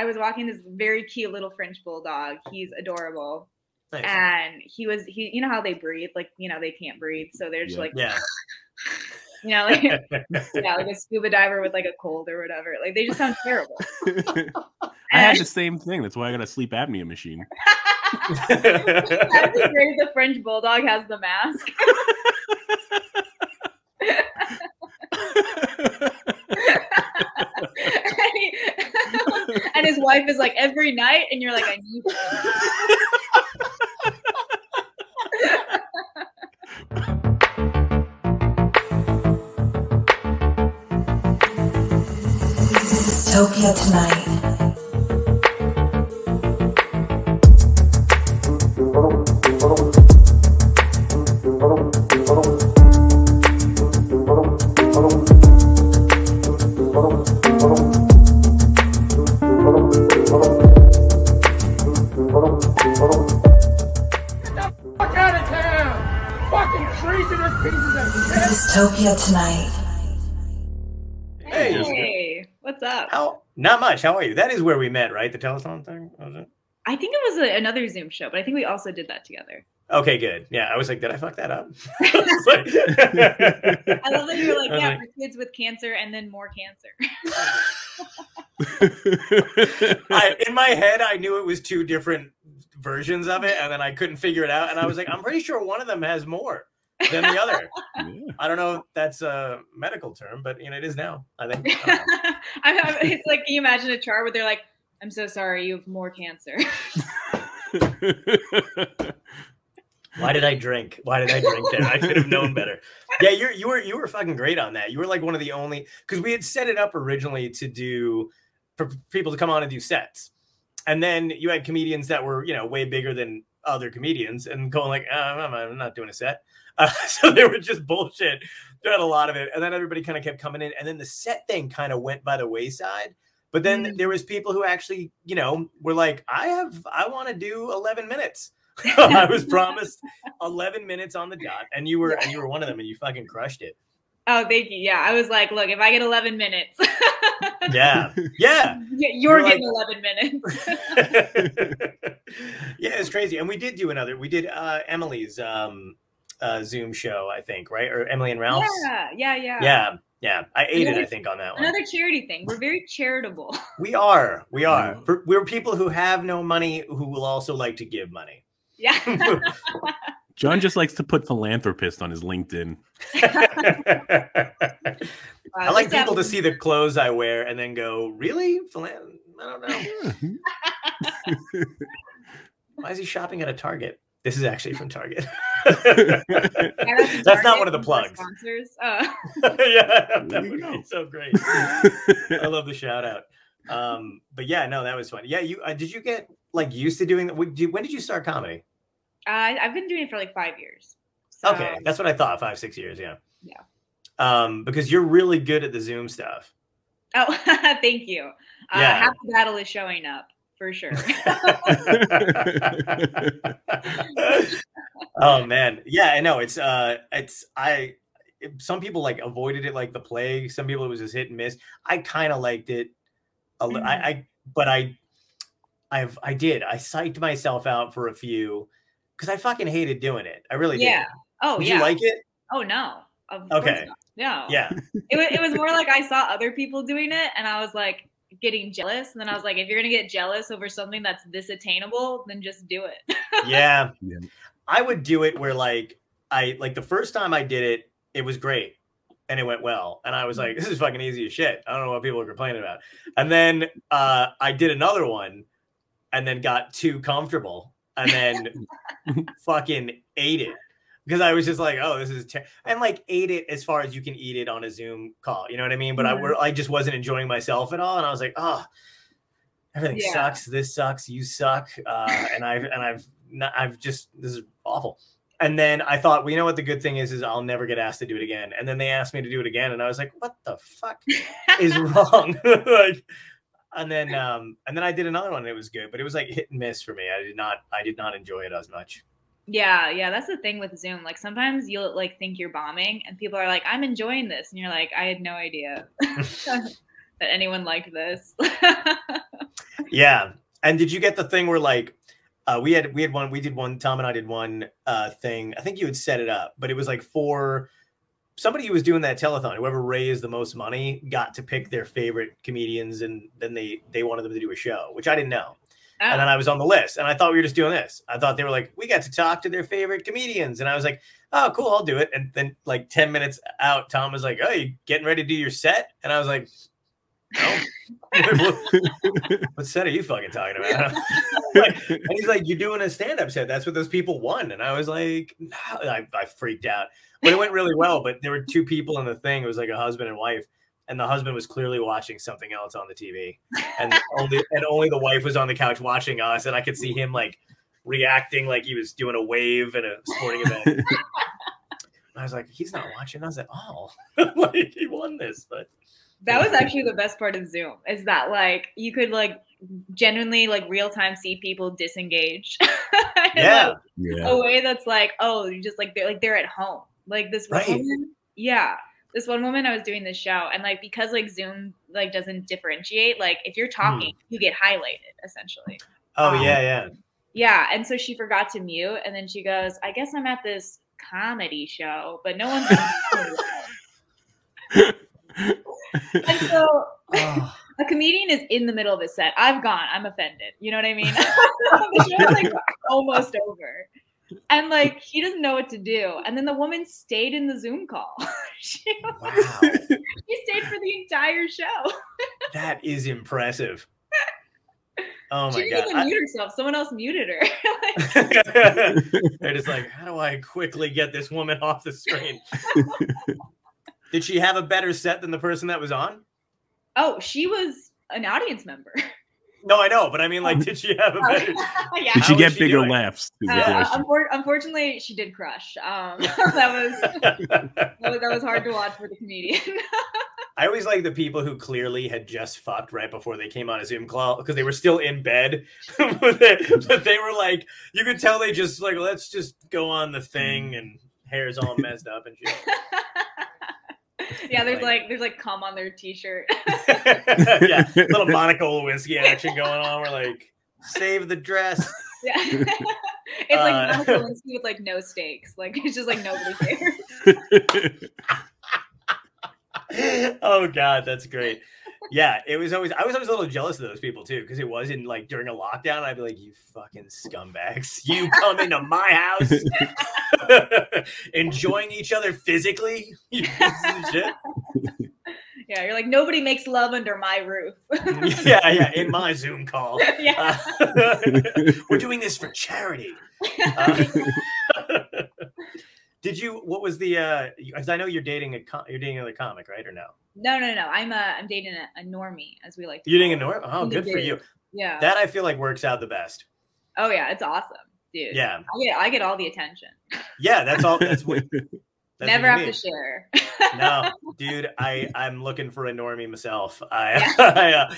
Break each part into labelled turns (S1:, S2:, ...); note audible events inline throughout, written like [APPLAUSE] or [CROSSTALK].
S1: I was walking this very cute little French bulldog. He's adorable.
S2: Nice.
S1: And he was he you know how they breathe, like you know, they can't breathe. So they're just
S3: Yeah.
S1: like
S2: yeah. [LAUGHS]
S1: you know, like yeah, like a scuba diver with like a cold or whatever. Like they just sound terrible. [LAUGHS]
S3: I had the same thing. That's why I got a sleep apnea machine.
S1: That would be great the French bulldog has the mask. [LAUGHS] and, he- and his wife is like every night, and you're like, I need
S4: Topia tonight.
S2: Not much. How are you? That is where we met, right? The telethon thing. Was it?
S1: I think it was a, another Zoom show, but I think we also did that together.
S2: Okay, good. Yeah, I was like, did I fuck that up? [LAUGHS] [LAUGHS]
S1: I love that you're like, yeah,
S2: like-
S1: for kids with cancer and then more cancer. [LAUGHS]
S2: I, in my head, I knew it was two different versions of it, and then I couldn't figure it out. And I was like, I'm pretty sure one of them has more than the other. [LAUGHS]
S3: Yeah.
S2: I don't know if that's a medical term, but you know, it is now. I think. I. [LAUGHS]
S1: I'm- it's like, can you imagine a chart where they're like, I'm so sorry, you have more cancer. [LAUGHS]
S2: Why did I drink? Why did I drink there? I should have known better. Yeah, you you were you were fucking great on that. You were like one of the only because we had set it up originally to do for people to come on and do sets, and then you had comedians that were you know way bigger than other comedians and going like, uh, I'm, I'm not doing a set. Uh, [LAUGHS] so they were just bullshit. They had a lot of it, and then everybody kind of kept coming in, and then the set thing kind of went by the wayside. But then
S1: Mm.
S2: there was people who actually, you know, were like, I have, I want to do 11 minutes. [LAUGHS] [LAUGHS] I was promised 11 minutes on the dot, and you were, and you were one of them, and you fucking crushed it.
S1: oh, thank you. Yeah, I was like, look, if I get 11 minutes,
S2: Yeah, yeah,
S1: you're
S2: You're
S1: getting 11 minutes.
S2: yeah. It's crazy, and we did do another. We did uh Emily's um uh Zoom show, I think, right? Or Emily and Ralph's.
S1: yeah, yeah, yeah.
S2: yeah, yeah. I ate it, I think, on that one.
S1: Another charity thing. We're very charitable. [LAUGHS]
S2: We are, we are.
S3: Yeah.
S2: For, we're people who have no money who will also like to give money.
S1: Yeah. [LAUGHS]
S3: John just likes to put philanthropist on his LinkedIn. [LAUGHS]
S2: I like people to see the clothes I wear and then go, really? Philan- I don't know. Why is he shopping at a Target? This is actually from Target. That's not one of the plugs.
S1: Sponsors. Uh, [LAUGHS]
S2: yeah, that would be so great. I [LAUGHS] love the shout out. Um, but yeah, no, that was fun. Yeah, you uh, did you get like used to doing that? When did you- when did you start comedy?
S1: I, I've been doing it for like five years. So,
S2: Okay, that's what I thought. Five, six years. Yeah.
S1: Yeah.
S2: Um, because you're really good at the Zoom stuff.
S1: Oh, [LAUGHS] thank you. Uh,
S2: Yeah.
S1: Half the battle is showing up for sure. [LAUGHS]
S2: oh man, yeah, I know. It's uh, it's I. Some people like avoided it like the plague. Some people it was just hit and miss. I kind of liked it. A li- I. I, but I, I've, I did. I psyched myself out for a few because I fucking hated doing it. I really
S1: Yeah.
S2: did.
S1: Oh
S2: Did
S1: yeah.
S2: you like it?
S1: oh no. Of
S2: Okay.
S1: No.
S2: Yeah.
S1: It was, it was more like I saw other people doing it and I was like getting jealous. And then I was like, if you're gonna get jealous over something that's this attainable, then just do it. [LAUGHS]
S2: yeah.
S3: Yeah.
S2: I would do it where like I like the first time I did it, it was great and it went well. And I was like, this is fucking easy as shit. I don't know what people are complaining about. And then uh I did another one and then got too comfortable and then [LAUGHS] fucking ate it. Because I was just like, oh, this is ter-. and like ate it as far as you can eat it on a Zoom call. You know what I mean? But I
S1: Mhm.
S2: were I just wasn't enjoying myself at all. And I was like, oh, everything
S1: Yeah.
S2: sucks. This sucks. You suck. Uh, and I've and I've not, I've just this is awful. And then I thought, well, you know what the good thing is is I'll never get asked to do it again. And then they asked me to do it again, and I was like, what the fuck is [LAUGHS] wrong? [LAUGHS] like, and then um and then I did another one. And it was good, but it was like hit and miss for me. I did not I did not enjoy it as much.
S1: Yeah, yeah. That's the thing with Zoom. Like sometimes you'll like think you're bombing and people are like, I'm enjoying this. And you're like, I had no idea [LAUGHS] [LAUGHS] that anyone liked this. [LAUGHS]
S2: Yeah. And did you get the thing where like uh, we had we had one we did one Tom and I did one uh thing. I think you had set it up, but it was like for somebody who was doing that telethon, whoever raised the most money got to pick their favorite comedians and then they they wanted them to do a show, which I didn't know. And oh. then
S1: Oh.
S2: I was on the list and I thought we were just doing this. I thought they were like, we got to talk to their favorite comedians. And I was like, oh, cool, I'll do it. And then like 10 minutes out, Tom was like, oh, you getting ready to do your set? And I was like, no. what, [LAUGHS] [LAUGHS] what set are you fucking talking about? [LAUGHS] Like, and he's like, you're doing a stand-up set. That's what those people won. And I was like, no. I, I freaked out. But it went really well. But there were two people in the thing. It was like a husband and wife. And the husband was clearly watching something else on the TV. [LAUGHS] And only and only the wife was on the couch watching us. And I could see him like reacting like he was doing a wave at a sporting event. [LAUGHS] I was like, he's not watching us at all. [LAUGHS] like he won this, but
S1: That was actually the best part of Zoom is that like you could like genuinely like real time see people disengage. in,
S2: yeah.
S1: like,
S3: yeah.
S1: a way that's like, oh, you just like they're like they're at home. Like this
S2: Right.
S1: woman, yeah. This one woman I was doing this show, and like because like Zoom like doesn't differentiate, like if you're talking, you get highlighted essentially.
S2: Oh
S1: Um,
S2: yeah, yeah.
S1: Yeah, and so she forgot to mute, and then she goes, "I guess I'm at this comedy show, but no one's." [LAUGHS] and so
S2: Oh. [LAUGHS]
S1: a comedian is in the middle of a set. I've gone. I'm offended. You know what I mean? the show's [LAUGHS] like almost over. And like he doesn't know what to do. And then the woman stayed in the Zoom call. [LAUGHS] she,
S2: Wow.
S1: she stayed for the entire show. [LAUGHS]
S2: That is impressive. Oh
S1: she
S2: my
S1: didn't
S2: god.
S1: even
S2: I-
S1: mute herself. Someone else muted her. [LAUGHS]
S2: They're just like, how do I quickly get this woman off the screen? Did she have a better set than the person that was on?
S1: oh, she was an audience member.
S2: No, I know, but I mean, like, did she have a better? [LAUGHS]
S1: yeah.
S3: Did she get
S2: she
S3: bigger
S2: doing?
S3: laughs?
S1: Uh, unfor- unfortunately, she did crush. Um, [LAUGHS] that was that was that was hard to watch for the comedian. [LAUGHS]
S2: I always like the people who clearly had just fucked right before they came on a Zoom call because they were still in bed. but, they, but they were like, you could tell they just like, let's just go on the thing and hair's all messed up and shit.
S1: Yeah, there's
S2: Like-
S1: like there's like cum on their t-shirt. [LAUGHS]
S2: yeah, little [LAUGHS] Monica Lewinsky action going on. We're like, save the dress. [LAUGHS]
S1: Yeah. it's like
S2: Uh,
S1: Monica Lewinsky with like no stakes. Like it's just like nobody cares.
S2: oh god, that's great. Yeah, it was always I was always a little jealous of those people too because it was in like during a lockdown. I'd be like, "You fucking scumbags! [LAUGHS] You come into my house, [LAUGHS] enjoying each other physically, [LAUGHS] you pieces of shit."
S1: Yeah, you're like nobody makes love under my roof.
S2: yeah, yeah, in my Zoom call.
S1: yeah.
S2: Uh, we're doing this for charity. Uh, did you? What was the? uh Because I know you're dating a com- you're dating another comic, right? Or no?
S1: No, no, no. I'm uh I'm dating a, a normie, as we like to
S2: You're dating a normie. Oh, good for you.
S1: Yeah.
S2: That I feel like works out the best.
S1: oh yeah, it's awesome, dude.
S2: Yeah,
S1: I get I get all the attention.
S2: yeah. That's all. That's what. [LAUGHS] That's
S1: Never
S2: what
S1: have to share.
S2: no, [LAUGHS] dude, I I'm looking for a normie myself. I, [LAUGHS] I uh,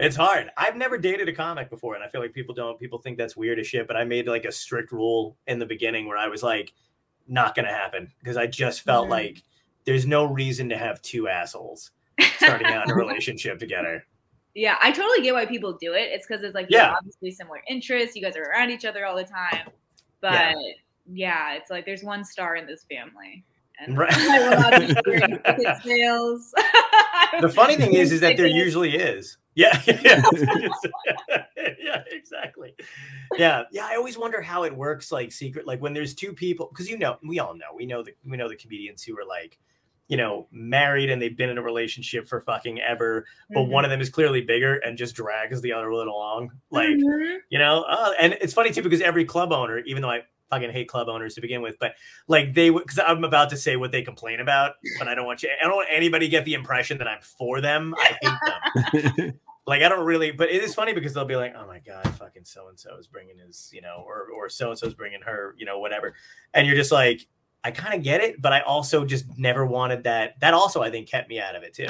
S2: it's hard. I've never dated a comic before, and I feel like people don't. People think that's weird as shit. But I made like a strict rule in the beginning where I was like, not gonna happen because I just felt
S1: Mhm.
S2: like there's no reason to have two assholes starting out in a [LAUGHS] relationship together.
S1: Yeah, I totally get why people do it. It's because it's like
S2: Yeah.
S1: obviously similar interests. You guys are around each other all the time. But
S2: Yeah.
S1: yeah, it's like there's one star in this family. And
S2: Right.
S1: I will not be [LAUGHS] sales. [LAUGHS]
S2: The funny thing is, is that there usually is. [LAUGHS] Yeah, yeah, [LAUGHS] yeah, exactly. Yeah, yeah. I always wonder how it works, like secret, like when there's two people, because you know, we all know, we know the we know the comedians who are like, you know, married and they've been in a relationship for fucking ever, but
S1: Mm-hmm.
S2: one of them is clearly bigger and just drags the other one along, like
S1: Mhm.
S2: you know. Uh, and it's funny too because every club owner, even though I fucking hate club owners to begin with, but like they would, because I'm about to say what they complain about, but I don't want you, I don't want anybody to get the impression that I'm for them. I hate them. [LAUGHS] like I don't really, but it is funny because they'll be like, "Oh my god, fucking so and so is bringing his, you know, or or so and so is bringing her, you know, whatever," and you're just like, I kind of get it, but I also just never wanted that. That also, I think, kept me out of it too.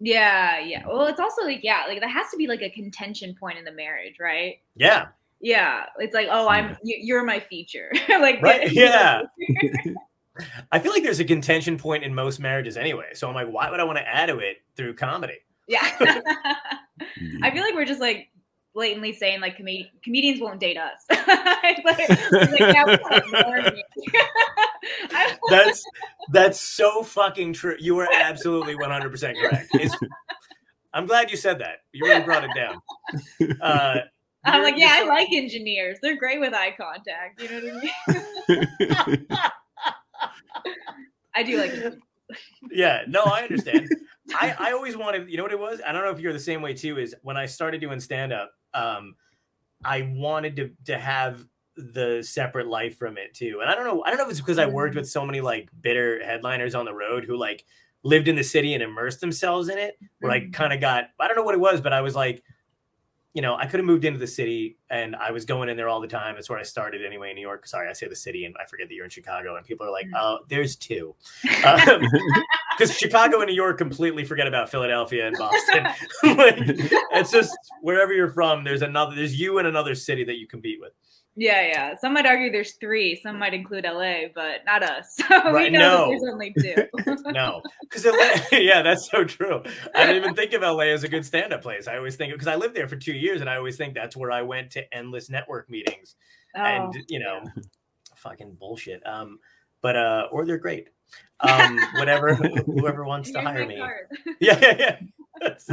S1: Yeah, yeah. Well, it's also like, yeah, like that has to be like a contention point in the marriage, right?
S2: Yeah,
S1: Yeah. It's like, oh, I'm you, you're my feature. [LAUGHS] like
S2: Right, [LAUGHS] yeah. [LAUGHS] I feel like there's a contention point in most marriages anyway. So I'm like, why would I want to add to it through comedy?
S1: Yeah. I feel like we're just like blatantly saying like com- comedians won't date us. Like, like, yeah, we wanna ignore me. I-
S2: That's that's so fucking true. You are absolutely 100% correct. It's, I'm glad you said that. You really brought it down. Uh,
S1: I'm like, yeah, I like engineers. They're great with eye contact. You know what I mean? [LAUGHS] I do like engineers.
S2: yeah, no, I understand. [LAUGHS] I, I always wanted, you know what it was? I don't know if you're the same way too, is when I started doing stand up, um, I wanted to to have the separate life from it too. And I don't know, I don't know if it's because I worked with so many like bitter headliners on the road who like lived in the city and immersed themselves in it, where I
S1: Mhm.
S2: kind of got, I don't know what it was, but I was like, you know, I could have moved into the city and I was going in there all the time. That's where I started anyway in New York. Sorry, I say the city and I forget that you're in Chicago. And people are like,
S1: Mhm.
S2: oh, there's two. [LAUGHS] Um, because Chicago and New York completely forget about Philadelphia and Boston. [LAUGHS] like, it's just wherever you're from, there's another, there's you in another city that you compete with.
S1: Yeah, yeah. Some might argue there's three. Some might include LA, but not us. [LAUGHS] So we
S2: Right,
S1: know
S2: no.
S1: that there's only two. [LAUGHS]
S2: No, because [LAUGHS] yeah, that's so true. I don't even think of LA as a good stand-up place. I always think because I lived there for two years, and I always think that's where I went to endless network meetings
S1: Oh,
S2: and you know, fucking bullshit. Um, but uh, or they're great. Um, whatever, whoever wants to hire me.
S1: card.
S2: yeah, yeah, yeah. That's,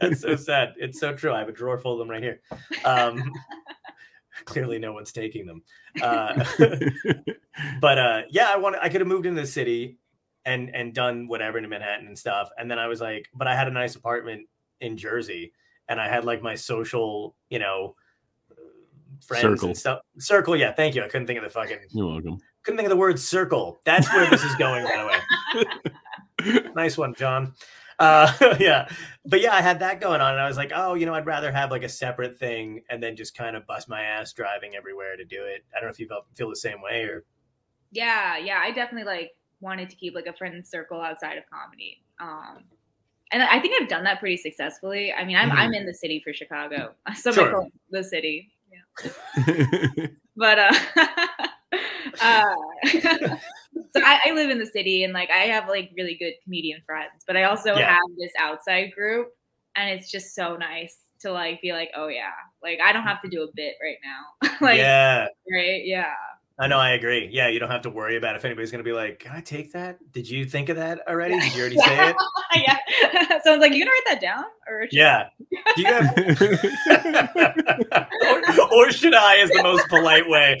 S2: that's so sad. It's so true. I have a drawer full of them right here. Um, clearly, no one's taking them. [LAUGHS] Uh, [LAUGHS] but uh, yeah, I want. I could have moved into the city and and done whatever in Manhattan and stuff. And then I was like, but I had a nice apartment in Jersey, and I had like my social, you know, friends
S3: Circle.
S2: and stuff. Circle, yeah. Thank you. I couldn't think of the fucking.
S3: You're welcome.
S2: Couldn't think of the word circle. That's where this is going. By the way [LAUGHS] nice one, John. Uh, [LAUGHS] yeah, but yeah, I had that going on, and I was like, oh, you know, I'd rather have like a separate thing, and then just kind of bust my ass driving everywhere to do it. I don't know if you felt, feel the same way, or
S1: Yeah, yeah. I definitely like wanted to keep like a friend circle outside of comedy. Um and I think I've done that pretty successfully. I mean, I'm I'm in the city for Chicago. [LAUGHS] Some
S2: Sure.
S1: might the city. Yeah. [LAUGHS] But uh uh so I, I live in the city and like I have like really good comedian friends, but I also
S2: Yeah.
S1: have this outside group and it's just so nice to like be like, oh yeah, like I don't have to do a bit right now. [LAUGHS] like
S2: yeah,
S1: right, yeah.
S2: I know, I agree. Yeah, you don't have to worry about if anybody's gonna be like, "Can I take that? Did you think of that already? Did you already say it?" [LAUGHS]
S1: yeah. [LAUGHS] Someone's like, you gonna write that down? Or
S2: Yeah. [LAUGHS] Do you have, or, or should I, as the most polite way?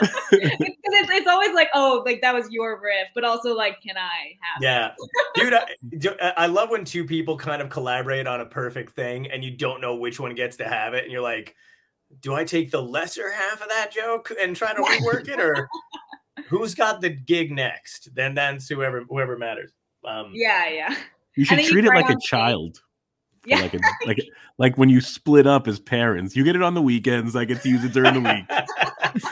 S1: Because it's, it's always like, oh, like that was your riff, but also like, can I have?
S2: Yeah, dude, I, I love when two people kind of collaborate on a perfect thing, and you don't know which one gets to have it, and you're like, "Do I take the lesser half of that joke and try to rework it, or [LAUGHS] who's got the gig next?" Then that's whoever whoever matters. Um,
S1: Yeah, yeah,
S3: You should
S1: then you
S3: treat it like a child. [LAUGHS]
S1: yeah.
S3: Like, a, like, like when you split up as parents, you get it on the weekends. I get to use it during the week.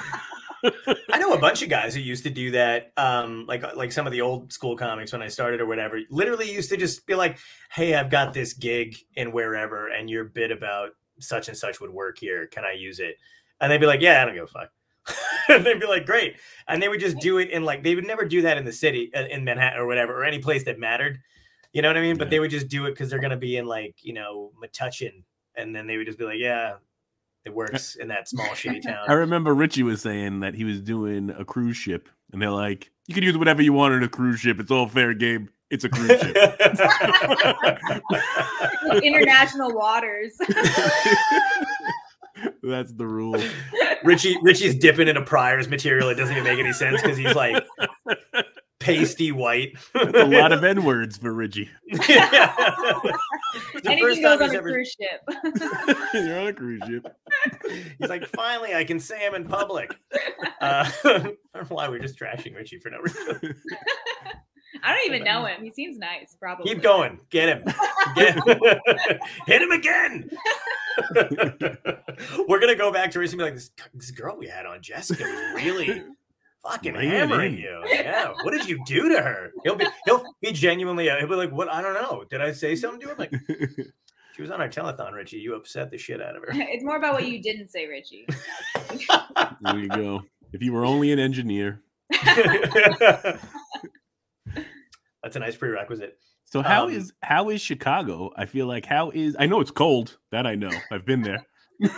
S3: [LAUGHS]
S2: I know a bunch of guys who used to do that, um, like like some of the old school comics when I started or whatever. Literally used to just be like, "Hey, I've got this gig in wherever, and your bit about such and such would work here. Can I use it?" And they'd be like, "Yeah, I don't give a fuck." [LAUGHS] and they'd be like, "Great," and they would just do it in like they would never do that in the city uh, in Manhattan or whatever or any place that mattered. You know what I mean? But they would just do it because they're gonna be in like you know Metuchen, and then they would just be like, "Yeah." It works in that small shitty [LAUGHS] town.
S3: I remember Richie was saying that he was doing a cruise ship, and they're like, "You can use whatever you want on a cruise ship. It's all fair game. It's a cruise ship."
S1: International waters. [LAUGHS]
S3: That's the rule.
S2: Richie Richie's dipping into Pryor's material. It doesn't even make any sense because he's like pasty white.
S3: That's a lot of N words for Richie. [LAUGHS]
S2: the
S1: Anything
S2: first
S1: goes
S2: time
S1: on
S2: he's
S1: a
S2: ever,
S1: cruise ship. [LAUGHS]
S3: You're on a cruise ship.
S2: he's like, finally, I can say I'm in public. Uh, I don't know why we're just trashing Richie for no reason.
S1: I don't even know him. He seems nice, probably.
S2: Keep going, get him, get [LAUGHS] hit him again. [LAUGHS] we're gonna go back to Richie and be like, this, this girl we had on Jessica was really fucking
S3: Laying
S2: hammering you. Yeah, what did you do to her? He'll be he'll be genuinely uh, he'll be like, what? I don't know. Did I say something to her? Like [LAUGHS] she was on our telethon, Richie. You upset the shit out of her.
S1: It's more about what you didn't say, Richie.
S3: there you go. If you were only an engineer.
S2: That's a nice prerequisite.
S3: So how
S2: Um,
S3: is how is Chicago? I feel like how is I know it's cold. That I know. I've been there. [LAUGHS]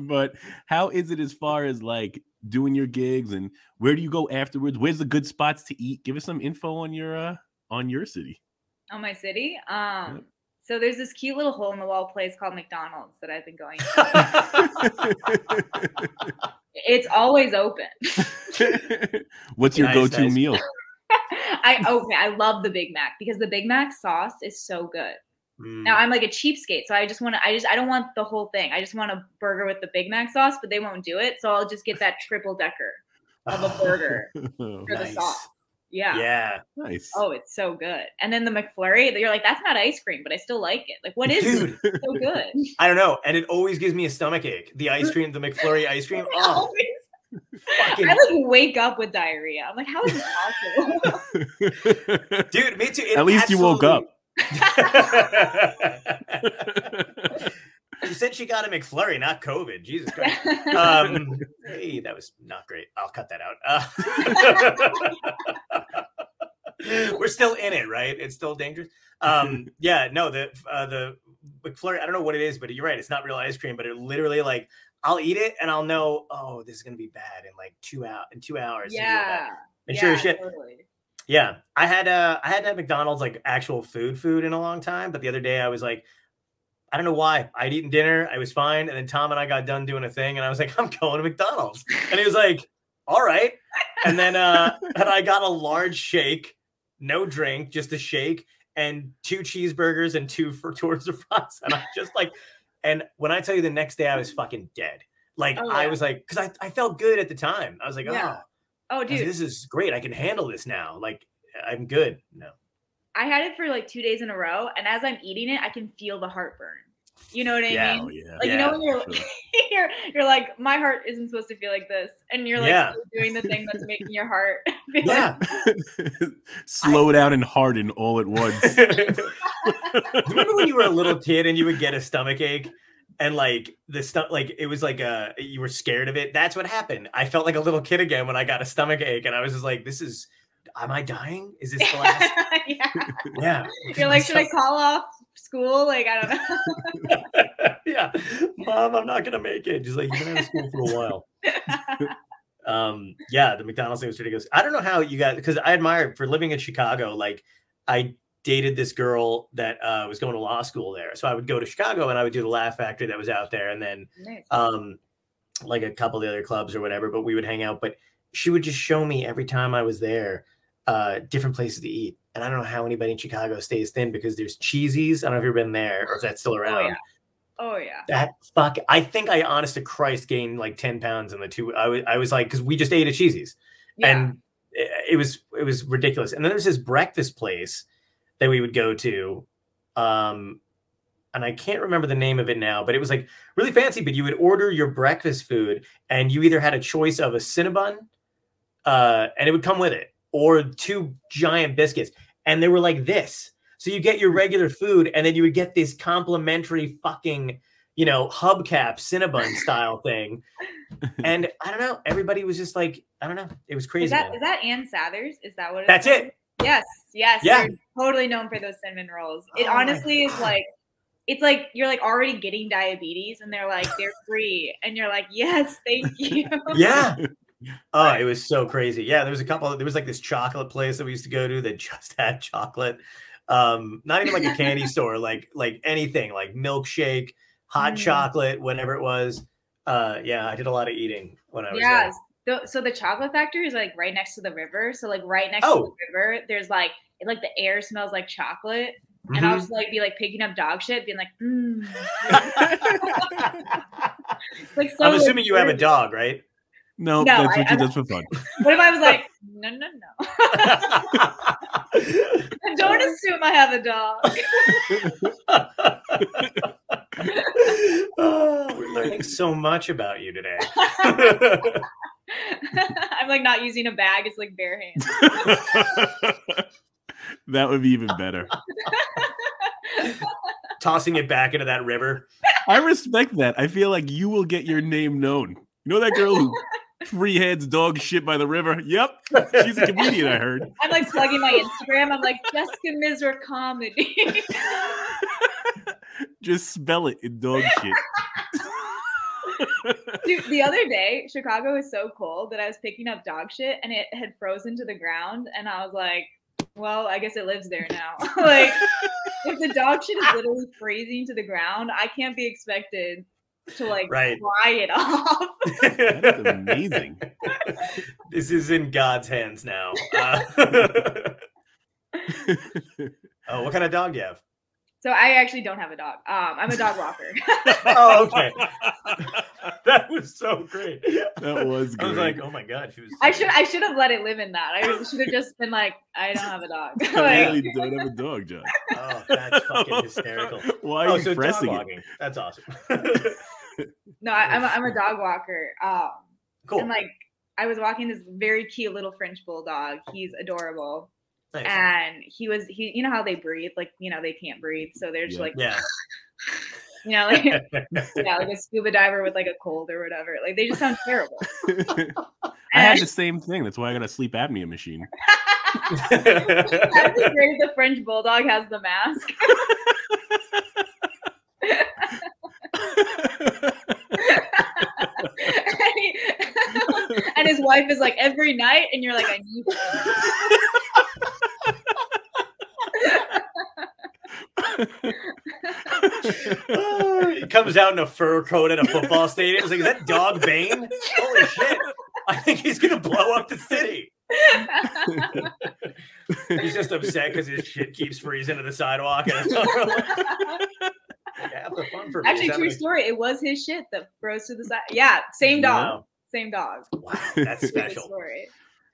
S3: but how is it as far as like doing your gigs and where do you go afterwards? Where's the good spots to eat? Give us some info on your uh on your city.
S1: on my city. Um, so there's this cute little hole in the wall place called McDonald's that I've been going. to. [LAUGHS] It's always open. [LAUGHS]
S3: What's your
S2: Nice,
S3: go-to
S2: nice.
S3: meal?
S1: I okay, I love the Big Mac because the Big Mac sauce is so good.
S2: Mm.
S1: Now I'm like a cheapskate, so I just want to. I just I don't want the whole thing. I just want a burger with the Big Mac sauce, but they won't do it, so I'll just get that [LAUGHS] triple decker of a burger [LAUGHS] for the sauce. Yeah.
S2: Yeah,
S3: nice.
S1: Oh, it's so good. And then the McFlurry, you're like, that's not ice cream, but I still like it. Like, what is it? It's so good. [LAUGHS]
S2: I don't know, and it always gives me a stomach ache. The ice cream, the McFlurry ice cream. Oh,
S1: Always.
S2: Fucking
S1: I like wake up with diarrhea. I'm like, how is this possible? [LAUGHS]
S2: dude, me too. It
S3: At least you woke up. [LAUGHS]
S2: absolutely- she said she got a McFlurry, not COVID. Jesus Christ. Um, [LAUGHS] hey, that was not great. I'll cut that out. Uh, we're still in it, right? It's still dangerous. Um, yeah, no, the uh, the McFlurry. I don't know what it is, but you're right. It's not real ice cream, but it literally like I'll eat it and I'll know, oh, this is gonna be bad in like two out in two hours. it's gonna be real bad.
S1: yeah.
S2: And
S1: yeah,
S2: sure as shit,
S1: Totally.
S2: yeah, I had uh I hadn't had McDonald's like actual food food in a long time, but the other day I was like, I don't know why. I'd eaten dinner, I was fine, and then Tom and I got done doing a thing, and I was like, [LAUGHS] I'm going to McDonald's, and he was like, All right, and then uh [LAUGHS] and I got a large shake, no drink, just a shake, and two cheeseburgers and two for tours of France, and I just like, and when I tell you the next day I was fucking dead. Like
S1: Oh,
S2: I was like, because I, I felt good at the time. I was like,
S1: Yeah.
S2: oh,
S1: Oh, dude.
S2: this is great. I can handle this now. Like I'm good. No.
S1: I had it for like two days in a row, and as I'm eating it, I can feel the heartburn. You know what I
S2: Yeah.
S3: Oh
S1: mean?
S3: yeah.
S1: Like you know when you're,
S3: sure. [LAUGHS]
S1: you're you're like my heart isn't supposed to feel like this, and you're like
S2: Yeah.
S1: doing the thing that's [LAUGHS] making your heart. [LAUGHS] feel
S2: Yeah.
S3: Slow down and harden all at once.
S2: Remember when you were a little kid and you would get a stomach ache and like the stuff like it was like uh you were scared of it. That's what happened. I felt like a little kid again when I got a stomach ache and I was just like, this is am I dying? Is this the last?
S1: yeah.
S2: yeah.
S1: You're like, should I call off school? Like I don't know. [LAUGHS]
S2: yeah. Mom, I'm not gonna make it. Just like you've been out of school for a while. [LAUGHS] um yeah the mcdonald's thing was ridiculous i don't know how you guys because i admire for living in chicago like i dated this girl that uh, was going to law school there so i would go to chicago and i would do the laugh factory that was out there and then
S1: Nice.
S2: um like a couple of the other clubs or whatever but we would hang out but she would just show me every time i was there uh different places to eat and i don't know how anybody in chicago stays thin because there's cheesies i don't know if you've been there or if that's still around Oh,
S1: yeah. Oh yeah.
S2: that fuck i think i honest to christ gained like 10 pounds in the two i was, I was like because we just ate at cheesies
S1: Yeah.
S2: and it, it was it was ridiculous and then there's this breakfast place that we would go to um and i can't remember the name of it now but it was like really fancy but you would order your breakfast food and you either had a choice of a cinnabon uh and it would come with it or two giant biscuits and they were like this so you get your regular food and then you would get this complimentary fucking you know hubcap cinnabon [LAUGHS] style thing and i don't know everybody was just like i don't know it was crazy
S1: is that that Ann Sather's? Is that what?
S2: that's
S1: called?
S2: it
S1: Yes. Yes.
S2: Yeah.
S1: Totally known for those cinnamon rolls. It
S2: Oh
S1: honestly is like. It's like you're like already getting diabetes, and they're like they're free, and you're like, yes, thank [LAUGHS] you.
S2: yeah oh it was so crazy yeah there was a couple there was like this chocolate place that we used to go to that [LAUGHS] just had chocolate um not even like a candy [LAUGHS] store like like anything like milkshake hot
S1: Mm.
S2: chocolate whatever it was uh yeah i did a lot of eating when i was there.
S1: Yes. So the chocolate factory is like right next to the river. So like right next to
S2: Oh.
S1: the river, there's like like the air smells like chocolate, and I'll
S2: Mhm.
S1: just like be like picking up dog shit, being like, mm. [LAUGHS] like so
S2: i'm assuming you have a dog right
S3: No,
S1: No,
S3: that's
S1: I-
S3: what she
S1: I-
S3: does for fun. [LAUGHS]
S1: What if I was like, no, no, no. [LAUGHS] [LAUGHS] Don't assume I have a dog.
S2: oh, we're learning so much about you today.
S1: I'm like not using a bag. It's like bare hands.
S3: that would be even better.
S2: Tossing it back into that river.
S3: I respect that. I feel like you will get your name known. You know that girl who freeheads dog shit by the river? Yep. She's a comedian, I heard. [LAUGHS]
S1: I'm like plugging my Instagram. I'm like Jessica Misra comedy. [LAUGHS]
S3: Just spell it in dog shit. [LAUGHS]
S1: Dude, the other day, Chicago is so cold that I was picking up dog shit and it had frozen to the ground, and I was like, "Well, I guess it lives there now." like, if the dog shit is literally freezing to the ground, I can't be expected to like
S2: Right.
S1: dry it [LAUGHS] off.
S3: That is amazing. [LAUGHS]
S2: this is in God's hands now. Uh, oh, [LAUGHS] what kind of dog do you have?
S1: so I actually don't have a dog. Um, I'm a dog walker.
S2: Oh, okay. that was so great.
S3: That was Great.
S2: I was like, oh my god, she was.
S1: I should I should have let it live in that. I should have just been like, I don't have a dog.
S3: I really don't have a dog, John.
S2: Oh, that's fucking hysterical.
S3: Why are
S2: oh,
S3: you
S2: so
S3: pressing it?
S2: That's awesome.
S1: No, I, I'm a, I'm a dog walker. Um,
S2: cool.
S1: and like I was walking this very cute little French bulldog. He's adorable.
S2: Nice.
S1: and he was he you know how they breathe like you know they can't breathe so they're just
S3: Yeah.
S1: like
S2: yeah. [LAUGHS]
S1: you know like yeah like a scuba diver with like a cold or whatever like they just sound terrible [LAUGHS]
S3: I had the same thing. That's why I got a sleep apnea machine. [LAUGHS]
S1: that'd great the french bulldog has the mask and, [LAUGHS] he- and his wife is like every night and you're like i need
S2: he comes out in a fur coat at a football stadium. It's like, is that dog Bane? Holy shit. I think he's gonna blow up the city. He's just upset because his shit keeps freezing to the sidewalk. [LAUGHS] [LAUGHS] Half the fun for me
S1: actually true story it was his shit that froze to the side yeah same dog same dog
S2: Wow, that's special.
S1: story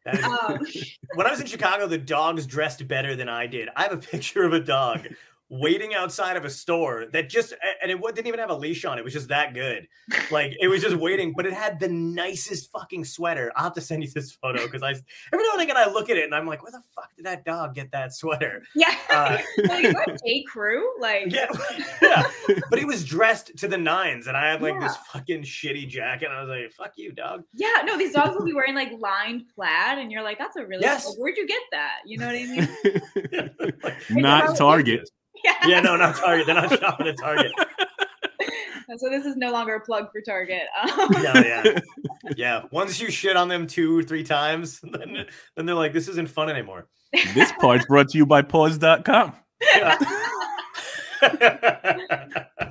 S2: is-
S1: um, [LAUGHS]
S2: when I was in Chicago, the dogs dressed better than I did. I have a picture of a dog waiting outside of a store that just and it didn't even have a leash on. It was just that good. Like it was just waiting, but it had the nicest fucking sweater. I'll have to send you this photo because I every now and again I look at it and I'm like, where the fuck did that dog get that sweater? [LAUGHS]
S1: yeah
S2: Uh, [LAUGHS]
S1: like, is that J. Crew? Like,
S2: yeah, [LAUGHS] yeah. But he was dressed to the nines, and I had like this fucking shitty jacket. And I was like, fuck you, dog.
S1: yeah, no, these dogs will be wearing like lined plaid, and you're like, that's a really,
S2: Yes.
S1: like, where'd you get that? You know what I mean?
S2: Like,
S3: Not Target.
S1: Yeah.
S2: yeah, no, not Target. They're not shopping at Target. [LAUGHS]
S1: So this is no longer a plug for Target. [LAUGHS] Um,
S2: No, yeah. Yeah. Once you shit on them two or three times, [LAUGHS] then, then they're like, this isn't fun anymore.
S3: This part's brought to you by pause.com.
S2: Yeah.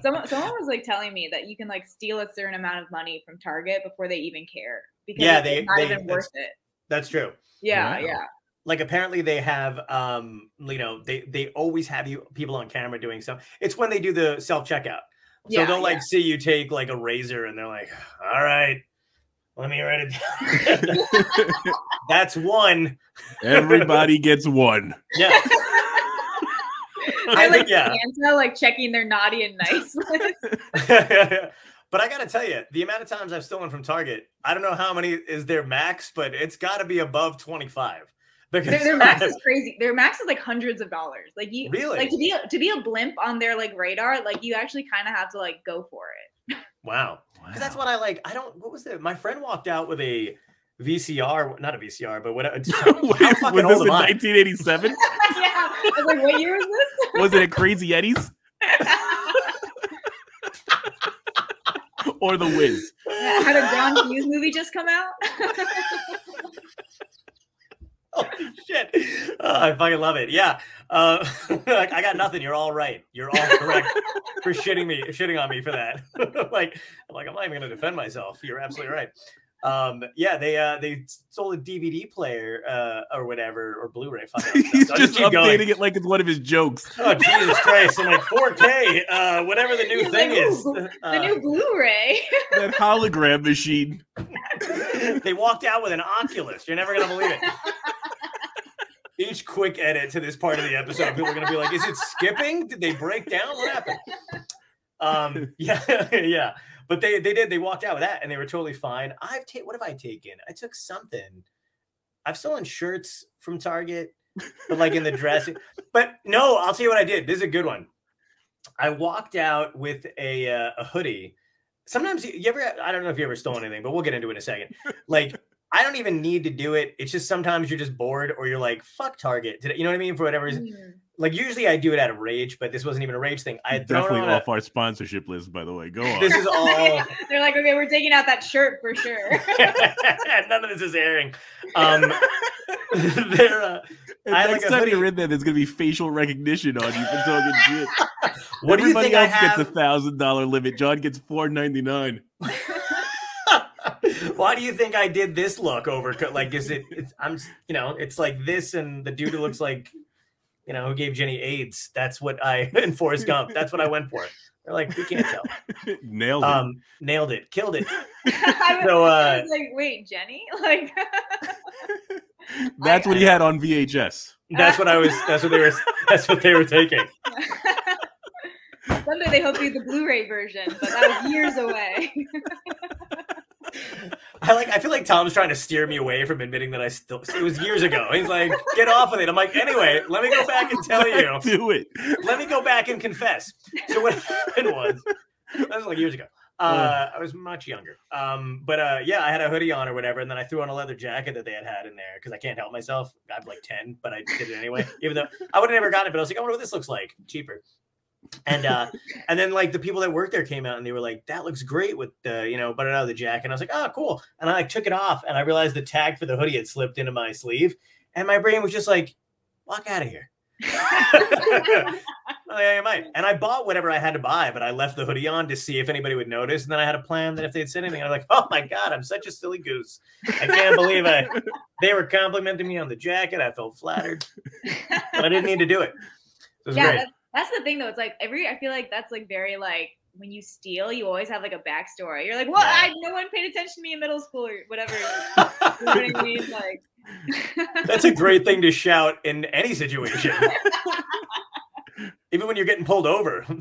S1: someone, someone was like telling me that you can like steal a certain amount of money from Target before they even care because
S2: Yeah,
S1: it's
S2: they-
S1: not
S2: they-
S1: even worth it.
S2: That's true.
S1: Yeah,
S3: Wow.
S1: yeah.
S2: Like apparently they have um, you know, they they always have you people on camera doing stuff. It's when they do the self-checkout. So
S1: Yeah,
S2: they'll like
S1: yeah.
S2: see you take like a razor and they're like, all right, let me write it down. [LAUGHS] That's one.
S3: Everybody gets one.
S2: Yeah. I
S1: like
S2: yeah.
S1: Santa, like checking their naughty and nice [LAUGHS] list. [LAUGHS]
S2: but I gotta tell you, the amount of times I've stolen from Target, I don't know how many is their max, but it's got to be above twenty five. Because
S1: their, their [LAUGHS] max is crazy. Their max is like hundreds of dollars. Like you,
S2: Really?
S1: like to be a, to be a blimp on their like radar. Like you actually kind of have to like go for it.
S2: wow, because that's what I like. I don't. What was it? My friend walked out with a VCR, not a VCR, but what? [LAUGHS]
S3: Wait,
S2: How
S3: was
S2: fucking
S3: this
S2: old
S3: in
S2: am I?
S3: 1987?
S1: yeah, I was like, what year was this? [LAUGHS]
S3: Was it at Crazy Eddie's or The Wiz?
S1: Yeah, Had a John Hughes movie just come out? [LAUGHS]
S2: Holy shit! Oh, I fucking love it. Yeah, uh, [LAUGHS] like, I got nothing. You're all right. You're all correct for shitting me, shitting on me for that. [LAUGHS] like, I'm like, I'm not even gonna defend myself. You're absolutely right. Um, yeah, they uh, they stole a DVD player uh, or whatever or Blu-ray. Fuck.
S3: He's
S2: I'll
S3: just
S2: keep going.
S3: updating it like it's one of his jokes.
S2: Oh Jesus Christ! I'm like 4K, uh, whatever the new
S1: He's
S2: thing
S1: like,
S2: is.
S1: "Ooh,
S2: Uh,
S1: the new Blu-ray.
S3: That hologram machine.
S2: they walked out with an Oculus. You're never gonna believe it. Each quick edit to this part of the episode, people are gonna be like, "Is it skipping? Did they break down? What happened?" Um, [LAUGHS] yeah, yeah. But they they did. They walked out with that, and they were totally fine. I've taken. What have I taken? I took something. I've stolen shirts from Target, but like in the dressing. But no, I'll tell you what I did. This is a good one. I walked out with a uh, a hoodie. Sometimes you, you ever I don't know if you ever stole anything, but we'll get into it in a second. Like I don't even need to do it. It's just sometimes you're just bored or you're like, fuck Target. Did I- you know what I mean? For whatever reason.
S1: Mm.
S2: like usually I do it out of rage, but this wasn't even a rage thing. I
S3: Definitely
S2: on a-
S3: off our sponsorship list, by the way. Go on.
S2: this is [LAUGHS] all
S1: They're like, okay, we're taking out that shirt for sure. [LAUGHS]
S2: none of this is airing. Um, [LAUGHS] they're uh,
S3: And
S2: I had,
S3: next
S2: like, a
S3: time you're in there, there's gonna be facial recognition on you for talking shit.
S2: what do you
S3: Everybody
S2: think I
S3: else gets a thousand dollar limit. John gets four ninety nine.
S2: Why do you think I did this look over? Like, is it? It's, I'm, you know, it's like this, and the dude who looks like, you know, who gave Jenny AIDS. That's what I [LAUGHS] in Forrest Gump. That's what I went for. They're like, we can't tell. [LAUGHS]
S3: Nailed it.
S2: Um, nailed it, killed it. [LAUGHS]
S1: I was,
S2: So,
S1: I
S2: uh,
S1: was like, wait, Jenny? Like,
S3: That's what he had on VHS.
S2: That's what I was. That's what they were. That's what they were taking.
S1: someday they hope to do the Blu-ray version, but that was years away.
S2: I like. I feel like Tom's trying to steer me away from admitting that I still. It was years ago. He's like, get off of it. I'm like, anyway, let me go back and tell [LAUGHS] you.
S3: Do it.
S2: let me go back and confess. So what [LAUGHS] happened was that was like years ago. Uh, I was much younger. Um, but uh, yeah, I had a hoodie on or whatever, and then I threw on a leather jacket that they had had in there because I can't help myself. I'm like ten, but I did it anyway, even though I would have never gotten it. But I was like, I wonder what this looks like, cheaper. And uh, and then like the people that worked there came out and they were like, that looks great with the you know, but out of the jacket. And I was like, oh, cool. And I like took it off, and I realized the tag for the hoodie had slipped into my sleeve, and my brain was just like, walk out of here. [LAUGHS] Oh, yeah, I might. And I bought whatever I had to buy, but I left the hoodie on to see if anybody would notice. And then I had a plan that if they'd said anything, I was like, "Oh my god, I'm such a silly goose! I can't believe I." [LAUGHS] They were complimenting me on the jacket. I felt flattered, but I didn't need to do it. It was
S1: yeah,
S2: great.
S1: that's, that's the thing though. It's like every I feel like that's like very like when you steal, you always have like a backstory. You're like, well,
S2: Yeah.
S1: I, no one paid attention to me in middle school or whatever. you [LAUGHS] know what I mean? Like, [LAUGHS]
S2: That's a great thing to shout in any situation. [LAUGHS] Even when you're getting pulled over. you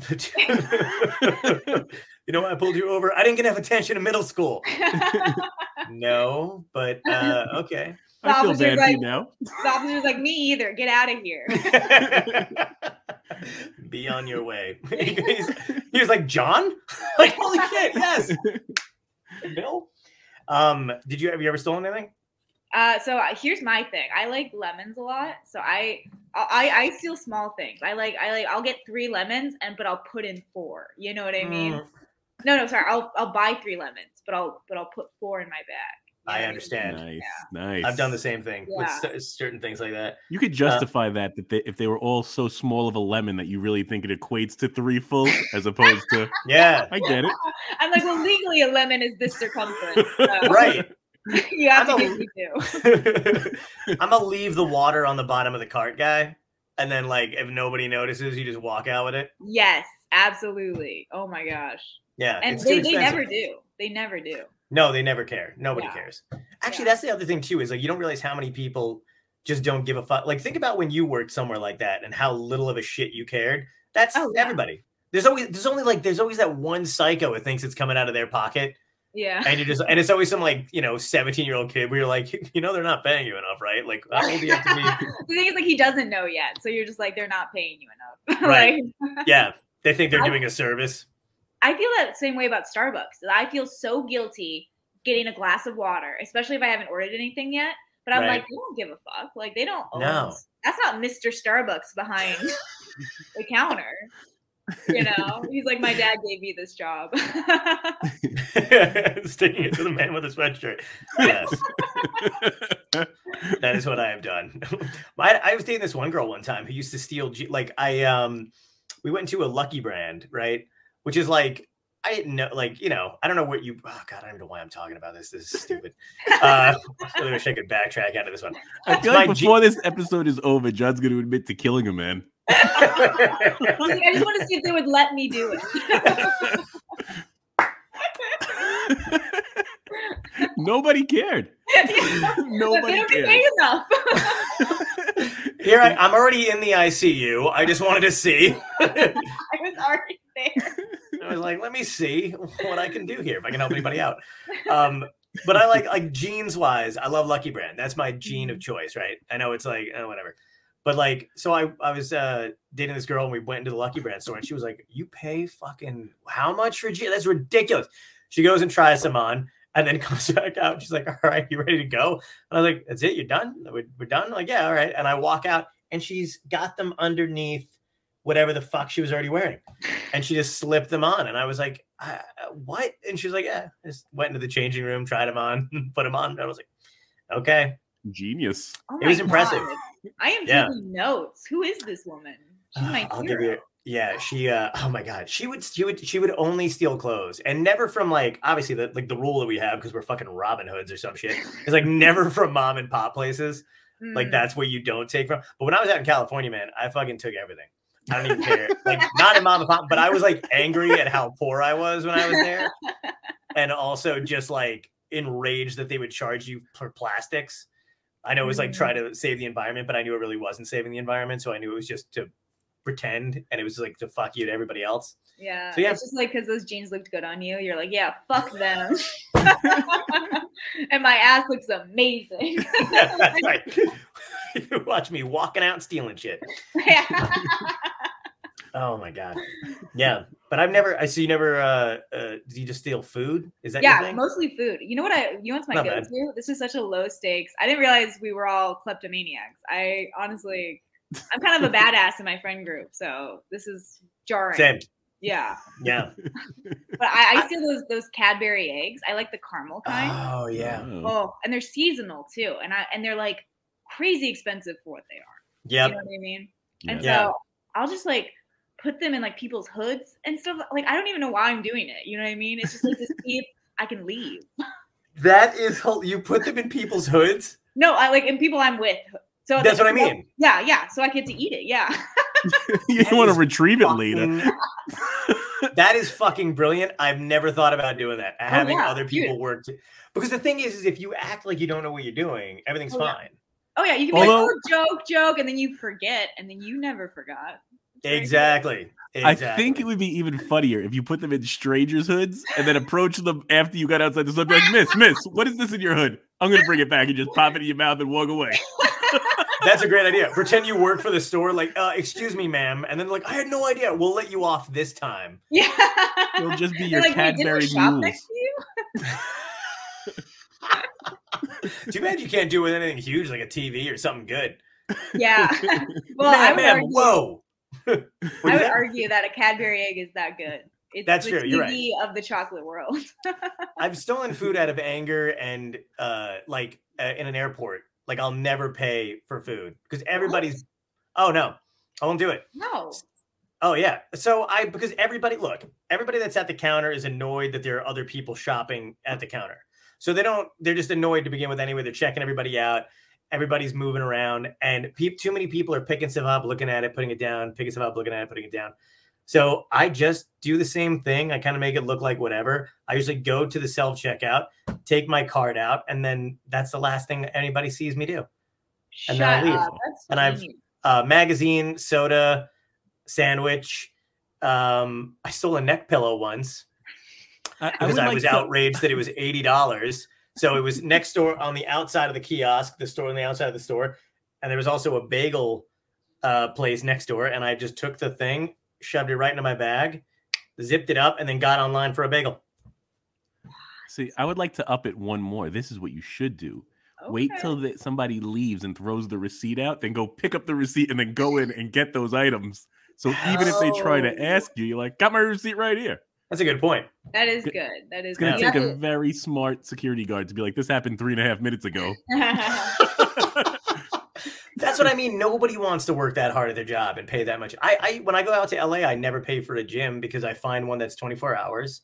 S2: know I pulled you over? I didn't get enough attention in middle school. No, but uh, okay.
S3: I feel
S1: officer's
S3: bad for
S1: like-
S3: you now.
S1: the officer's like, me either. Get out of here. [LAUGHS]
S2: Be on your way. [LAUGHS] He was like, John? [LAUGHS] like, holy shit, yes. Bill? Um, did you have you ever stolen anything?
S1: Uh, so uh, here's my thing. I like lemons a lot. So I, I, I steal small things. I like, I like, I'll get three lemons and but I'll put in four. You know what I mean?
S2: Mm,
S1: No, no, sorry. I'll, I'll buy three lemons, but I'll, but I'll put four in my bag. You know
S2: I understand.
S3: Nice, nice.
S2: I've done the same thing with
S1: Yeah.
S2: cer- certain things like that.
S3: You could uh, justify that that they, if they were all so small of a lemon that you really think it equates to three full, as opposed to [LAUGHS]
S2: Yeah.
S3: I get it. [LAUGHS]
S1: I'm like, well, legally a lemon is this circumference. So [LAUGHS]
S2: right.
S1: you have
S2: I'm
S1: to
S2: a-
S1: give me two.
S2: I'm gonna leave the water on the bottom of the cart guy. And then like if nobody notices, you just walk out with it.
S1: Yes, absolutely. Oh my gosh.
S2: Yeah.
S1: And they, they never do. They never do.
S2: No, they never care. Nobody
S1: Yeah.
S2: cares. Actually,
S1: Yeah.
S2: that's the other thing too. Is like you don't realize how many people just don't give a fuck. Like think about when you worked somewhere like that and how little of a shit you cared. That's
S1: Oh, yeah.
S2: everybody. There's always there's only like there's always that one psycho who thinks it's coming out of their pocket,
S1: Yeah.
S2: and you just and it's always some like you know 17 year old kid where you're like [LAUGHS] you know they're not paying you enough, right? Like how old do you have to be? [LAUGHS]
S1: the thing is, like, he doesn't know yet. So you're just like, they're not paying you enough. [LAUGHS]
S2: Right.
S1: like,
S2: Yeah, they think they're
S1: I-
S2: doing a service.
S1: I feel that same way about Starbucks. I feel so guilty getting a glass of water, especially if I haven't ordered anything yet. But I'm
S2: Right.
S1: like, they don't give a fuck. Like they don't
S2: No.
S1: That's not Mr. Starbucks behind [LAUGHS] the counter. You know, he's like, my dad gave me this job. [LAUGHS]
S2: Sticking it to the man with a sweatshirt. Yes. [LAUGHS] that is what I have done. I, I was dating this one girl one time who used to steal like I um we went to a Lucky Brand right, which is like I didn't know like you know I don't know what you oh god I don't know why I'm talking about this this is stupid. Uh, I really wish I could backtrack out of this one.
S3: I feel
S2: My
S3: like
S2: G-
S3: before this episode is over, John's going to admit to killing a man.
S1: I was like, I just want to see if they would let me do it. [LAUGHS]
S3: Nobody cared. [LAUGHS]
S1: But they
S3: Nobody
S1: don't
S3: cared.
S1: enough.
S2: Here I, [LAUGHS] I'm already in the ICU. I just wanted to see.
S1: I was already there.
S2: I was like, let me see what I can do here if I can help anybody out. [LAUGHS] Um, but I like like jeans wise, I love Lucky Brand. That's my jean of choice, right? I know it's like oh, whatever, but like so I I was uh, dating this girl and we went into the Lucky Brand store and she was like, you pay fucking how much for jeans? That's ridiculous. She goes and tries some on and then [LAUGHS] comes back out. She's like, all right, you ready to go? And I was like, that's it, you're done. We're, we're done. like yeah, all right. And I walk out and she's got them underneath whatever the fuck she was already wearing, and she just slipped them on, and I was like, uh, "What?" And she was like, "Yeah." Just went into the changing room, tried them on, [LAUGHS] put them on, and I was like, "Okay."
S3: Genius.
S1: Oh
S2: It was
S1: my
S2: impressive.
S1: God. I am
S2: Yeah.
S1: taking notes. Who is this woman? She's my
S2: I'll
S1: hero.
S2: give you. Yeah, she. uh Oh my god, she would. She would. She would only steal clothes, and never from like obviously the like the rule that we have because we're fucking Robin Hoods or some shit. Is like [LAUGHS] never from mom and pop places. Like
S1: Mm.
S2: that's where you don't take from. But when I was out in California, man, I fucking took everything. I don't even care. Like not in mom and pop, but I was like angry at how poor I was when I was there, [LAUGHS] and also just like enraged that they would charge you for plastics. I know it was like try mm. to save the environment, but I knew it really wasn't saving the environment. So I knew it was just to pretend, and it was like to fuck you to everybody else.
S1: Yeah.
S2: So, yeah.
S1: It's just like because those jeans looked good on you. You're like, yeah, fuck them. [LAUGHS] and my ass looks amazing. [LAUGHS]
S2: Yeah, that's right. you watch me walking out and stealing shit.
S1: yeah.
S2: Oh my god. Yeah, but I've never. I see you never. uh uh Do you just steal food? Is that your
S1: yeah,
S2: thing?
S1: mostly food. You know what I you know what's my
S2: Not
S1: go
S2: bad.
S1: to? This is such a low stakes. I didn't realize we were all kleptomaniacs. I honestly I'm kind of a [LAUGHS] badass in my friend group, so this is jarring.
S2: Same.
S1: Yeah.
S2: Yeah. [LAUGHS]
S1: But I, I steal those those Cadbury eggs. I like the caramel kind.
S2: Oh yeah.
S3: Oh.
S1: Oh, and they're seasonal too. And I and they're like crazy expensive for what they are.
S2: Yeah.
S1: You know what I mean? And
S2: Yeah.
S1: so I'll just like put them in like people's hoods and stuff. Like I don't even know why I'm doing it. You know what I mean? It's just like to [LAUGHS] see if I can leave.
S2: That is. You put them in people's hoods.
S1: No, I like in people I'm with. So
S2: That's what I
S1: like,
S2: mean.
S1: Yeah, yeah. So I get to eat it. Yeah. [LAUGHS] [LAUGHS]
S3: you want to retrieve it later.
S2: That is fucking brilliant. I've never thought about doing that. Oh, having
S1: Oh, yeah,
S2: other
S1: dude.
S2: people work to, because the thing is, is if you act like you don't know what you're doing, everything's
S1: Oh, yeah.
S2: fine.
S1: Oh yeah, you can be
S3: Although-
S1: like, oh, joke, joke, and then you forget, and then you never forgot. It's very good.
S2: Exactly. exactly.
S3: I think it would be even funnier if you put them in strangers' hoods and then approach them after you got outside the store. Be like, Miss, Miss, what is this in your hood? I'm gonna bring it back and just pop it in your mouth and walk away. [LAUGHS]
S2: That's a great idea. Pretend you work for the store, like, uh, excuse me, ma'am, and then like, I had no idea. We'll let you off this time.
S1: Yeah.
S3: It'll just be your
S1: like, "Wait, didn't we
S3: Cadbury
S1: shop
S3: mules.
S1: next you? [LAUGHS]
S2: Too bad you can't do it with anything huge like a TV or something good.
S1: Yeah. [LAUGHS] well, I
S2: ma'am, ma'am,
S1: argue,
S2: whoa. What
S1: I would
S2: that?
S1: argue that a Cadbury egg is that good. It's
S2: That's
S1: the
S2: true, you're right.
S1: Of the chocolate world. [LAUGHS]
S2: I've stolen food out of anger and uh like uh, in an airport. Like I'll never pay for food because everybody's. Oh no, I won't do it.
S1: no.
S2: Oh yeah. So I because everybody look, everybody that's at the counter is annoyed that there are other people shopping at the counter. So they don't. They're just annoyed to begin with anyway. They're checking everybody out. Everybody's moving around, and pe- too many people are picking stuff up, looking at it, putting it down, picking stuff up, looking at it, putting it down. So I just do the same thing. I kind of make it look like whatever. I usually go to the self checkout, take my card out, and then that's the last thing anybody sees me do. And
S1: Shut
S2: then I leave.
S1: up. That's
S2: And I've- uh, magazine, soda, sandwich. Um, I stole a neck pillow once
S3: I, I
S2: because
S3: would
S2: I,
S3: like
S2: was
S3: to-
S2: outraged that it was eighty dollars. So it was next door on the outside of the kiosk, the store on the outside of the store, and there was also a bagel uh, place next door. And I just took the thing, shoved it right into my bag, zipped it up, and then got online for a bagel.
S3: See, I would like to up it one more. This is what you should do. Wait till that somebody leaves and throws the receipt out, then go pick up the receipt and then go in and get those items. So even if they try to
S1: Oh.
S3: ask you, you're like, got my receipt right here.
S2: That's a good point.
S1: That is good. That is
S3: It's gonna
S1: good.
S3: take
S1: You
S3: a very smart security guard to be like, this happened three and a half minutes ago. [LAUGHS] [LAUGHS]
S2: That's what I mean. Nobody wants to work that hard at their job and pay that much. I, I when I go out to LA, I never pay for a gym because I find one that's 24 hours.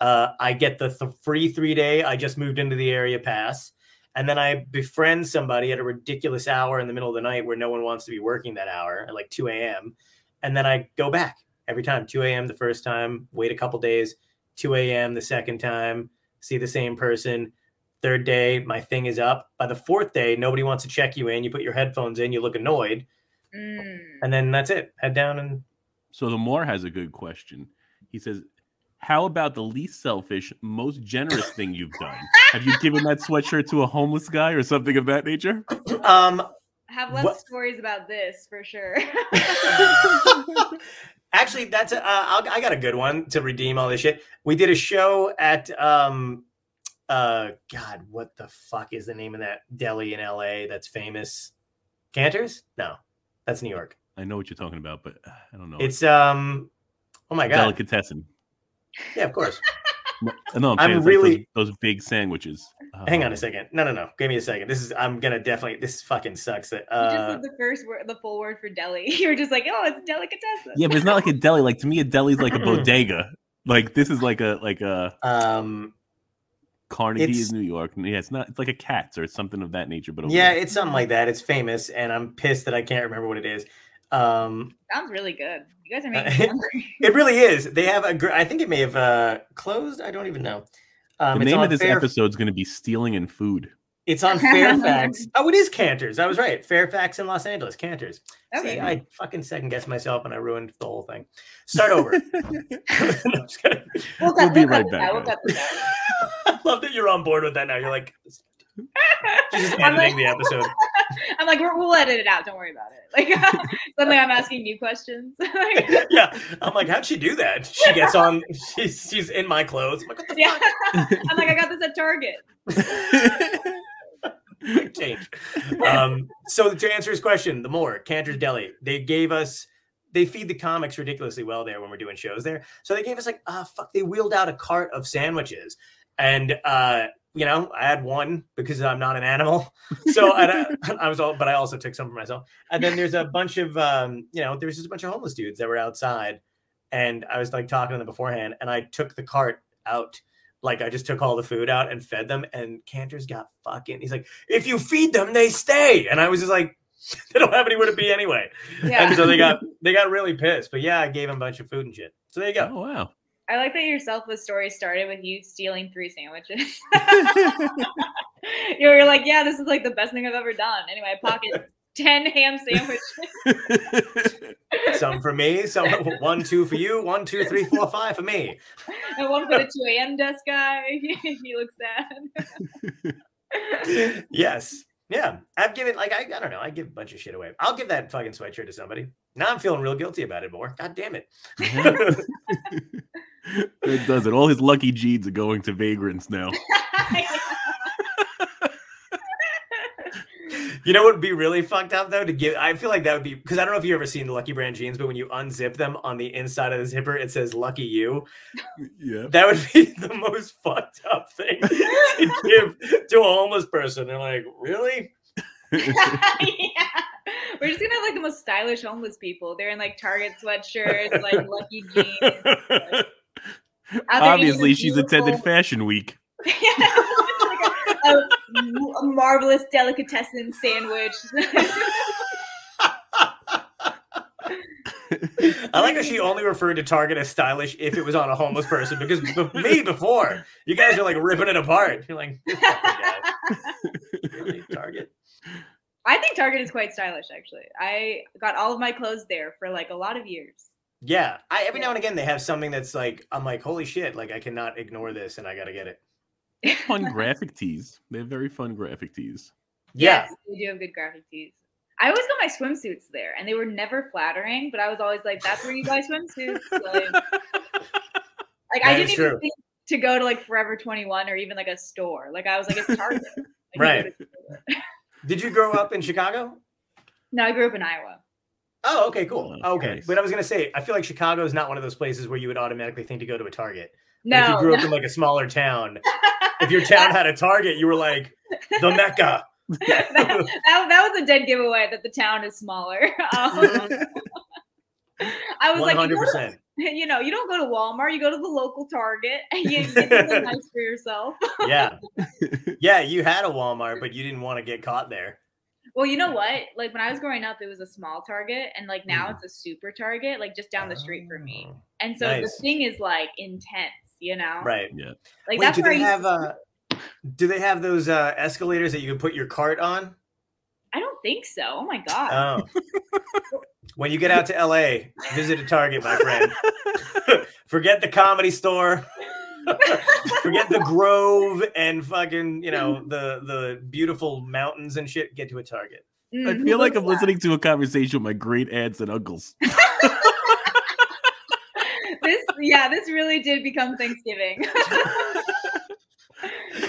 S2: Uh, I get the th- free three day. I just moved into the area pass, and then I befriend somebody at a ridiculous hour in the middle of the night where no one wants to be working that hour at like 2 a.m. And then I go back every time 2 a.m. the first time, wait a couple days, 2 a.m. the second time, see the same person. Third day, my thing is up. By the fourth day, nobody wants to check you in. You put your headphones in, you look annoyed,
S1: Mm.
S2: and then that's it. Head down and
S3: So the Moore has a good question. He says, How about the least selfish, most generous thing you've done? Have you given that sweatshirt to a homeless guy or something of that nature?
S2: um
S1: have less
S2: What-
S1: stories about this for sure. [LAUGHS] [LAUGHS]
S2: actually that's a, uh, I'll, I got a good one to redeem all this shit. We did a show at um uh God, what the fuck is the name of that deli in LA that's famous? Canter's? No. That's New York.
S3: I know what you're talking about, but uh, I don't know.
S2: It's um. Oh my god.
S3: delicatessen.
S2: Yeah, of course. [LAUGHS]
S3: No, no, I'm,
S2: I'm
S3: saying like
S2: really-
S3: those, those big sandwiches.
S2: Hang on a second. No, no, no. Give me a second. This is. I'm gonna definitely. This fucking sucks.
S1: You just
S2: Uh,
S1: said the first word, the full word for deli. [LAUGHS] You were just like, oh, it's delicatessen.
S3: Yeah, but it's not like a deli. Like to me, a deli's like a [CLEARS THROAT] bodega. Like this is like a like a
S2: um.
S3: Carnegie
S2: It's-
S3: is New York. Yeah, it's not. It's like a Katz or something of that nature. But over
S2: Yeah,
S3: there.
S2: it's something like that. It's famous, and I'm pissed that I can't remember what it is. Um,
S1: Sounds really good. You guys are making [LAUGHS] me hungry.
S2: it really is. They have a. gr- I think it may have uh closed. I don't even know. Um,
S3: the
S2: it's
S3: name
S2: on
S3: of this
S2: Fair-
S3: episode is going to be stealing and food.
S2: It's on [LAUGHS] Fairfax. oh, it is Canter's. I was right. Fairfax in Los Angeles. Canter's.
S1: Okay.
S2: See, I fucking second guessed myself and I ruined the whole thing. Start over. [LAUGHS] No, I'm just.
S1: We'll,
S3: We'll be
S1: we'll
S3: right
S1: cut
S3: back,
S1: That. We'll
S3: guys.
S1: cut this out.
S2: I love that you're on board with that now. You're like, just
S1: I'm like-
S2: editing the episode. [LAUGHS]
S1: I'm like, we'll edit it out. Don't worry about it. Like, [LAUGHS] suddenly I'm asking you questions. [LAUGHS]
S2: Yeah, I'm like, how'd she do that? She gets on. She's she's in my clothes. I'm like, what the
S1: yeah. I'm like, I got this at Target.
S2: Change. Um, so to answer his question, the more Canter's Deli, they gave us. They feed the comics ridiculously well there when we're doing shows there. So they gave us like, ah, fuck. They wheeled out a cart of sandwiches, and uh, you know, I had one because I'm not an animal. [LAUGHS] So I, [LAUGHS] I was all, but I also took some for myself. And then there's a bunch of, um, you know, there's just a bunch of homeless dudes that were outside, and I was like talking to them beforehand, and I took the cart out. Like I just took all the food out and fed them, and Canter's got fucking. He's like, if you feed them, they stay. And I was just like, [LAUGHS] they don't have anywhere to be anyway.
S1: Yeah.
S2: And so they got they got really pissed. But yeah, I gave them a bunch of food and shit. So there you go.
S3: oh wow!
S1: I like that your selfless story started with you stealing three sandwiches. [LAUGHS] [LAUGHS] you were like, yeah, this is like the best thing I've ever done. Anyway, I pocket [LAUGHS] 10 ham sandwiches
S2: Some for me, some one, two for you, one, two, three, four, five for me.
S1: and one for the 2 a.m. desk guy. he looks sad.
S2: yes. Yeah. I've given like I, I don't know, I give a bunch of shit away. I'll give that fucking sweatshirt to somebody. Now I'm feeling real guilty about it more. God damn it. Mm-hmm.
S3: It does it. All his lucky G's are going to vagrants now. [LAUGHS]
S2: You know what would be really fucked up though to give I feel like that would be because I don't know if you've ever seen the Lucky Brand jeans, but when you unzip them on the inside of the zipper, it says Lucky You.
S3: Yeah.
S2: That would be [LAUGHS] the most fucked up thing to give to a homeless person. They're like, really?
S1: yeah. [LAUGHS] We're just gonna have like the most stylish homeless people. They're in like Target sweatshirts, like lucky jeans. Out there eating
S3: Obviously,
S1: a
S3: she's attended Fashion Week. [LAUGHS] [LAUGHS]
S1: a, a, a marvelous delicatessen sandwich. [LAUGHS]
S2: I like that she only referred to Target as stylish if it was on a homeless person because be- me before you guys are like ripping it apart. You're like, "This fucking guy." really, Target?
S1: I think Target is quite stylish, actually. I got all of my clothes there for like a lot of years.
S2: Yeah, I, every now and again they have something that's like I'm like, holy shit! Like I cannot ignore this, and I gotta get it.
S3: They [LAUGHS] fun graphic tees. They have very fun graphic tees.
S2: Yeah,
S1: Yes, they do have good graphic tees. I always got my swimsuits there, and they were never flattering. But I was always like, "That's where you buy swimsuits." Like, [LAUGHS] like I didn't even think to go to like Forever Twenty One or even like a store. Like I was like, "It's Target." Like,
S2: Right. Did you grow up in Chicago?
S1: No, I grew up in Iowa.
S2: Oh, okay, cool.
S3: Oh,
S2: okay,
S3: nice.
S2: but I was gonna say, I feel like Chicago is not one of those places where you would automatically think to go to a Target. But
S1: No,
S2: if you grew up in like a smaller town, if your town had a Target, you were like the mecca.
S1: that, [LAUGHS] that, that was a dead giveaway that the town is smaller. Um, I was
S2: One
S1: like, you,
S2: hundred
S1: to-
S2: percent. [LAUGHS]
S1: you know, you don't go to Walmart, you go to the local Target and [LAUGHS] you get something nice for yourself.
S2: Yeah, yeah. You had a Walmart, but you didn't want to get caught there.
S1: Well, you know what? Like when I was growing up, it was a small Target, and like now
S2: Mm.
S1: it's a super Target, like just down the street from me.
S2: Oh,
S1: And so
S2: nice.
S1: the thing is like intense, you know?
S2: Right.
S3: Yeah.
S1: Like
S2: Wait,
S1: that's
S2: do
S1: where
S2: they
S1: used
S2: have
S1: to-
S2: uh do they have those uh escalators that you can put your cart on?
S1: I don't think so. Oh my god.
S2: Oh. [LAUGHS] when you get out to LA, visit a Target, my friend. [LAUGHS] [LAUGHS] Forget the comedy store. [LAUGHS] Forget the Grove and fucking, you know, the the beautiful mountains and shit. Get to a Target.
S1: Mm,
S3: I feel like I'm
S1: that?
S3: listening to a conversation with my great aunts and uncles. [LAUGHS] [LAUGHS]
S1: This yeah, this really did become Thanksgiving.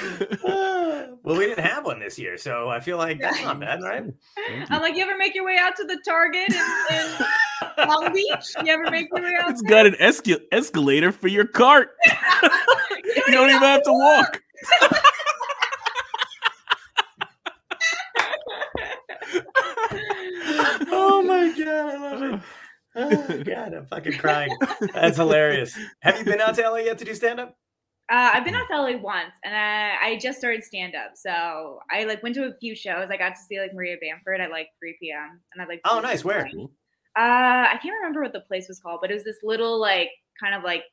S1: [LAUGHS]
S2: Well, we didn't have one this year, so I feel like that's not bad, right? [LAUGHS]
S1: I'm like, you ever make your way out to the Target in, in [LAUGHS] Long Beach? You ever make your way out?
S3: It's
S1: there?
S3: got an esca- escalator for your cart. you don't even have to walk.
S2: oh my god, I love it. Oh god, I'm fucking crying. That's hilarious. Have you been out to LA yet to do stand up?
S1: Uh, I've been out to LA once, and I, I just started stand up. So I like went to a few shows. I got to see like Maria Bamford at like 3 p.m. and I like.
S2: Oh, nice. Where?
S1: Uh, I can't remember what the place was called, but it was this little like kind of like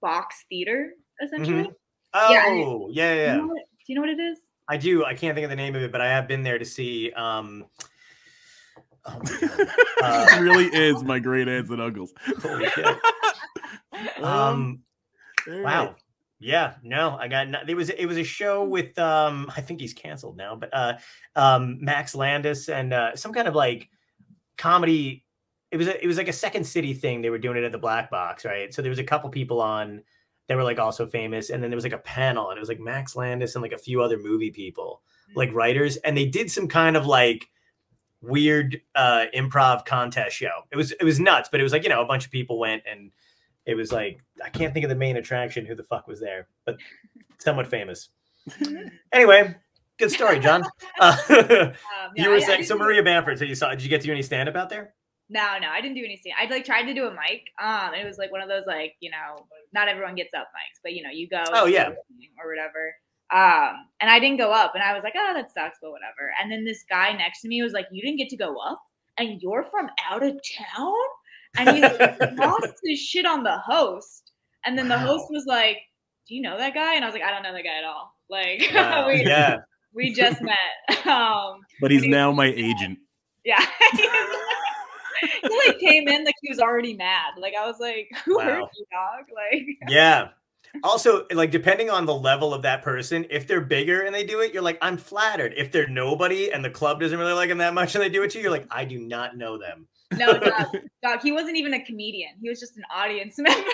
S1: box theater essentially.
S2: Oh,
S1: Yeah,
S2: yeah,
S1: I-
S2: yeah,
S1: Do, you know what, do you know what it is?
S2: I do. I can't think of the name of it, but I have been there to see. Um, oh my God. [LAUGHS] Uh,
S3: it really is my great aunts and uncles.
S2: holy shit. [LAUGHS] Um,
S3: all
S2: wow. Yeah, no, I got no, it was it was a show with um I think he's canceled now, but uh um Max Landis and uh some kind of like comedy it was a, it was like a second city thing they were doing it at the black box right? So there was a couple people on that were like also famous and then there was like a panel and it was like max landis and like a few other movie people like writers and they did some kind of like weird uh improv contest show. It was it was nuts but it was like you know a bunch of people went and it was like i can't think of the main attraction who the fuck was there but somewhat famous [LAUGHS] anyway good story john [LAUGHS] uh,
S1: Um,
S2: you were
S1: I- I
S2: saying
S1: didn't
S2: so maria bamford so you saw did you get to do any stand-up out there
S1: No, no, I didn't do anything. I like tried to do a mic. Um, it was like one of those like you know, not everyone gets up mics, but you know, you go.
S2: Oh, yeah.
S1: or whatever. Um, and I didn't go up, and I was like, oh, that sucks, but whatever. And then this guy next to me was like, you didn't get to go up, and you're from out of town, and he lost [LAUGHS] his shit on the host. And then the host was like, do you know that guy? And I was like, I don't know that guy at all. Like, [LAUGHS]
S2: Wow.
S1: we,
S2: yeah
S1: we just [LAUGHS] met. Um,
S3: But he's now my agent.
S1: yeah. he like came in like he was already mad. Like I was like, "Who hurt
S2: Wow.
S1: you, dog?" Like,
S2: Yeah. Also, like depending on the level of that person, if they're bigger and they do it, you're like, I'm flattered. If they're nobody and the club doesn't really like them that much and they do it to you, you're like, I do not know them.
S1: No, dog, dog. He wasn't even a comedian. He was just an audience [LAUGHS] member.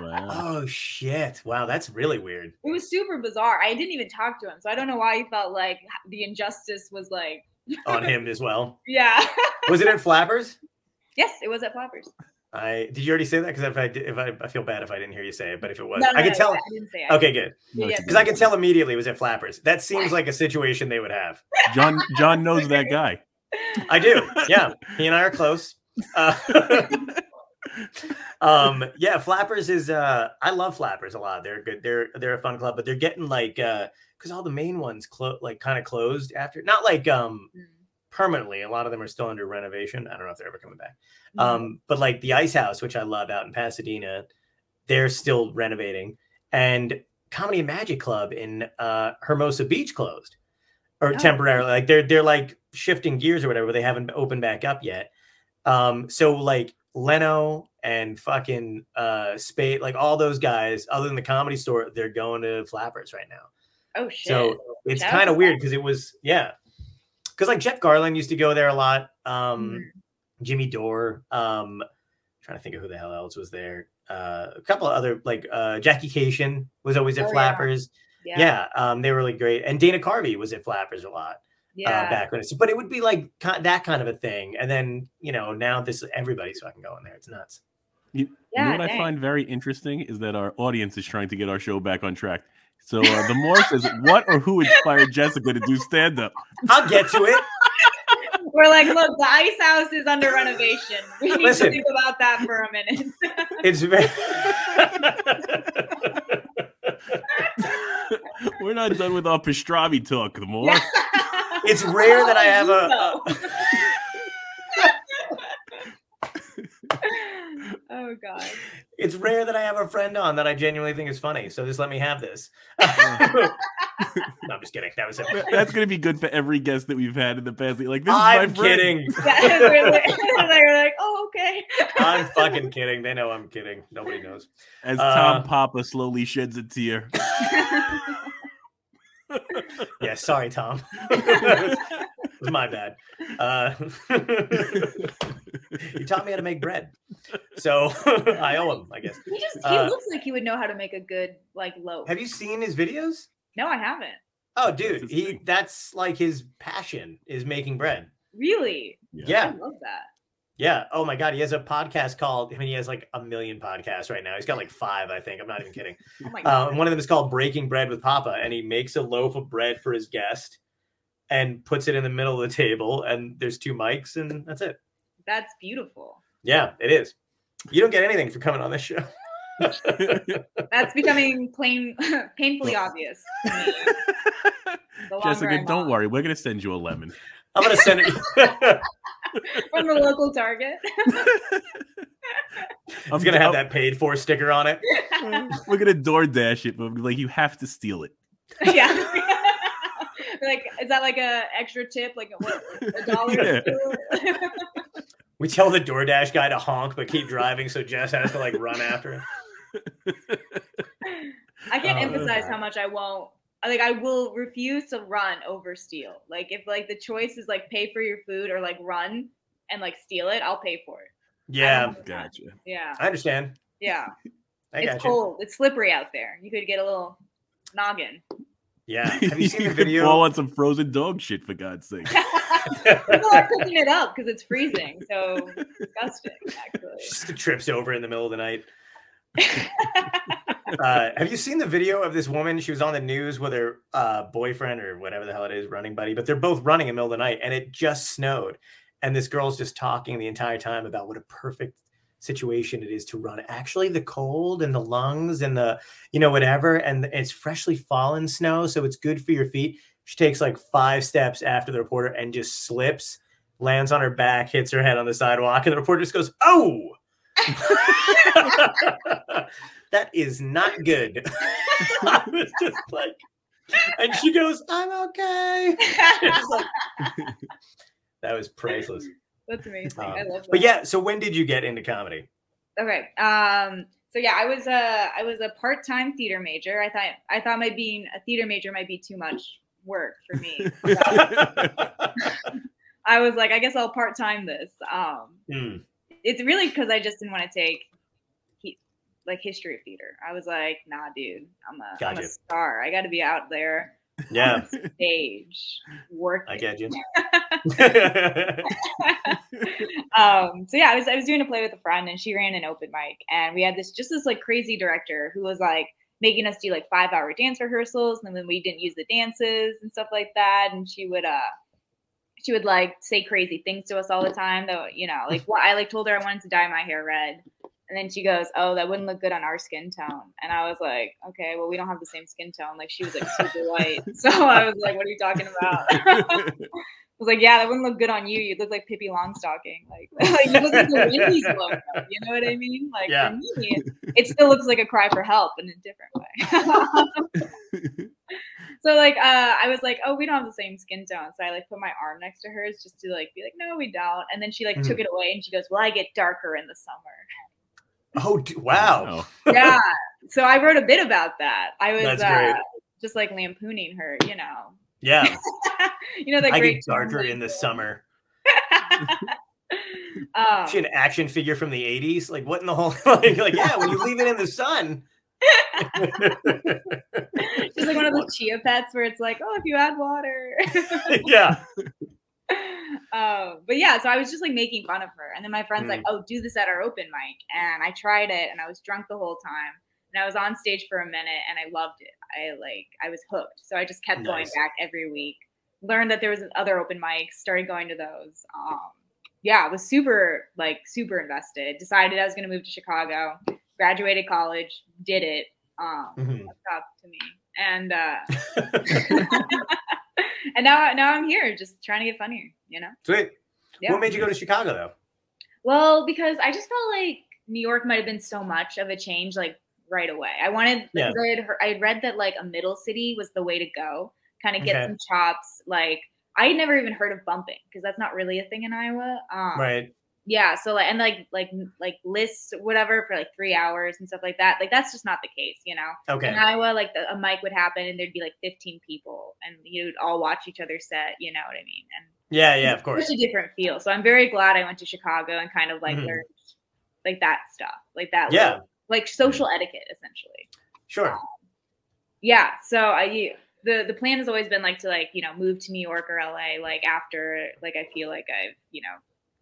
S3: Wow.
S2: Oh shit! Wow, that's really weird.
S1: it was super bizarre. I didn't even talk to him, so I don't know why he felt like the injustice was like, [LAUGHS]
S2: On him as well.
S1: yeah.
S2: Was it at Flappers?
S1: yes, it was at Flappers.
S2: I did you already say that? Because if I did, if I, I feel bad if I didn't hear you say it, but if it was,
S1: No, no,
S2: I could
S1: no,
S2: tell.
S1: I didn't say it.
S2: Okay, good.
S3: No,
S1: Yeah,
S2: Because I
S3: didn't.
S2: could tell immediately it was at Flappers. That seems like a situation they would have.
S3: John John knows that guy.
S2: I do. Yeah, he and I are close. Uh, [LAUGHS] um, yeah, Flappers is. Uh, I love Flappers a lot. They're good. They're they're a fun club, but they're getting like uh, because all the main ones clo- like kind of closed after. Not like um
S1: Mm,
S2: permanently. A lot of them are still under renovation. I don't know if they're ever coming back.
S1: mm.
S2: Um, but like the Ice House, which I love out in Pasadena, they're still renovating, and Comedy and Magic Club in uh, Hermosa Beach closed or
S1: Oh.
S2: temporarily. Like they're they're like shifting gears or whatever. They haven't opened back up yet. Um, so like Leno and fucking uh, Spade, like all those guys, other than the Comedy Store, they're going to Flappers right now.
S1: oh shit.
S2: So it's kind of weird because it was yeah, because like Jeff Garlin used to go there a lot. Um,
S1: Mhm.
S2: Jimmy Dore. Um, trying to think of who the hell else was there. Uh, a couple of other like uh, Jackie Kashian was always at
S1: Oh, yeah.
S2: Flappers.
S1: yeah,
S2: Yeah, um, they were really great. And Dana Carvey was at Flappers a lot
S1: yeah.
S2: uh, back when. It's, but it would be like ki- that kind of a thing. And then you know now this everybody's fucking going there. It's nuts.
S3: You, you
S1: Yeah,
S3: know what I find very interesting is that our audience is trying to get our show back on track. So uh, the more says, what or who inspired Jessica to do stand up?
S2: I'll get to it. [LAUGHS]
S1: We're like, look, the ice house is under renovation. We need
S2: Listen.
S1: to think about that for a minute. [LAUGHS]
S2: It's very. [LAUGHS]
S3: We're not done with our pastrami talk. The more
S2: It's rare that I have a- [LAUGHS]
S1: oh god.
S2: it's rare that I have a friend on that I genuinely think is funny. So just let me have this. [LAUGHS] no, I'm just kidding. That was it.
S3: that's going to be good for every guest that we've had in the past. Like this
S2: I'm
S3: is my
S2: kidding. [LAUGHS]
S1: Yeah, we're like, we're like, oh okay.
S2: I'm fucking kidding. They know I'm kidding. Nobody knows.
S3: As
S2: Uh,
S3: Tom Papa slowly sheds a tear.
S2: Yeah, sorry, Tom. [LAUGHS] it was my bad. Uh, [LAUGHS] he taught me how to make bread, so [LAUGHS] I owe him, I guess.
S1: he just he
S2: Uh,
S1: looks like he would know how to make a good like loaf.
S2: Have you seen his videos?
S1: no, I haven't.
S2: Oh, dude, he—that's like his passion is making bread.
S1: Really? I
S2: Yeah.
S1: I love that.
S2: Yeah. Oh my god, he has a podcast called. I mean, he has like a million podcasts right now. He's got like five, I think. I'm not even kidding. [LAUGHS]
S1: Oh my
S2: Uh,
S1: god.
S2: and one of them is called Breaking Bread with Papa, and he makes a loaf of bread for his guest and puts it in the middle of the table, and there's two mics, and that's it.
S1: That's beautiful.
S2: Yeah, it is. You don't get anything for coming on this show. [LAUGHS]
S1: That's becoming plain [LAUGHS] painfully obvious. to me. The longer
S3: Jessica,
S1: I'm
S3: don't
S1: on.
S3: worry. We're gonna send you a lemon.
S2: I'm gonna send it. [LAUGHS]
S1: From the local Target. [LAUGHS]
S2: I'm gonna have that paid for sticker on it. [LAUGHS]
S3: We're gonna door dash it, but like you have to steal it.
S1: yeah. like, is that like a extra tip? Like what, a dollar?
S3: Yeah.
S2: We tell the DoorDash guy to honk, but keep driving, so Jess has to like run after him.
S1: I can't
S2: Oh,
S1: emphasize how much I won't. Like I will refuse to run over steal. Like if like the choice is like pay for your food or like run and like steal it, I'll pay for it.
S2: Yeah,
S3: Gotcha.
S1: Yeah,
S2: I understand.
S1: yeah. [LAUGHS]
S2: I
S1: it's
S2: you.
S1: cold. It's slippery out there. You could get a little noggin.
S2: Yeah. [LAUGHS] Have you seen the
S3: could
S2: video?
S3: Fall on some frozen dog shit for God's sake. [LAUGHS]
S1: People are picking it up because it's freezing. So disgusting, actually.
S2: Just the trips over in the middle of the night. [LAUGHS] Uh, have you seen the video of this woman? She was on the news with her uh, boyfriend or whatever the hell it is, running buddy, but they're both running in the middle of the night and it just snowed. And this girl's just talking the entire time about what a perfect situation it is to run. Actually, the cold and the lungs and the, you know, whatever. And it's freshly fallen snow. So it's good for your feet. She takes like five steps after the reporter and just slips, lands on her back, hits her head on the sidewalk. And the reporter just goes, Oh, [LAUGHS] that is not good. [LAUGHS] I was just like, and she goes, I'm okay. [LAUGHS] Like- that was priceless.
S1: That's amazing.
S2: Um,
S1: I love that.
S2: But yeah, so when did you get into comedy?
S1: Okay. Um. So yeah, I was a I was a part time theater major. I thought I thought my being a theater major might be too much work for me. So I was like, I guess I'll part time this. Um.
S2: Hmm.
S1: It's really because I just didn't want to take, he, like history of theater. I was like, nah, dude, I'm a am a star. I got to be out there
S2: Yeah,
S1: stage working.
S2: I get you. [LAUGHS]
S1: um so yeah i was i was doing a play with a friend and she ran an open mic and we had this just this like crazy director who was like making us do like five hour dance rehearsals and then we didn't use the dances and stuff like that and she would uh she would like say crazy things to us all the time though you know like what i like told her i wanted to dye my hair red and then she goes oh that wouldn't look good on our skin tone and i was like okay well we don't have the same skin tone like she was like super white [LAUGHS] so i was like what are you talking about [LAUGHS] I was like, yeah, that wouldn't look good on you. You'd look like Pippi Longstocking. Like, [LAUGHS] like you look like the Wendy's logo. You know what I mean? Like
S2: Yeah.
S1: for me, it still looks like a cry for help in a different way. So like, uh, I was like, oh, we don't have the same skin tone. So I like put my arm next to hers just to like be like, no, we don't. And then she like took it away and she goes, well, I get darker in the summer.
S2: oh, d- wow. [LAUGHS]
S1: Yeah. so I wrote a bit about that. I was
S2: That's
S1: uh,
S2: great.
S1: just like lampooning her, you know.
S2: Yeah, [LAUGHS]
S1: you know that
S2: I
S1: great
S2: get darker in the summer. [LAUGHS]
S1: um,
S2: She an action figure from the 80s? Like, what in the whole? Like, like yeah, when you leave it in the sun. [LAUGHS]
S1: She's like one of those chia pets where it's like, oh, if you add water. [LAUGHS]
S2: yeah. [LAUGHS]
S1: um, but yeah, so I was just like making fun of her. And then my friend's like,
S2: Mm.
S1: oh, do this at our open mic. And I tried it and I was drunk the whole time. And I was on stage for a minute and I loved it. I like, I was hooked. So I just kept going back every week. Learned that there was other open mics, started going to those. Um, yeah, I was super, like, super invested. Decided I was going to move to Chicago, graduated college, did it. Um,
S2: Mhm.
S1: up to me. And uh, [LAUGHS] and now now I'm here just trying to get funnier, you know?
S2: Sweet.
S1: Yeah.
S2: What made you go to Chicago though?
S1: Well, because I just felt like New York might have been so much of a change like right away. I wanted
S2: Yeah.
S1: because I had heard, I had read that like a middle city was the way to go, kind of get
S2: Okay.
S1: some chops. Like I had never even heard of bumping because that's not really a thing in Iowa. Um,
S2: Right.
S1: Yeah. So like and like like like lists whatever for like three hours and stuff like that. Like that's just not the case, you know.
S2: Okay.
S1: In Iowa, like the, a mic would happen and there'd be like 15 people and you'd all watch each other set, you know what I mean? And
S2: Yeah, yeah, of course.
S1: such a different feel. So I'm very glad I went to Chicago and kind of like
S2: Mhm.
S1: learned like that stuff, like that,
S2: Yeah.
S1: little- like social etiquette essentially.
S2: Sure.
S1: Yeah. So I, the the plan has always been like to like you know move to New York or LA like after like I feel like I've you know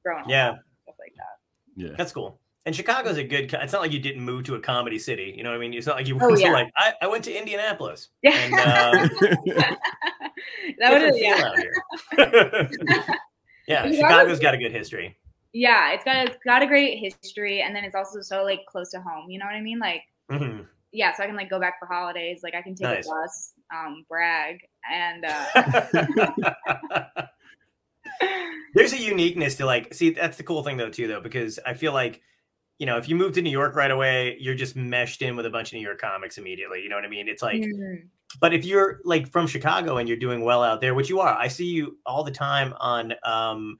S1: grown up
S2: Yeah.
S1: stuff like that.
S3: Yeah.
S2: That's cool. And Chicago's a good. It's not like you didn't move to a comedy city. You know what I mean? It's not like you
S1: Oh,
S2: went to [LAUGHS]
S1: yeah.
S2: like I, I went to Indianapolis. [LAUGHS]
S1: Yeah,
S2: And, uh, [LAUGHS]
S1: that would
S2: different
S1: yeah.
S2: feel out here. yeah,
S1: Chicago's-
S2: Chicago's got a good history.
S1: yeah it's got it's got a great history and then it's also so like close to home. You know what I mean? Like
S2: Mhm.
S1: yeah, so I can like go back for holidays. Like I can take
S2: Nice.
S1: a bus, um, brag, and uh,
S2: There's a uniqueness to like see that's the cool thing though too though because I feel like you know if you move to New York right away you're just meshed in with a bunch of New York comics immediately you know what I mean? It's like
S1: mm,
S2: but if you're like from Chicago and you're doing well out there which you are I see you all the time on um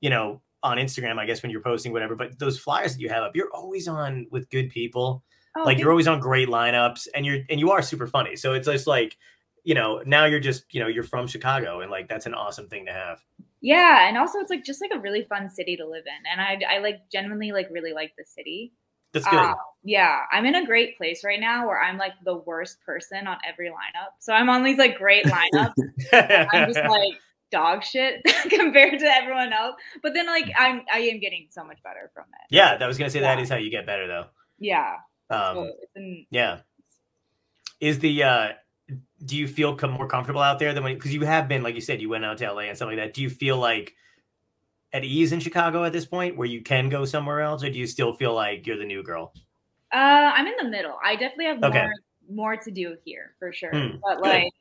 S2: you know on Instagram I guess when you're posting whatever but those flyers that you have up you're always on with good people.
S1: Oh,
S2: like you're always on great lineups and you're and you are super funny. So it's just like you know now you're just you know you're from Chicago and like that's an awesome thing to have
S1: Yeah, and also it's like just like a really fun city to live in, and I I like genuinely like really like the city.
S2: that's good
S1: Uh, yeah, I'm in a great place right now where I'm like the worst person on every lineup. So I'm on these like great lineups. I'm just [LAUGHS] like dog shit [LAUGHS] compared to everyone else. But then like I'm I am getting so much better from it.
S2: Yeah, that was gonna say that
S1: Yeah.
S2: is how you get better though.
S1: Yeah.
S2: Um,
S1: it's been,
S2: yeah. Is the uh do you feel com- more comfortable out there than when because you have been like you said you went out to LA and stuff like that? Do you feel like at ease in Chicago at this point where you can go somewhere else, or do you still feel like you're the new girl?
S1: uh I'm in the middle. I definitely have
S2: Okay.
S1: more more to do here for sure.
S2: Hmm,
S1: but
S2: good.
S1: like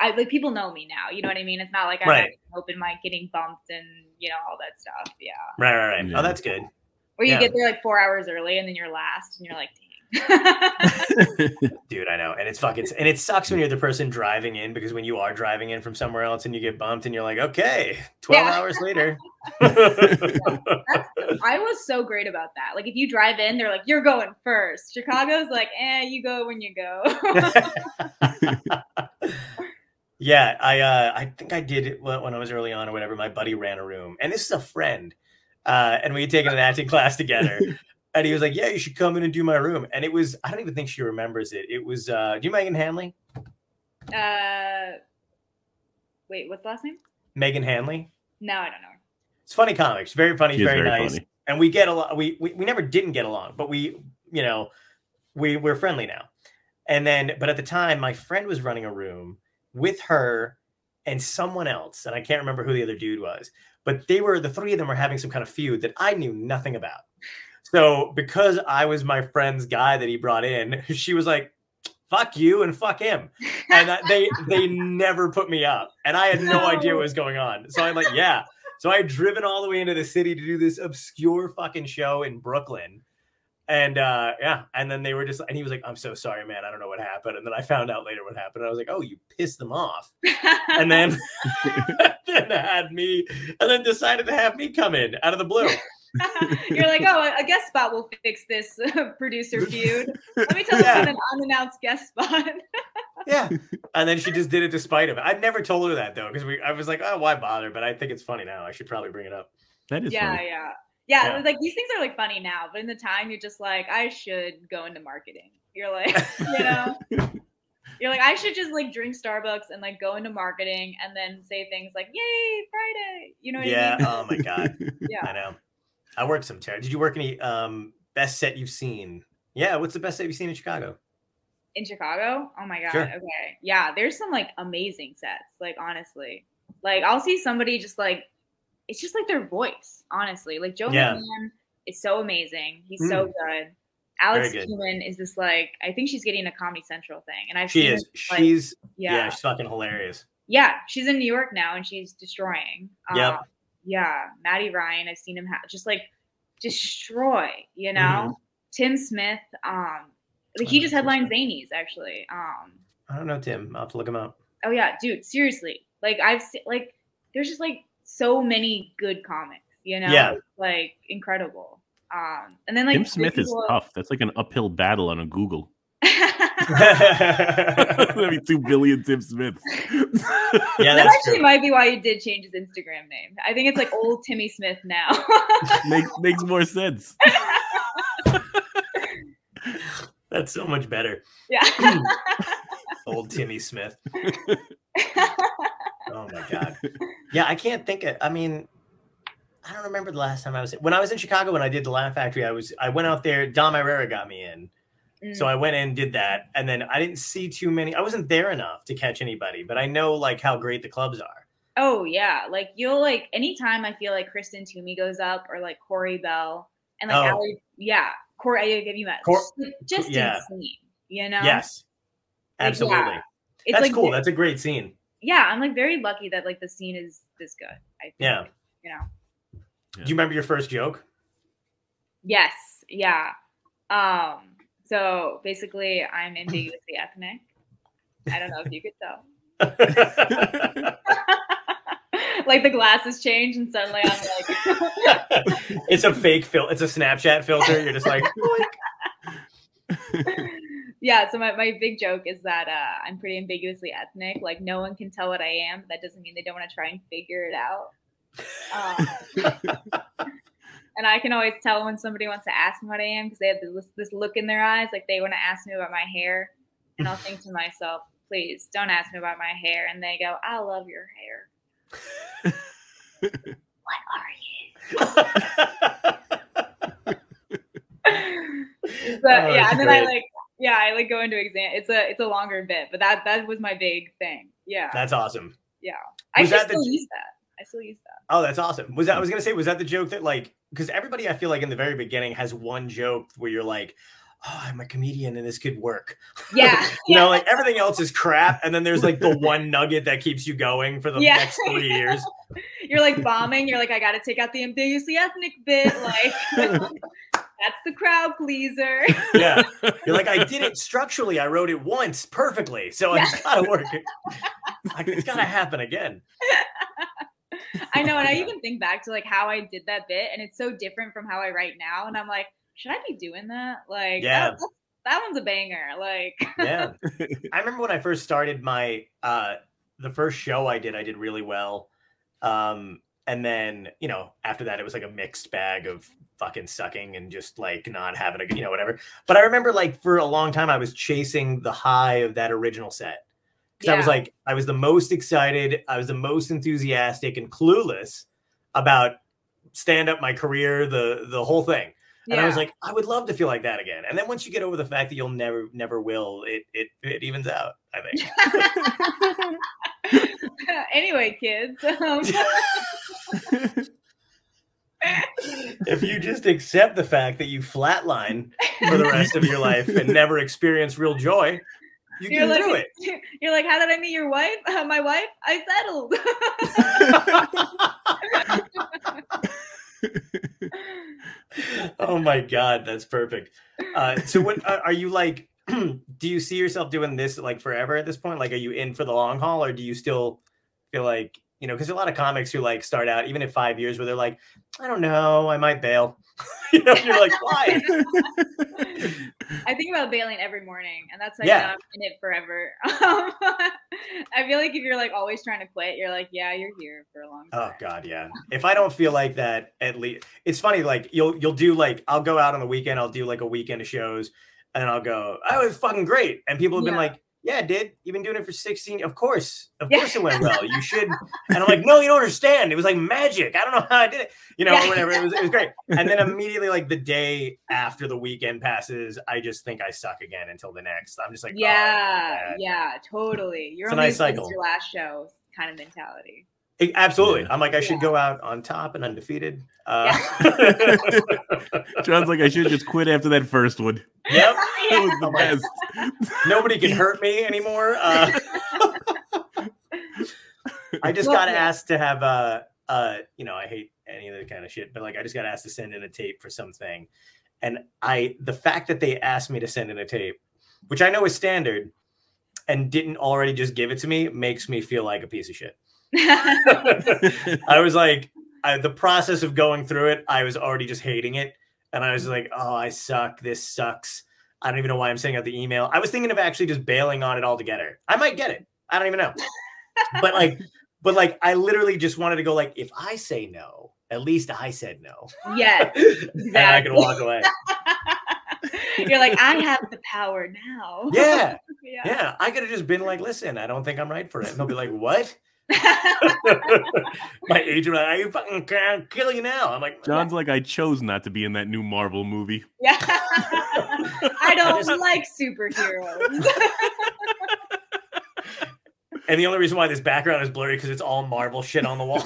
S1: I like people know me now. You know what I mean? It's not like I'm
S2: Right.
S1: at open mic getting bumped and you know all that stuff. Yeah.
S2: Right, right, right.
S3: Yeah.
S2: Oh, that's good.
S1: Or you
S2: Yeah.
S1: get there like four hours early and then you're last and you're like, dang. [LAUGHS]
S2: Dude, I know. And it's fucking and it sucks when you're the person driving in because when you are driving in from somewhere else and you get bumped and you're like, okay, 12
S1: Yeah.
S2: hours later. [LAUGHS]
S1: I was so great about that. Like if you drive in, they're like, you're going first. Chicago's like, eh, you go when you go. [LAUGHS]
S2: yeah, I uh, I think I did it when when I was early on or whatever. My buddy ran a room, and this is a friend, uh, and we had taken an acting class together. And he was like, "Yeah, you should come in and do my room." And it was I don't even think she remembers it. It was uh, do you Megan Hanley?
S1: uh, wait, what's the last name?
S2: Megan Hanley.
S1: No, I don't know.
S2: It's funny comics, very funny,
S3: She is
S2: very,
S3: very
S2: nice.
S3: funny.
S2: And we get a lot. We, we we never didn't get along, but we you know we we're friendly now. And then, but at the time, my friend was running a room with her and someone else, and I can't remember who the other dude was. But they were the three of them were having some kind of feud that I knew nothing about. So because I was my friend's guy that he brought in, [LAUGHS] she was like, "Fuck you and fuck him," and that, they they never put me up, and I had no, idea what was going on. So I'm like, "Yeah." So I had driven all the way into the city to do this obscure fucking show in Brooklyn. And uh yeah, and then they were just and he was like, I'm so sorry, man. I don't know what happened. And then I found out later what happened. I was like, Oh, you pissed them off. [LAUGHS] And then [LAUGHS] then had me and then decided to have me come in out of the blue. [LAUGHS]
S1: You're like, oh, a guest spot will fix this uh, [LAUGHS] producer [LAUGHS] feud. Let me tell
S2: Yeah.
S1: you an unannounced guest spot.
S2: Yeah. And then she just did it despite of it. I never told her that though, because we I was like, oh, why bother? But I think it's funny now. I should probably bring it up.
S3: That is
S1: yeah,
S3: funny.
S1: yeah, yeah,
S2: Yeah.
S1: Like these things are like funny now, but in the time, you're just like, I should go into marketing. You're like, you know, you're like, I should just like drink Starbucks and like go into marketing and then say things like, "Yay, Friday!" You know what
S2: yeah.
S1: I mean?
S2: Oh my God.
S1: Yeah.
S2: I know. I worked some terror. Did you work any um best set you've seen? Yeah, what's the best set you've seen in Chicago?
S1: In Chicago, oh my god.
S2: Sure.
S1: Okay, yeah. There's some like amazing sets. Like honestly, like I'll see somebody just like, it's just like their voice. Honestly, like Joe
S2: Yeah.
S1: McMahon is so amazing. He's so good. Alex
S2: good.
S1: Is this like I think she's getting a Comedy Central thing, and I've
S2: She
S1: seen
S2: is.
S1: her, like,
S2: She's yeah.
S1: yeah,
S2: she's fucking hilarious.
S1: yeah, she's in New York now and she's destroying.
S2: Yep.
S1: Yeah, Maddie Ryan, I've seen him ha- just like destroy, you know.
S2: Mm-hmm.
S1: Tim Smith, um, like he just
S2: so
S1: headlined
S2: sad.
S1: Zanies actually. Um,
S2: I don't know, Tim. I'll have to look him up.
S1: oh yeah, dude, seriously, like I've seen like there's just like so many good comics, you know,
S2: Yeah.
S1: Like incredible. Um, and then like
S3: Tim Smith is
S1: people-
S3: tough. That's like an uphill battle on a Google. [LAUGHS]
S2: yeah, [LAUGHS]
S3: That'd be two billion Tim Smiths.
S1: that
S2: that's
S1: actually
S2: true.
S1: might be why he did change his Instagram name. I think it's like old Timmy Smith now. [LAUGHS]
S3: makes makes more sense. [LAUGHS]
S2: That's so much better.
S1: yeah.
S2: Old [CLEARS THROAT] old Timmy Smith. oh my god. Yeah, I can't think of I mean, I don't remember the last time I was when I was in Chicago when I did the Laugh Factory, I was I went out there, Dom Irrera got me in. So
S1: Mm.
S2: I went in, did that, and then I didn't see too many. I wasn't there enough to catch anybody, but I know like how great the clubs are.
S1: Oh yeah, like you'll like anytime I feel like Kristen Toomey goes up or like Corey Bell and like
S2: Oh.
S1: Allie, yeah, Corey, have you met?
S2: Cor-
S1: just just
S2: yeah.
S1: insane, you know?
S2: Yes,
S1: Like, yeah,
S2: absolutely.
S1: It's
S2: That's
S1: like
S2: cool. That's a great scene.
S1: yeah, I'm like very lucky that like the scene is this good. I think,
S2: Yeah.
S1: you know.
S2: Do you remember your first joke?
S1: Yes, yeah. Um, so basically, I'm ambiguously ethnic. I don't know if you could tell. [LAUGHS] like the glasses change, and suddenly I'm like, [LAUGHS]
S2: it's a fake fil. It's a Snapchat filter. You're just like, [LAUGHS]
S1: yeah. So my, my big joke is that uh, I'm pretty ambiguously ethnic. Like no one can tell what I am. But that doesn't mean they don't want to try and figure it out. Um, and I can always tell when somebody wants to ask me what I am because they have this, this look in their eyes, like they want to ask me about my hair, and I'll think to myself, "Please don't ask me about my hair." And they go, "I love your hair." what are you? [LAUGHS] But
S2: Oh,
S1: yeah, and then I like yeah, I like go into exam. It's a it's a longer bit, but that that was my big thing. Yeah,
S2: That's awesome. Yeah.
S1: I
S2: was that
S1: still
S2: j-
S1: use that. I still use that.
S2: Oh, that's awesome. Was that I was mm. gonna say, was that the joke that like because everybody I feel like in the very beginning has one joke where you're like, Oh, I'm a comedian and this could work. [LAUGHS]
S1: Yeah,
S2: You know, like everything else is crap, and then there's like the one nugget that keeps you going for the
S1: Yeah.
S2: next three years. [LAUGHS]
S1: you're like bombing. You're like, I got to take out the ambiguously ethnic bit. Like [LAUGHS] that's the crowd pleaser.
S2: Yeah. You're like, I did it structurally. I wrote it once perfectly. So it's gotta work. Like, it's gotta happen again.
S1: I know, and I even think back to like how I did that bit, and it's so different from how I write now. And I'm like, should I be doing that? Like,
S2: Yeah.
S1: that, that one's a banger. Like,
S2: Yeah. [LAUGHS] [LAUGHS] I remember when I first started my uh the first show I did, I did really well. Um and then, you know, after that it was like a mixed bag of fucking sucking and just like not having a you know, whatever. But I remember like for a long time I was chasing the high of that original set. Because I was like, I was the most excited, I was the most enthusiastic and clueless about stand up, my career, the the whole thing. And I was like, I would love to feel like that again. And then once you get over the fact that you'll never, never will, it it, it evens out. I think. [LAUGHS]
S1: anyway, kids. Um, [LAUGHS]
S2: if you just accept the fact that you flatline for the rest of your life and never experience real joy, you
S1: you're
S2: can
S1: like,
S2: do it. [LAUGHS]
S1: you're like, how did I meet your wife? Uh, my wife? I settled. [LAUGHS]
S2: oh my god, that's perfect. Uh, so, what uh, are you like? [CLEARS THROAT] do you see yourself doing this like forever at this point? Like, are you in for the long haul, or do you still feel like you know? Because a lot of comics who like start out even at five years where they're like, I don't know, I might bail. [LAUGHS] you know, you're like, [LAUGHS] why?
S1: I think about bailing every morning, and that's like
S2: Yeah.
S1: I'm in it forever. [LAUGHS] Um, I feel like if you're like always trying to quit, you're like, yeah, you're here for a long time.
S2: Oh god, yeah. If I don't feel like that, at least it's funny. Like you'll you'll do like I'll go out on the weekend. I'll do like a weekend of shows, and I'll go. Oh, it was fucking great. And people have been
S1: Yeah.
S2: like, "Yeah, it did. You've been doing it for sixteen. Of course, of
S1: Yeah.
S2: course it went well. You should." [LAUGHS] And I'm like, "No, you don't understand. It was like magic. I don't know how I did it. You know,
S1: Yeah.
S2: whatever. It was it was great." And then [LAUGHS] immediately, like the day after the weekend passes, I just think I suck again until the next. I'm just like, "Oh,
S1: yeah,
S2: bad."
S1: yeah, totally. You're
S2: It's a
S1: only
S2: nice
S1: as good as
S2: cycle.
S1: your last show kind of mentality.
S2: Absolutely.
S3: Yeah.
S2: I'm like, I should
S1: Yeah.
S2: go out on top and undefeated. Uh, [LAUGHS]
S3: John's like, I should just quit after that first one.
S2: yep. [LAUGHS]
S3: That was the [LAUGHS]
S2: I'm like,
S3: best.
S2: Nobody can hurt me anymore. Uh, I just got asked to have uh uh you know I hate any of that kind of shit, but like I just got asked to send in a tape for something, and I the fact that they asked me to send in a tape, which I know is standard, and didn't already just give it to me makes me feel like a piece of shit. [LAUGHS] I was like, I, the process of going through it, I was already just hating it. And I was like, oh, I suck. This sucks. I don't even know why I'm sending out the email. I was thinking of actually just bailing on it altogether. I might get it. I don't even know. but like, [LAUGHS] but like, I literally just wanted to go like, if I say no, at least I said no.
S1: yes, [LAUGHS]
S2: and I can walk away.
S1: You're like, I have the power now.
S2: Yeah,
S1: yeah.
S2: yeah. I could have just been like, listen, I don't think I'm right for it. And they'll be like, what? My agent, like, I fucking can't kill you now. I'm like,
S3: John's like, I chose not to be in that new Marvel movie. [LAUGHS]
S1: yeah. I don't like superheroes.
S2: and the only reason why this background is blurry because it's all Marvel shit on the wall.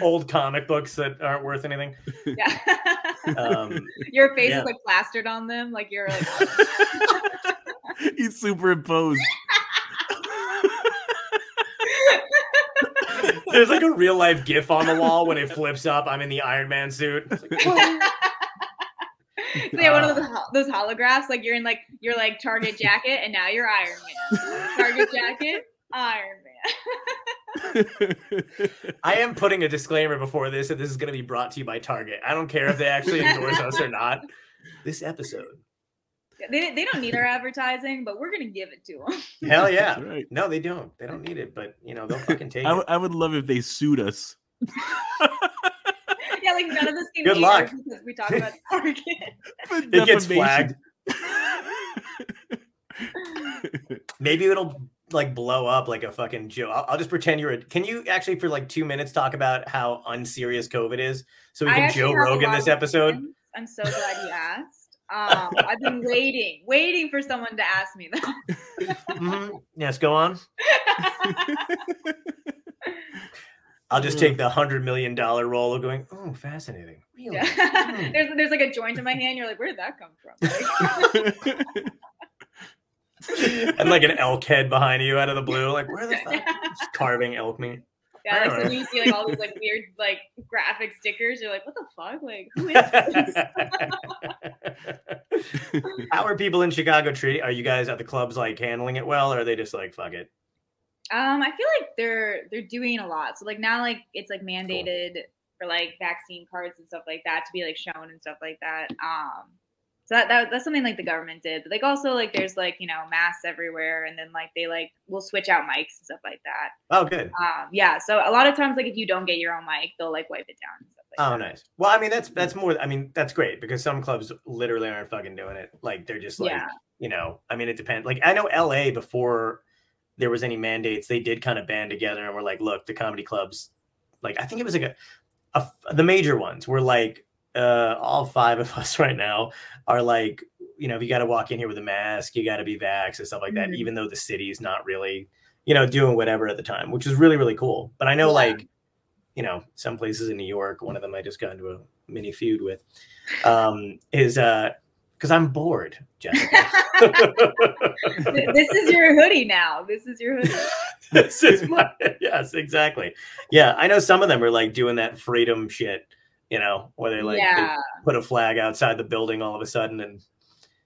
S2: [LAUGHS] Old comic books that aren't worth anything.
S1: yeah.
S2: Um,
S1: Your face
S2: yeah.
S1: is like plastered on them, like you're like [LAUGHS]
S3: He's superimposed.
S2: There's like a real life GIF on the wall when it flips up. I'm in the Iron Man suit. It's like,
S1: So [LAUGHS] [LAUGHS] yeah, one of those, hol- those holographs, like you're in like your like Target jacket, and now you're Iron Man. Target jacket, Iron Man.
S2: I am putting a disclaimer before this that this is going to be brought to you by Target. I don't care if they actually endorse us or not. [LAUGHS] This episode,
S1: they, they don't need our advertising, but we're gonna give it to them. [LAUGHS]
S2: hell yeah.
S3: Right.
S2: No, they don't. They don't need it, but you know they'll fucking take
S3: I,
S2: it.
S3: I would love if they sued us. [LAUGHS]
S1: yeah, like none of this can
S2: Good luck.
S1: because we talk about [LAUGHS] Target.
S3: For
S2: It gets flagged. Maybe it'll like blow up like a fucking Joe. I'll, I'll just pretend you're. A, can you actually for like two minutes talk about how unserious COVID is, so we
S1: I
S2: can Joe
S1: have a
S2: Rogan this episode?
S1: I'm so glad you asked. Um, I've been waiting, waiting for someone to ask me that.
S2: Mhm. Yes, go on. [LAUGHS] I'll just take the hundred million dollar roll of going. Oh, fascinating. Really?
S1: Yeah. [LAUGHS] there's there's like a joint in my hand. You're like, where did that come from? [LAUGHS] Like,
S2: and like an elk head behind you out of the blue. Like, where the fuck? Just carving elk meat.
S1: Yeah, like, so you see like all these like [LAUGHS] weird like graphic stickers. You're like, what the fuck? Like, who is this? [LAUGHS]
S2: How are people in Chicago treating? Are you guys at the clubs like handling it well, or are they just like fuck it?
S1: Um, I feel like they're they're doing a lot. So like now like it's like mandated for like vaccine cards and stuff like that to be like shown and stuff like that. Um so that, that that's something like the government did. But like also like there's like, you know, masks everywhere and then like they like will switch out mics and stuff like that.
S2: Oh, good.
S1: Um yeah, so a lot of times like if you don't get your own mic, they'll like wipe it down and stuff like
S2: Oh,
S1: that.
S2: nice. Well, I mean, that's that's more. I mean, that's great because some clubs literally aren't fucking doing it. Like they're just like,
S1: Yeah.
S2: you know. I mean, it depends. Like I know L.A. before there was any mandates, they did kind of band together and were like, look, the comedy clubs. Like I think it was like a, a the major ones were like, uh, all five of [LAUGHS] us right now are like, you know, if you got to walk in here with a mask, you got to be vaxxed and stuff like that.
S1: Mhm.
S2: Even though the city's not really, you know, doing whatever at the time, which is really really cool. But I know
S1: Yeah.
S2: like you know, some places in New York, one of them I just got into a mini feud with, um, is uh because I'm bored, Jessica. [LAUGHS] [LAUGHS]
S1: This is your hoodie now. This is your hoodie.
S2: this is my yes, exactly. Yeah, I know some of them are like doing that freedom shit, you know, where they like they put a flag outside the building all of a sudden and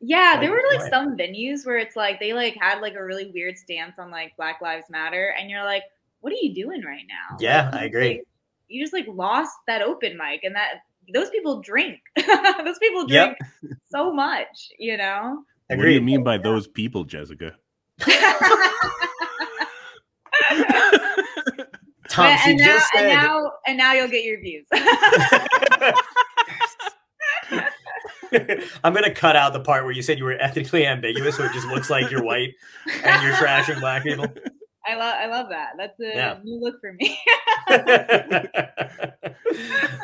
S1: Yeah, there were like
S2: why?
S1: some venues where it's like they like had like a really weird stance on like Black Lives Matter, and you're like, what are you doing right now?
S2: Yeah,
S1: Like,
S2: I agree.
S1: like- you just like lost that open mic, and that those people drink. [LAUGHS] those people
S2: Yep.
S1: drink so much, you know.
S3: What do you mean by those people, Jessica? [LAUGHS] [LAUGHS]
S2: Tom,
S1: and,
S2: she
S1: and now,
S2: just
S1: and now, and now you'll get your views. [LAUGHS]
S2: I'm gonna cut out the part where you said you were ethnically ambiguous, so it just looks like you're white and you're trashing black people. [LAUGHS]
S1: I love, I love that. That's a
S2: Yeah.
S1: new look for me. [LAUGHS]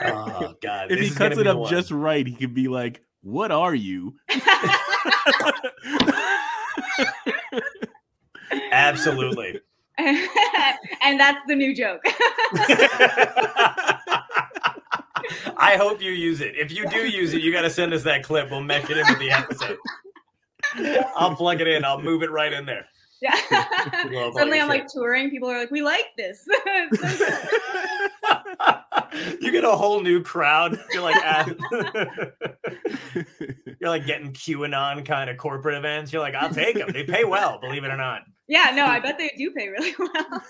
S2: oh god!
S3: If
S2: this
S3: he
S2: is
S3: cuts it up
S2: one.
S3: just right, he could be like, "What are you?"
S2: absolutely. [LAUGHS]
S1: and that's the new joke. [LAUGHS]
S2: I hope you use it. If you do use it, you got to send us that clip. We'll mesh it into the episode. I'll plug it in. I'll move it right in there.
S1: Yeah. [LAUGHS]
S2: Love
S1: Suddenly I'm like touring. People are like, we like this. It's so good.
S2: you get a whole new crowd. You're like, at, ah. You're like getting QAnon kind of corporate events. You're like, I'll take them. They pay well, believe it or not.
S1: yeah, no, I bet they do pay really well.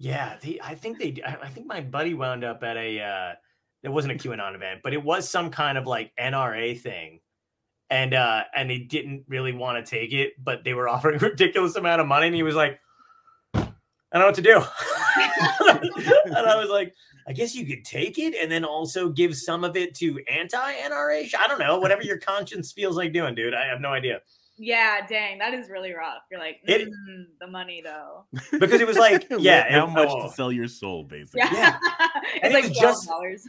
S2: Yeah, they, I think they. I I think my buddy wound up at a. Uh, it wasn't a QAnon event, but it was some kind of like NRA thing, and uh, and they didn't really want to take it, but they were [LAUGHS] offering a ridiculous amount of money, and he was like, "I don't know what to do." [LAUGHS] and I was like, I guess you could take it and then also give some of it to anti-NRA. I don't know, whatever your [LAUGHS] conscience feels like doing, dude. I have no idea
S1: Yeah, dang, that is really rough. You're like,
S2: It-
S1: mm, the money though.
S2: because it was like, [LAUGHS] yeah,
S3: how
S2: it-
S3: much
S2: oh,
S3: to sell your soul, basically.
S1: Yeah,
S2: Yeah. [LAUGHS]
S1: it's
S2: And it
S1: like
S2: just-
S1: dollars.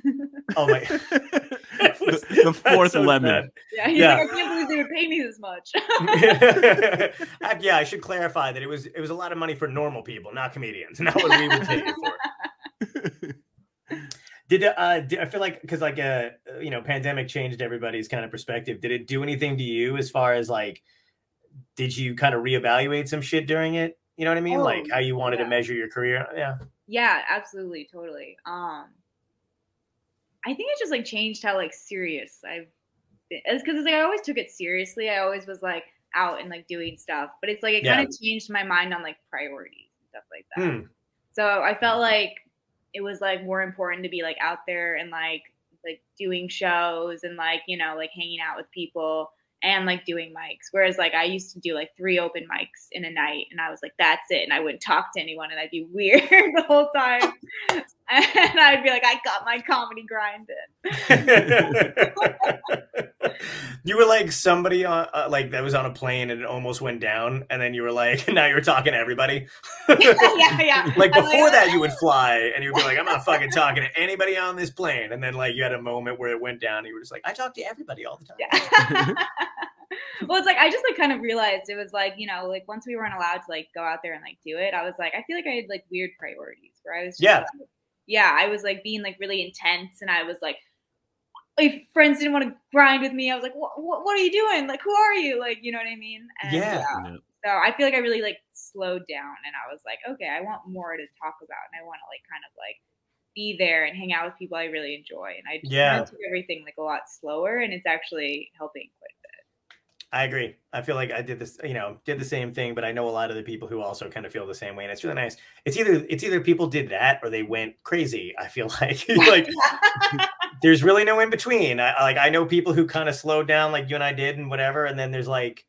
S2: Oh my,
S3: the, the fourth
S2: so
S3: lemon.
S1: yeah, he's
S2: Yeah.
S1: like, I can't believe they would pay me this much.
S2: I- yeah, I should clarify that it was it was a lot of money for normal people, not comedians, not what we would take it for. Did uh did, I feel like because like uh you know pandemic changed everybody's kind of perspective. Did it do anything to you as far as like did you kind of reevaluate some shit during it? You know what I mean?
S1: Oh,
S2: like how you wanted
S1: yeah.
S2: to measure your career. Yeah.
S1: yeah, absolutely, totally. Um, I think it just like changed how like serious I've been. It's because like I always took it seriously. I always was like out and like doing stuff, but it's like it
S2: Yeah.
S1: kind of changed my mind on like priorities and stuff like that.
S2: Hmm.
S1: So I felt like it was like more important to be like out there and like like doing shows and like you know like hanging out with people and like doing mics. Whereas like I used to do like three open mics in a night and I was like that's it and I wouldn't talk to anyone and I'd be [LAUGHS] weird the whole time. [LAUGHS] and I'd be like I got my comedy grind in. [LAUGHS]
S2: you were like somebody on uh, like that was on a plane and it almost went down, and then you were like, [LAUGHS] now you're talking to everybody.
S1: yeah, yeah.
S2: like
S1: I'm
S2: before that, you would fly and you'd be like, I'm not fucking talking to anybody on this plane, and then like you had a moment where it went down, and you were just like, I talk to everybody all the time.
S1: Yeah. well, it's like I just like kind of realized it was like you know like once we weren't allowed to like go out there and like do it, I was like I feel like I had like weird priorities where I was just,
S2: Yeah.
S1: like- yeah I was like being like really intense and I was like if friends didn't want to grind with me, I was like what what, what are you doing? Like who are you? Like you know what I mean? And,
S2: Yeah.
S3: Yeah.
S1: So I feel like I really like slowed down and I was like okay I want more to talk about and I want to like kind of like be there and hang out with people I really enjoy and I just
S2: Yeah.
S1: kind of took everything like a lot slower and it's actually helping quite a bit.
S2: I agree. I feel like I did this, you know, did the same thing, but I know a lot of the people who also kind of feel the same way, and it's really nice. It's either it's either people did that or they went crazy. I feel [LAUGHS] like [LAUGHS] like there's really no in between. I like I know people who kind of slowed down, like you and I did, and whatever, and then there's like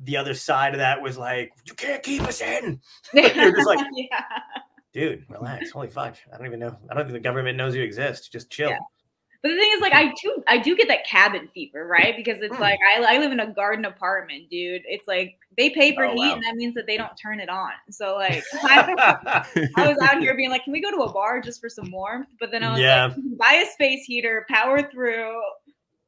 S2: the other side of that was like, you can't keep us in, [LAUGHS] You're just like-
S1: yeah.
S2: dude. Relax. Holy fuck! I don't even know. I don't think the government knows you exist. Just chill.
S1: Yeah. But the thing is, like, I do, I do get that cabin fever, right? Because it's
S2: Mm.
S1: like I, I live in a garden apartment, dude. It's like they pay for
S2: Oh,
S1: heat,
S2: wow.
S1: and that means that they don't turn it on. So like, [LAUGHS] I, I was out here [LAUGHS] being like, "Can we go to a bar just for some warmth?" But then I was
S2: Yeah.
S1: like, "Buy a space heater, power through,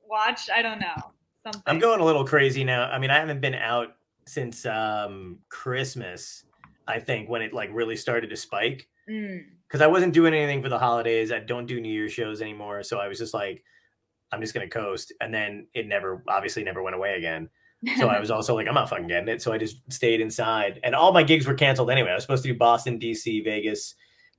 S1: watch." I don't know something.
S2: I'm going a little crazy now. I mean, I haven't been out since um Christmas, I think, when it like really started to spike.
S1: Mm.
S2: Because I wasn't doing anything for the holidays. I don't do New Year's shows anymore. So I was just like, I'm just gonna coast. And then it never obviously never went away again. So I [LAUGHS] was also like, I'm not fucking getting it. So I just stayed inside. And all my gigs were canceled anyway. I was supposed to do Boston, DC, Vegas,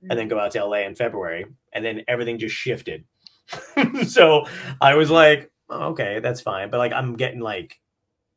S2: and then go out to LA in February. And then everything just shifted. [LAUGHS] so I was like, oh, okay, that's fine. But like I'm getting like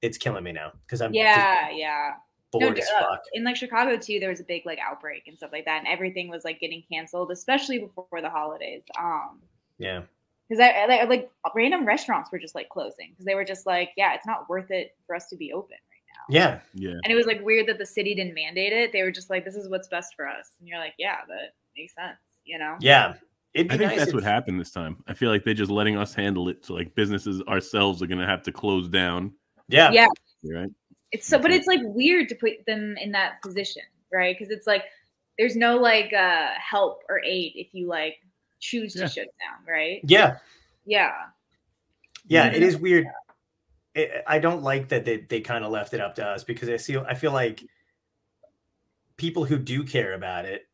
S2: it's killing me now because I'm just
S1: yeah, yeah.
S2: Bored
S1: No,
S2: as fuck.
S1: in like Chicago too, there was a big like outbreak and stuff like that, and everything was like getting canceled, especially before the holidays. Um,
S2: Yeah.
S1: because I, I like random restaurants were just like closing because they were just like, yeah, it's not worth it for us to be open right now.
S2: Yeah.
S3: yeah.
S1: And it was like weird that the city didn't mandate it. They were just like, this is what's best for us, and you're like, yeah, that makes sense, you know?
S2: Yeah.
S3: I think
S2: nice
S3: that's
S2: if-
S3: what happened this time. I feel like they're just letting us handle it. So like businesses ourselves are gonna have to close down.
S2: Yeah.
S1: Yeah.
S3: Right?
S1: It's so, but it's like weird to put them in that position, right? Because it's like there's no like uh help or aid if you like choose to
S3: Yeah.
S1: shut down, right?
S2: Yeah.
S1: Yeah.
S2: Yeah. It is weird. I I don't like that they, they kind of left it up to us because I feel I feel like people who do care about it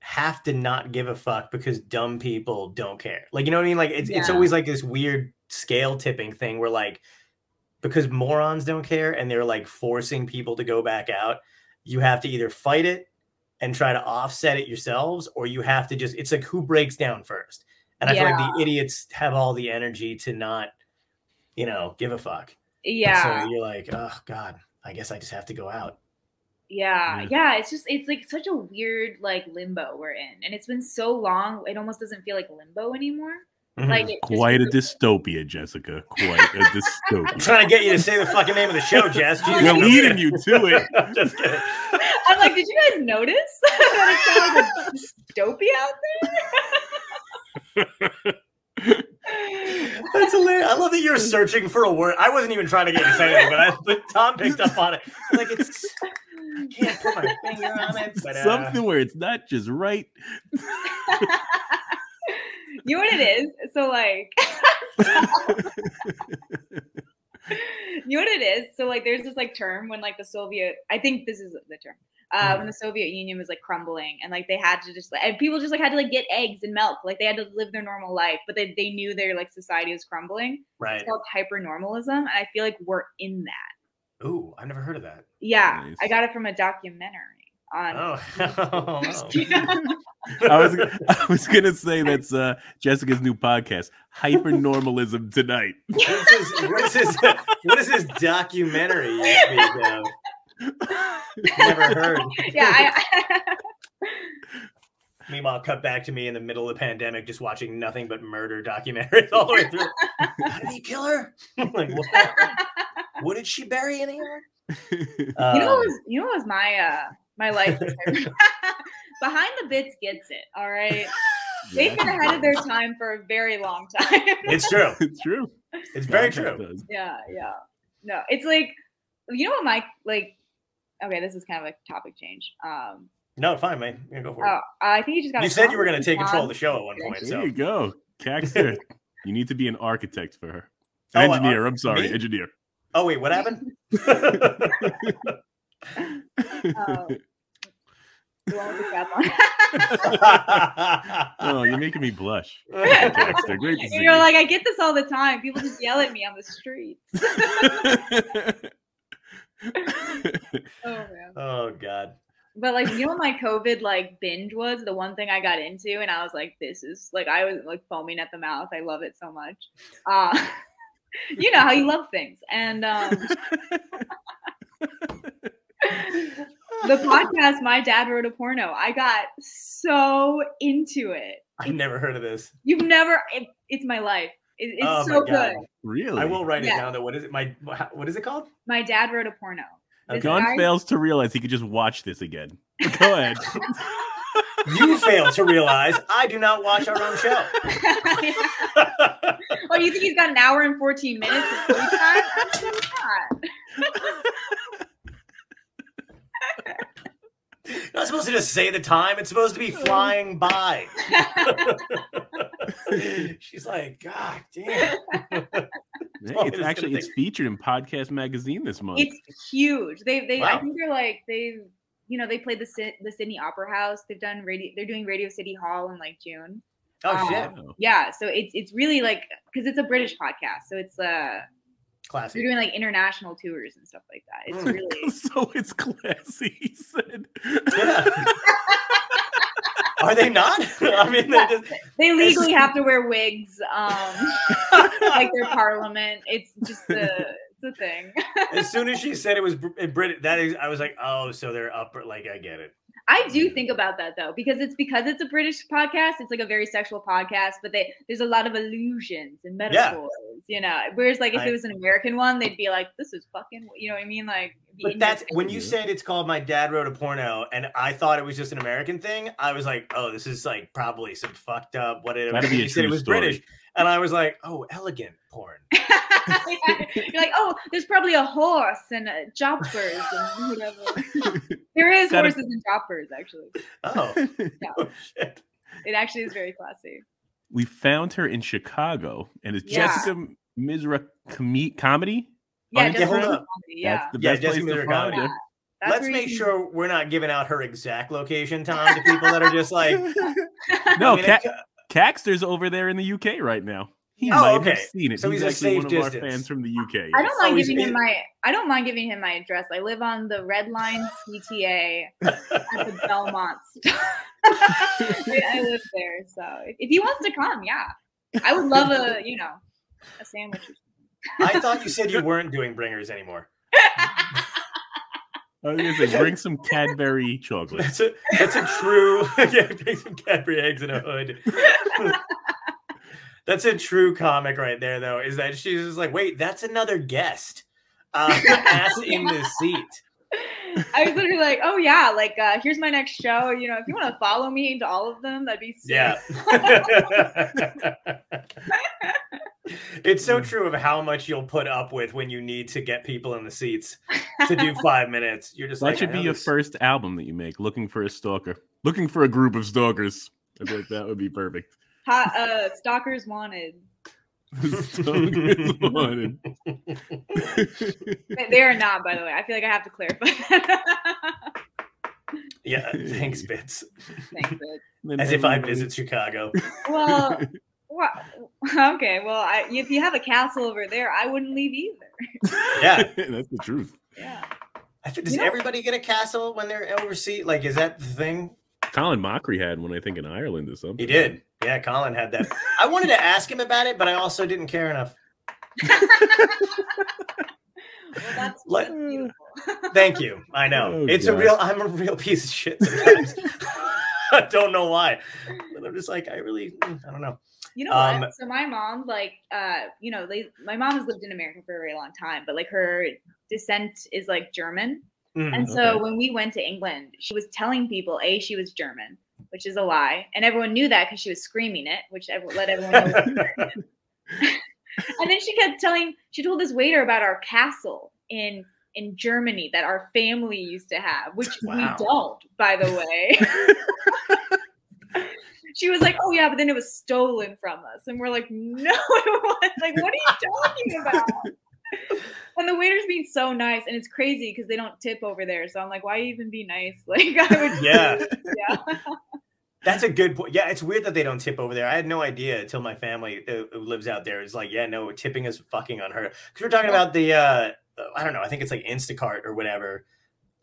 S2: have to not give a fuck because dumb people don't care. Like you know what I mean? Like it's it's always like this weird scale tipping thing where like because morons don't care and they're like forcing people to go back out, you have to either fight it and try to offset it yourselves, or you have to just it's like who breaks down first. And I feel like the idiots have all the energy to not, you know, give a fuck. And
S1: Yeah.
S2: So you're like, oh God, I guess I just have to go out.
S1: Yeah,
S3: Yeah.
S1: yeah, it's just it's like such a weird like limbo we're in, and it's been so long. It almost doesn't feel like limbo anymore. Like [LAUGHS] it just
S3: Quite a
S1: feels-
S3: dystopia, Jessica. Quite a
S2: I'm trying to get you to say the fucking name of the show, [LAUGHS] Jess. Jesus,
S3: We're leading you to it. [LAUGHS]
S2: I'm just kidding.
S1: I'm like, did you guys notice that it's kind of like a dystopia out there?
S2: That's hilarious. I love that you're searching for a word. I wasn't even trying to get you to say anything, but, I, but Tom picked up on it. Like it's, I can't put my finger on it. But, uh,
S3: Something where it's not just right.
S1: You know what it is? So like [LAUGHS] you know what it is? So like there's this like term when like the Soviet I think this is the term. Uh, when the Soviet Union was like crumbling and like they had to just like and people just like had to like get eggs and milk. Like they had to live their normal life, but they, they knew their like society was crumbling.
S2: right.
S1: It's called hypernormalism. And I feel like we're in that.
S2: Ooh, I never heard of that.
S1: Yeah.
S3: Nice.
S1: I got it from a documentary on
S2: Oh, [LAUGHS] oh, [LAUGHS] [LAUGHS]
S3: I was I was gonna say that's uh, Jessica's new podcast, Hypernormalism Tonight.
S2: What is this? What is this? What is this documentary you speak of? Never heard.
S1: yeah, I,
S2: Meanwhile, cut back to me in the middle of the pandemic, just watching nothing but murder documentaries all the way through. How did he kill her? like, what? what did she bury in the yard?
S1: you know
S2: Um,
S1: what was you know what was my uh my life [LAUGHS] [LAUGHS] behind the bits gets it all right [LAUGHS] they've been ahead of their time for a very long time
S2: it's true.
S3: It's true.
S2: It's very
S3: Podcast
S2: true.
S1: yeah yeah no it's like you know what my like okay this is kind of a topic change um
S2: No, fine, man. You're go for it.
S1: oh i think you just got
S2: you said you were going to take control of the show at one point.
S3: There
S2: So
S3: you go, Caxter. you need to be an architect for her.
S2: Oh, uh,
S3: Engineer. I'm sorry,
S2: me?
S3: engineer.
S2: Oh wait, what happened?
S1: The one with the cap on.
S3: Oh, you're making me blush. [LAUGHS] Caxter, great to see
S1: You're
S3: you.
S1: like, I get this all the time. People just yell at me on the streets. [LAUGHS] oh man.
S2: oh god.
S1: But like, you know what my COVID like binge was? The one thing I got into, and I was like, this is like I was like foaming at the mouth. I love it so much. Uh [LAUGHS] you know how you love things. And um the podcast, my dad wrote a porno. I got so into it.
S2: I never heard of this.
S1: You've never it, it's my life. It, it's
S2: Oh
S1: so good.
S3: really?
S2: I will write it down though. What is it? My what is it called?
S1: My dad wrote a porno. This
S2: Okay.
S3: Gun
S1: guy-
S3: fails to realize he could just watch this again. [LAUGHS] Go ahead. [LAUGHS]
S2: You fail to realize I do not watch our own show. [LAUGHS]
S1: oh, you think he's got an hour and 14 minutes of free time? Absolutely not.
S2: You're not supposed to just say the time. It's supposed to be flying by. [LAUGHS] She's like, God damn.
S3: Hey, it's [LAUGHS]
S2: it's
S3: actually
S2: gonna
S3: it's featured in Podcast Magazine this month.
S1: It's huge. They, they, I think they're like they, you know, they played the the Sydney Opera House. They've done radio. They're doing Radio City Hall in like June.
S2: Oh
S1: Um,
S2: shit.
S1: Yeah, so it's it's really like because it's a British podcast, so it's uh
S2: Classic.
S1: they're doing like international tours and stuff like that. It's
S2: Mm.
S1: really [LAUGHS]
S3: so it's classy, he said.
S2: Yeah. Are they not? [LAUGHS] I mean, they just
S1: they legally have to wear wigs, um, [LAUGHS] like their parliament. It's just the it's a thing.
S2: as soon as she said it was Br- Brit, that is, I was like, oh, so they're upper. Like, I get it.
S1: I do think about that though, because it's because it's a British podcast. It's like a very sexual podcast, but they there's a lot of allusions and metaphors, yeah. you know. Whereas like if
S2: I-
S1: it was an American one, they'd be like, "This is fucking," you know what I mean? Like,
S2: But that's
S1: face.
S2: when you mm-hmm. said it's called My Dad Wrote a Porno, and I thought it was just an American thing. I was like, oh, this is like probably some fucked up. What it
S3: Gotta be a
S2: you said it
S3: true
S2: was
S3: story.
S2: British, and I was like, oh, elegant porn. [LAUGHS]
S1: You're like, oh, there's probably a horse and uh, choppers and whatever. there is
S3: Gotta-
S1: horses and choppers actually.
S2: Oh, [LAUGHS] oh shit.
S1: It actually is very classy.
S3: we found her in Chicago, and it's
S1: Yeah.
S3: Jessica Mizra com- comedy.
S1: Yeah,
S3: On
S1: just
S2: Instagram? Hold
S1: yeah.
S3: That's the
S2: Yeah,
S3: best
S2: Jessica
S3: place to find her.
S1: That's
S2: Let's make
S1: can-
S2: sure we're not giving out her exact location, Tom, to people that are just [LAUGHS] like,
S3: No,
S2: I mean,
S3: Ca-
S2: it-
S3: Caxter's over there in the UK right now. He
S2: Oh,
S3: might
S2: okay.
S3: have seen it.
S2: So
S3: he's,
S2: he's a
S3: actually one
S2: safe
S3: of our fans from the UK.
S1: I don't oh, mind
S2: Oh,
S1: giving him my I don't mind giving him my address. I live on the Red Line CTA at the [LAUGHS] Belmont. [LAUGHS] [LAUGHS] I, I live there, so if, if he wants to come, yeah, I would love a you know a sandwich.
S2: I thought you said you weren't doing bringers anymore.
S3: I was gonna say, bring some Cadbury chocolate.
S2: That's a that's a true yeah, bring some Cadbury eggs in a hood. [LAUGHS] that's a true comic right there, though. Is that she's just like, wait, that's another guest, uh, [LAUGHS] ass in the seat.
S1: I was literally like, oh yeah, like uh, here's my next show. You know, if you want to follow me into all of them, that'd be sick.
S2: Yeah. [LAUGHS] it's so true of how much you'll put up with when you need to get people in the seats to do five minutes. You're just
S3: That
S2: like,
S3: should be your first album that you make. Looking for a stalker. Looking for a group of stalkers. I think that would be perfect.
S1: Hot, uh, stalkers wanted.
S3: Stalkers [LAUGHS] wanted.
S1: They- They are not, by the way. I feel like I have to clarify [LAUGHS] that.
S2: Yeah, thanks, Bits.
S1: Thanks, Sid. [LAUGHS]
S3: Then
S2: As if I visit Chicago.
S1: Well, wha- okay. Well, I, if you have a castle over there, I wouldn't leave either.
S2: Yeah.
S3: That's the truth.
S1: Yeah.
S2: I think, does
S1: You know-
S2: everybody get a castle when they're overseas? Like, is that the thing?
S3: Colin Mochrie had one, I think, in Ireland or something.
S2: He did. Yeah, Colin had that. I wanted to ask him about it, but I also didn't care enough.
S1: Well, that's,
S2: Let- Thank you. I know.
S3: Oh,
S2: it's a real I'm a real piece of shit sometimes. [LAUGHS] I don't know why. But I'm just like, I really I don't know.
S1: You know
S2: Um,
S1: what? So my mom, like, uh, you know, they, my mom has lived in America for a very long time, but like her descent is like German.
S2: Mm,
S1: And so
S3: okay.
S1: when we went to England, she was telling people, A, she was German, which is a lie. And everyone knew that because she was screaming it, which let everyone know. was [LAUGHS] and then she kept telling, she told this waiter about our castle in in Germany that our family used to have, which
S2: Wow.
S1: we don't, by the way. [LAUGHS] she was like, "Oh yeah, but then it was stolen from us," and we're like, "No, [LAUGHS] it wasn't." Like, what are you talking about? [LAUGHS] and the waiter's being so nice, and it's crazy because they don't tip over there. So I'm like, why even be nice? [LAUGHS] Like, I would,
S2: Yeah. [LAUGHS]
S1: yeah.
S2: That's a good point. Yeah, it's weird that they don't tip over there. I had no idea until my family uh, who lives out there is like, yeah, no, tipping is fucking unheard of. Because we're talking about the, uh, I don't know, I think it's like Instacart or whatever.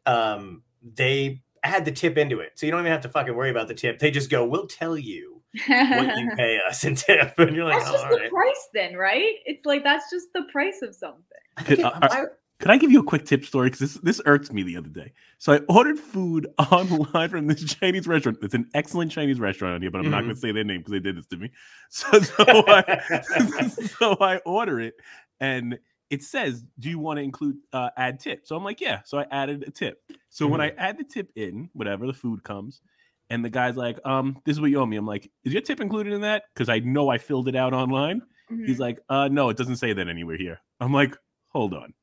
S2: Um, they add the tip into it, so you don't even have to fucking worry about the tip. They just go, "We'll tell you what you [LAUGHS] pay us in tip," and you're like,
S1: that's
S2: oh,
S1: just
S2: "All
S1: the
S2: right."
S1: price, then, right? It's like that's just the price of something.
S2: I
S3: Could- uh,
S2: why-
S3: Could I give you a quick tip story? Because this this irked me the other day. So I ordered food [LAUGHS] online from this Chinese restaurant. It's an excellent Chinese restaurant on here, but I'm not
S2: Mhm.
S3: going to say their name because they did this to me. [LAUGHS] So so I, so I order it, and it says, "Do you want to include uh, add tip?" So I'm like, "Yeah." So I added a tip. So when I add the tip in, whatever the food comes, and the guy's like, "Um, this is what you owe me." I'm like, "Is your tip included in that?" Because I know I filled it out online. He's
S1: Mhm.
S3: like, uh, no, it doesn't say that anywhere here. I'm like, hold on.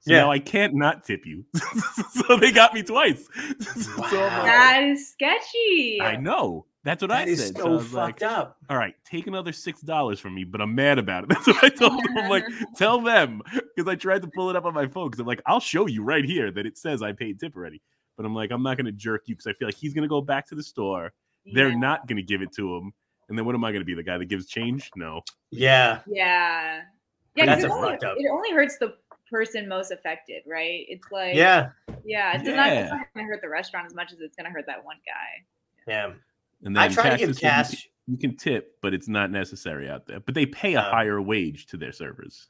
S3: So
S2: Yeah.
S3: now I can't not tip you. [LAUGHS] so they got me twice. [LAUGHS] so
S2: Wow.
S3: like,
S1: that is sketchy.
S3: I know. That's what
S2: that
S3: I
S2: is
S3: said. So I
S2: so
S3: was like,
S2: fucked up.
S3: all right, take another six dollars from me, but I'm mad about it. [LAUGHS] That's what I told him. I'm like, tell them because I tried to pull it up on my phone because I'm like, I'll show you right here that it says I paid tip already. But I'm like, I'm not gonna jerk you because I feel like he's gonna go back to the store. They're not gonna give it to him. And then what am I gonna be? The guy that gives change? No.
S2: Yeah,
S1: Yeah. Yeah,
S2: That's
S1: because it, only-
S2: fucked up.
S1: it only hurts the person most affected, right? It's like
S2: yeah,
S1: yeah, it's Not, it's not gonna hurt the restaurant as much as it's gonna hurt that one guy.
S2: yeah.
S3: And then
S2: I
S3: then
S2: try to
S3: Cash
S2: give
S3: just said you
S2: cash.
S3: can- You can tip, but it's not necessary out there. But they pay a
S2: Oh.
S3: higher wage to their servers.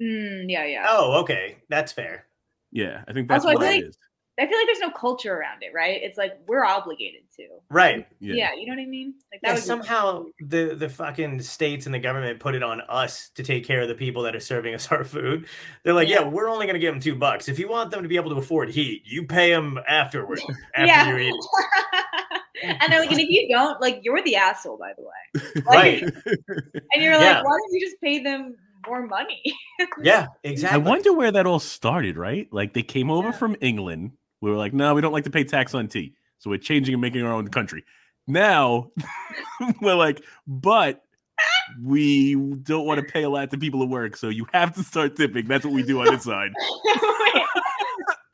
S1: Mm, yeah, yeah.
S2: Oh, okay, that's fair.
S3: Yeah, I think that's
S1: Also, I
S3: what
S1: feel
S3: it
S1: like-
S3: is.
S1: I feel like there's no culture around it, right? It's like we're obligated to.
S2: Right.
S3: Yeah.
S1: Yeah, you know what I mean? Like that
S2: Yeah,
S1: would be-
S2: somehow the the fucking states and the government put it on us to take care of the people that are serving us [LAUGHS] our food. They're like, yeah,
S1: Yeah.
S2: we're only going to give them two bucks. If you want them to be able to afford heat, you pay them afterward. [LAUGHS] After
S1: Yeah.
S2: you eat. [LAUGHS]
S1: and they're like, and if you don't, like, you're the asshole, by the way. Like,
S2: Right.
S1: And you're
S2: Yeah.
S1: like, why don't you just pay them more money?
S2: Yeah, exactly.
S3: I wonder where that all started, right? Like they came over
S1: Yeah.
S3: from England. We were like, no, we don't like to pay tax on tea. So we're changing and making our own country. Now [LAUGHS] we're like, but we don't want to pay a lot to people at work. So you have to start tipping. That's what we do on this side. [LAUGHS]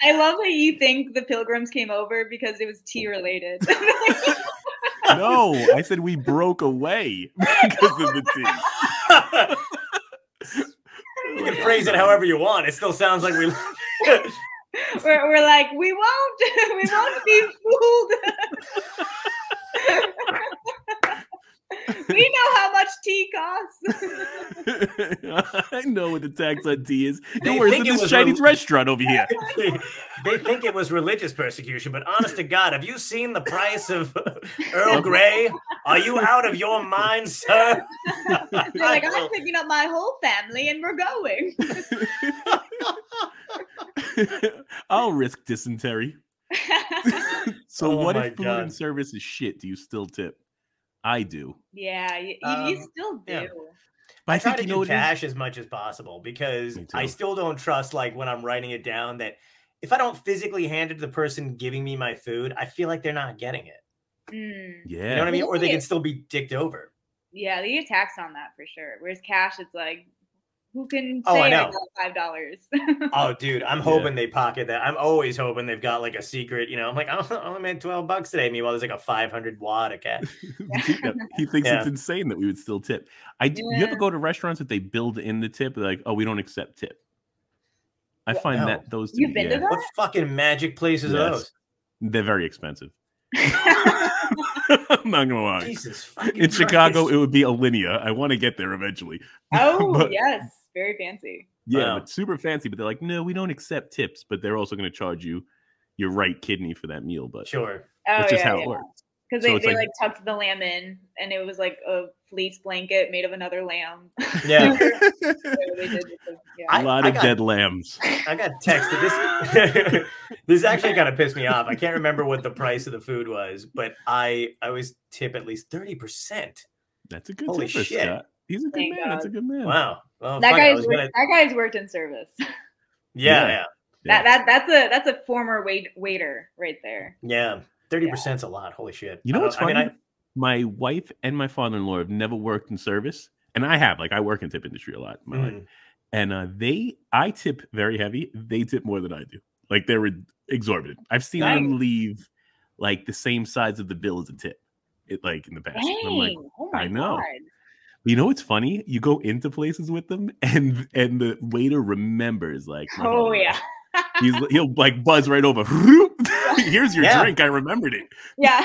S1: I love that you think the pilgrims came over because it was tea related. [LAUGHS]
S3: No, I said we broke away because of the tea.
S2: you can phrase it however you want. It still sounds like we. [LAUGHS]
S1: we're, we're like, we won't, [LAUGHS] we won't be fooled. [LAUGHS] [LAUGHS] we know how much tea costs. [LAUGHS]
S3: I know what the tax on tea is.
S2: They
S3: Don't worry,
S2: think it
S3: this
S2: was
S3: Chinese
S2: rel-
S3: restaurant over here. [LAUGHS]
S2: they think it was religious persecution, but honest to God, have you seen the price of Earl Grey? Are you out of your mind, sir?
S1: They're like, I'm picking up my whole family and we're going.
S3: I'll risk dysentery. so
S2: Oh
S3: what
S2: my
S3: if food
S2: God.
S3: and service is shit? Do you still tip? I do.
S1: yeah, you, you,
S2: Um,
S1: you still do.
S2: yeah.
S3: But
S2: I,
S3: I,
S2: try
S3: think
S2: to
S3: you know
S2: do
S3: what it is?
S2: cash as much as possible because I still don't trust like when I'm writing it down that if I don't physically hand it to the person giving me my food, I feel like they're not getting it.
S1: Mm.
S3: Yeah.
S2: You know what I mean? Or they can still be dicked over.
S1: Yeah, they get taxed on that for sure. Whereas cash, it's like, who can
S2: Oh,
S1: say
S2: I
S1: I,
S2: know.
S1: got five dollars? [LAUGHS]
S2: Oh, dude, I'm
S3: Yeah.
S2: hoping they pocket that. I'm always hoping they've got like a secret. You know, I'm like, oh, [LAUGHS] I only made 12 bucks today. Meanwhile, there's like a 500 watt of cash. [LAUGHS]
S3: Yeah, he thinks
S2: Yeah.
S3: it's insane that we would still tip. I do, you ever go to restaurants that they build in the tip? They're like, oh, we don't accept tip. I
S1: Yeah.
S3: find
S2: No.
S3: that those to
S1: You've
S3: be-
S1: been to that?
S2: What fucking magic places are those?
S3: They're very expensive. [LAUGHS] I'm not gonna lie.
S2: Jesus.
S3: In Chicago,
S2: Christ.
S3: it would be Alinea. I want to get there eventually. [LAUGHS]
S1: oh
S3: But-
S1: yes, very fancy.
S3: Yeah,
S2: Wow.
S3: but super fancy. But they're like, no, we don't accept tips, but they're also going to charge you your right kidney for that meal. But
S2: Sure.
S1: Oh
S3: that's just
S1: yeah,
S3: how
S1: yeah.
S3: it works.
S1: Because they,
S3: it's
S1: they
S3: like-
S1: like, tucked the lamb in, and it was like a fleece blanket made of another lamb. [LAUGHS]
S2: Yeah.
S1: So did yeah.
S3: A
S2: I-
S3: lot
S2: I
S3: of
S2: got-
S3: dead lambs.
S2: I got texted. This [LAUGHS] this actually kind of pissed me off. I can't remember what the price of the food was, but I I always tip at least 30%.
S3: That's a good
S2: Holy
S3: tipper,
S2: shit.
S3: Scott. He's a good
S1: Thank
S3: man. That's a good man.
S2: Wow. Well,
S1: that
S2: fuck it, I
S1: guy's worked,
S2: gonna,
S1: that guy's worked in service.
S2: yeah,
S3: Yeah.
S2: yeah.
S3: Yeah.
S1: That that that's a that's a former wait waiter right there.
S2: Yeah. 30% is a lot. Holy shit.
S3: You know what's
S2: don't- I
S3: funny?
S2: mean, I-
S3: my wife and my father-in-law have never worked in service, and I have. Like I work in tip industry a lot in my life,
S2: Mm.
S3: and uh, they, I tip very heavy. They tip more than I do. Like they're exorbitant. I've seen them leave like the same size of the bill as a tip. It like in the past. I'm like,
S1: oh my
S3: I know.
S1: god.
S3: you know what's funny? You go into places with them, and and the waiter remembers like,
S1: Oh yeah.
S3: He's he'll like buzz right over. [LAUGHS] [LAUGHS] [LAUGHS] Here's your
S2: Yeah.
S3: drink. I remembered it.
S1: yeah.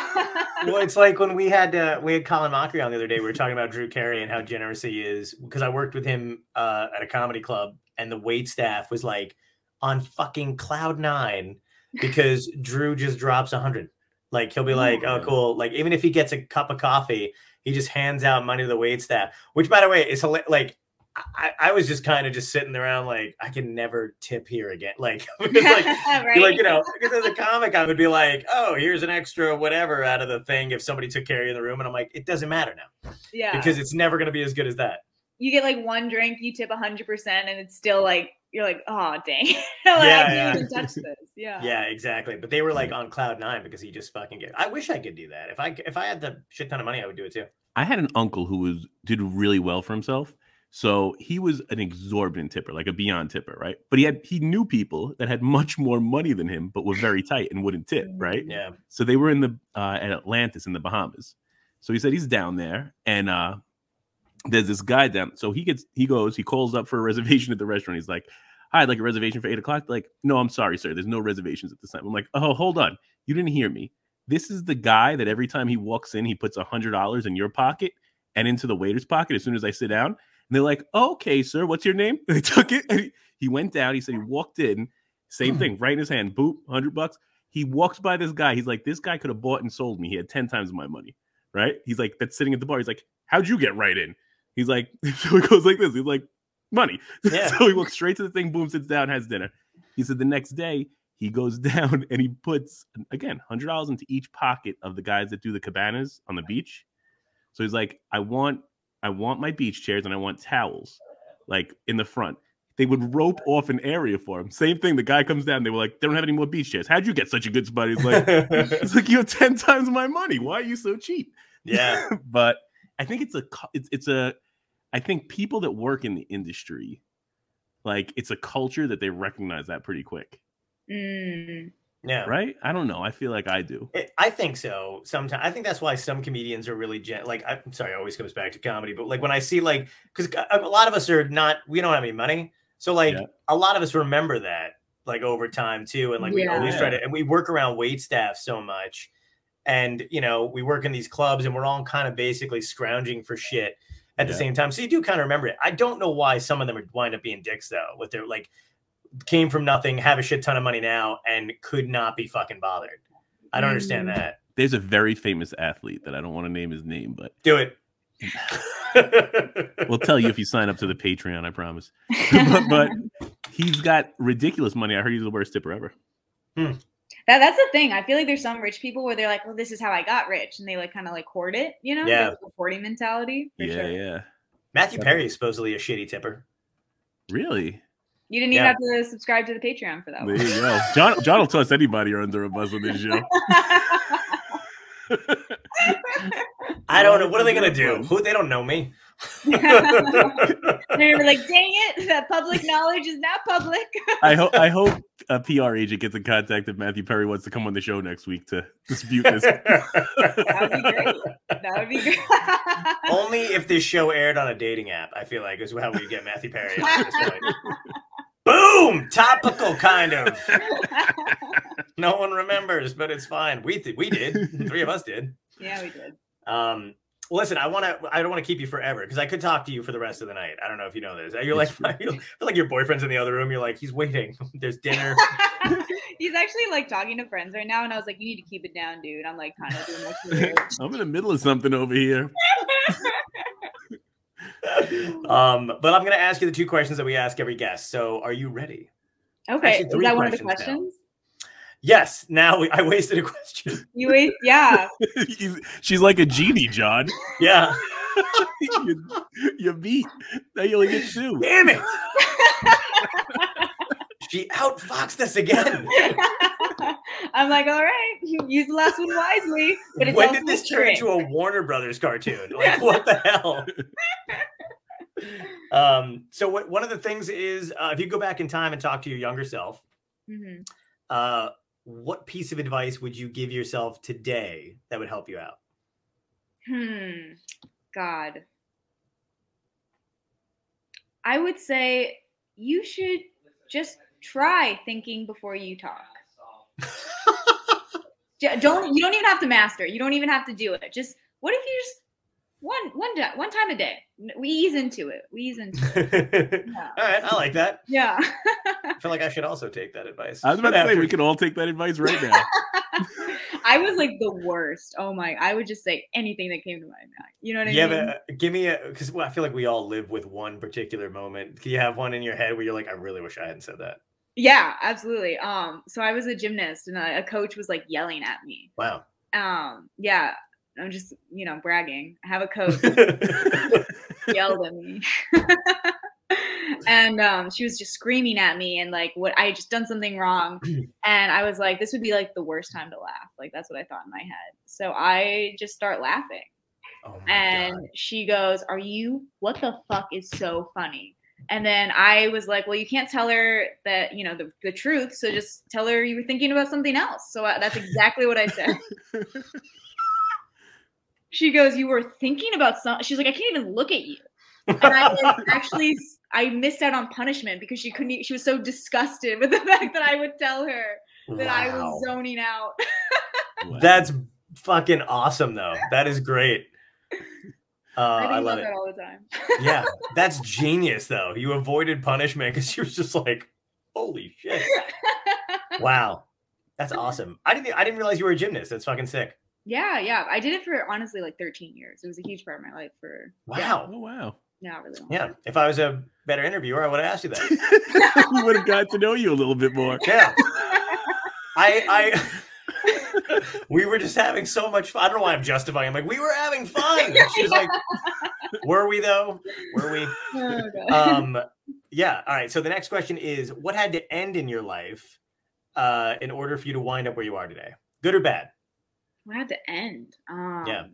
S1: [LAUGHS]
S2: well, it's like when we had uh, we had Colin Mochrie on the other day. We were talking about Drew Carey and how generous he is because I worked with him uh, at a comedy club, and the wait staff was like on fucking cloud nine because Drew just drops a hundred. Like he'll be like, "Oh, cool!" Like even if he gets a cup of coffee, he just hands out money to the wait staff. Which, by the way, is hila- like. I, I was just kind of just sitting around like I can never tip here again. [LAUGHS] Like, [LAUGHS] [LAUGHS] because like
S1: right.
S2: like you know, because as a comic, I would be like, "Oh, here's an extra whatever out of the thing." If somebody took care of you in the room, and I'm like, "It doesn't matter now
S1: yeah.
S2: because it's never going to be as good as that."
S1: you get like one drink, you tip hundred percent, and it's still like you're like, oh dang, like,
S2: Yeah,
S1: I can't
S2: yeah.
S1: even touch this. Yeah.
S2: Yeah, exactly. But they were like on cloud nine because he just fucking get. I wish I could do that. If I if I had the shit ton of money, I would do it too.
S3: I had an uncle who was did really well for himself. So he was an exorbitant tipper, like a beyond tipper, right? But he had he knew people that had [LAUGHS] much more money than him, but were very tight and wouldn't tip, right?
S2: Yeah,
S3: So they were in the uh, at Atlantis in the Bahamas. So he said he's down there, and uh, there's this guy down. So he gets he goes, he calls up for a [LAUGHS] reservation at the restaurant. He's like, "Hi, I'd like a reservation for eight o'clock." Like, no, I'm sorry, sir. There's no reservations at this time. I'm like, "Oh, hold on, you didn't hear me. This is the guy that every time he walks in, he puts a hundred dollars in your pocket and into the waiter's pocket as soon as I sit down." And they're like, "Okay, sir, what's your name?" And [LAUGHS] they took it, and he, he went down. He said he walked in, same mm. thing, right in his hand, boop, hundred bucks he walks by this guy. He's like, this guy could have bought and sold me. He had 10 times my money. Right. He's like, that's sitting at the bar. He's like, how'd you get right in? He's like, [LAUGHS] so he goes like this. He's like, money. [LAUGHS]
S2: Yeah.
S3: so he walks straight to the thing, boom, sits down, has dinner. He said the next day he goes down and he puts, again, $100 into each pocket of the guys that do the cabanas on the beach. So he's like, I want, I want my beach chairs and I want towels like in the front they would rope off an area for him. Same thing. The guy comes down. They were like, they don't have any more beach chairs. How'd you get such a good spot? He's like, [LAUGHS] it's like you have ten times my money. Why are you so cheap?
S2: yeah, [LAUGHS]
S3: but I think it's a it's it's a I think people that work in the industry, like it's a culture that they recognize that pretty quick,
S1: Mm.
S2: Yeah.
S3: right? I don't know. I feel like I do.
S2: It- I think so. Sometimes I think that's why some comedians are really gen- like. I'm sorry, it always comes back to comedy, but like when I see like because uh, a lot of us are not, we don't have any money, so like
S3: Yeah.
S2: a lot of us remember that like over time too, and like we always try to, and we work around wait staff so much, and you know we work in these clubs, and we're all kind of basically scrounging for shit at the same time. So you do kind of remember it. I don't know why some of them would wind up being dicks though, with their like came from nothing, have a shit ton of money now, and could not be fucking bothered. I don't understand
S1: Mm.
S2: that.
S3: There's a very famous athlete that I don't want to name his name, but
S2: Do it. [LAUGHS]
S3: we'll tell you if you sign up to the Patreon. I promise. [LAUGHS] but, but he's got ridiculous money. I heard he's the worst tipper ever.
S1: That that's the thing. I feel like there's some rich people where they're like, "Well, this is how I got rich," and they like kind of like hoard it. You know,
S2: Yeah.
S1: Like hoarding mentality. For
S3: yeah,
S1: sure.
S3: yeah.
S2: Matthew Perry is supposedly a shitty tipper.
S3: Really?
S1: You didn't even
S2: Yeah.
S1: have to subscribe to the Patreon for that
S3: There
S1: one.
S3: you go. John John will toss anybody under a bus on this show. [LAUGHS]
S2: I don't know. What are they gonna do? Who they don't know me. [LAUGHS]
S1: They're like, "Dang it! That public knowledge is not public."
S3: I hope I [LAUGHS] hope a PR agent gets in contact if Matthew Perry wants to come on the show next week to dispute this.
S1: That would be great. That would be great.
S2: Only if this show aired on a dating app, I feel like is how we get Matthew Perry. On at this point. Boom! Topical, kind of. [LAUGHS] No one remembers, but it's fine. We th- we did. Three of us did. [LAUGHS]
S1: yeah, we did.
S2: Um, listen, I want to. I don't want to keep you forever because I could talk to you for the rest of the night. I don't know if you know this. You're like, I [LAUGHS] feel like your boyfriend's in the other room. You're like, he's waiting. There's dinner.
S1: He's actually like talking to friends right now, and I was like, "You need to keep it down, dude." I'm like kind of doing this.
S3: I'm in the middle of something over here.
S2: Um, but I'm gonna ask you the two questions that we ask every guest. So, are you ready?
S1: Okay,
S2: Actually,
S1: is
S2: three
S1: that one of the
S2: questions now. Yes. Now we, I wasted a question.
S1: You wait, yeah. [LAUGHS]
S3: She's like a genie, John.
S2: Yeah. [LAUGHS]
S3: you, you beat. Now you only get two.
S2: Damn it. [LAUGHS] she outfoxed us again. [LAUGHS]
S1: I'm like, all right, use the last one wisely. But it's
S2: when did this turn into a Warner Brothers cartoon? Like, [LAUGHS] what the hell? um, so what, one of the things is uh, if you go back in time and talk to your younger self,
S1: Mhm.
S2: uh, what piece of advice would you give yourself today that would help you out?
S1: Hmm. God. I would say you should just try thinking before you talk. Don't you don't even have to master. You don't even have to do it. Just what if you just one one day, one time a day. We ease into it. We ease into it. [LAUGHS]
S2: All
S1: Yeah.
S2: right, I like that.
S1: Yeah.
S2: I [LAUGHS] feel like I should also take that advice.
S3: I was about
S2: But
S3: to say we could all take that advice right now. [LAUGHS]
S1: I was like the worst. Oh my! I would just say anything that came to my mind. You know what I
S2: Yeah,
S1: mean?
S2: but uh, give me a because well, I feel like we all live with one particular moment. Do you have one in your head where you're like, I really wish I hadn't said that?
S1: Yeah, absolutely. Um, so I was a gymnast, and a, a coach was like yelling at me.
S2: Wow.
S1: Um, yeah, I'm just you know bragging. I have a coach [LAUGHS] yelled at me, [LAUGHS] and um, she was just screaming at me, and like what I had just done something wrong, [CLEARS THROAT] and I was like, this would be like the worst time to laugh. Like that's what I thought in my head. So I just start laughing.
S2: oh
S1: And
S2: God.
S1: she goes, Are you, what the fuck is so funny? And then I was like, Well, you can't tell her that, you know, the, the truth. So just tell her you were thinking about something else. So I, that's exactly what I said. [LAUGHS] she goes, You were thinking about something. She's like, I can't even look at you. And I like, [LAUGHS] actually, I missed out on punishment because she couldn't, she was so disgusted with the [LAUGHS] fact that I would tell her that I was zoning out.
S3: Wow.
S2: That's fucking awesome, though. That is great. Uh,
S1: I
S2: I
S1: about
S2: love
S1: that
S2: it.
S1: all the time.
S2: Yeah, [LAUGHS] that's genius, though. You avoided punishment because she was just like, "Holy shit!" [LAUGHS] Wow, that's awesome. I didn't. I didn't realize you were a gymnast. That's fucking sick.
S1: Yeah, yeah. I did it for honestly like 13 years. It was a huge part of my life for
S2: Wow.
S3: Oh wow.
S1: yeah, really long.
S2: Yeah. If I was a better interviewer, I would have asked you that. [LAUGHS]
S3: we would have got to know you a little bit more.
S2: Yeah. I. I. we were just having so much fun. I don't know why I'm justifying. I'm like, we were having fun. And she was like, [LAUGHS] were we though? Were we?
S1: Oh,
S2: um yeah all right so the next question is what had to end in your life uh in order for you to wind up where you are today good or bad
S1: What had to end? Um,
S2: Yeah.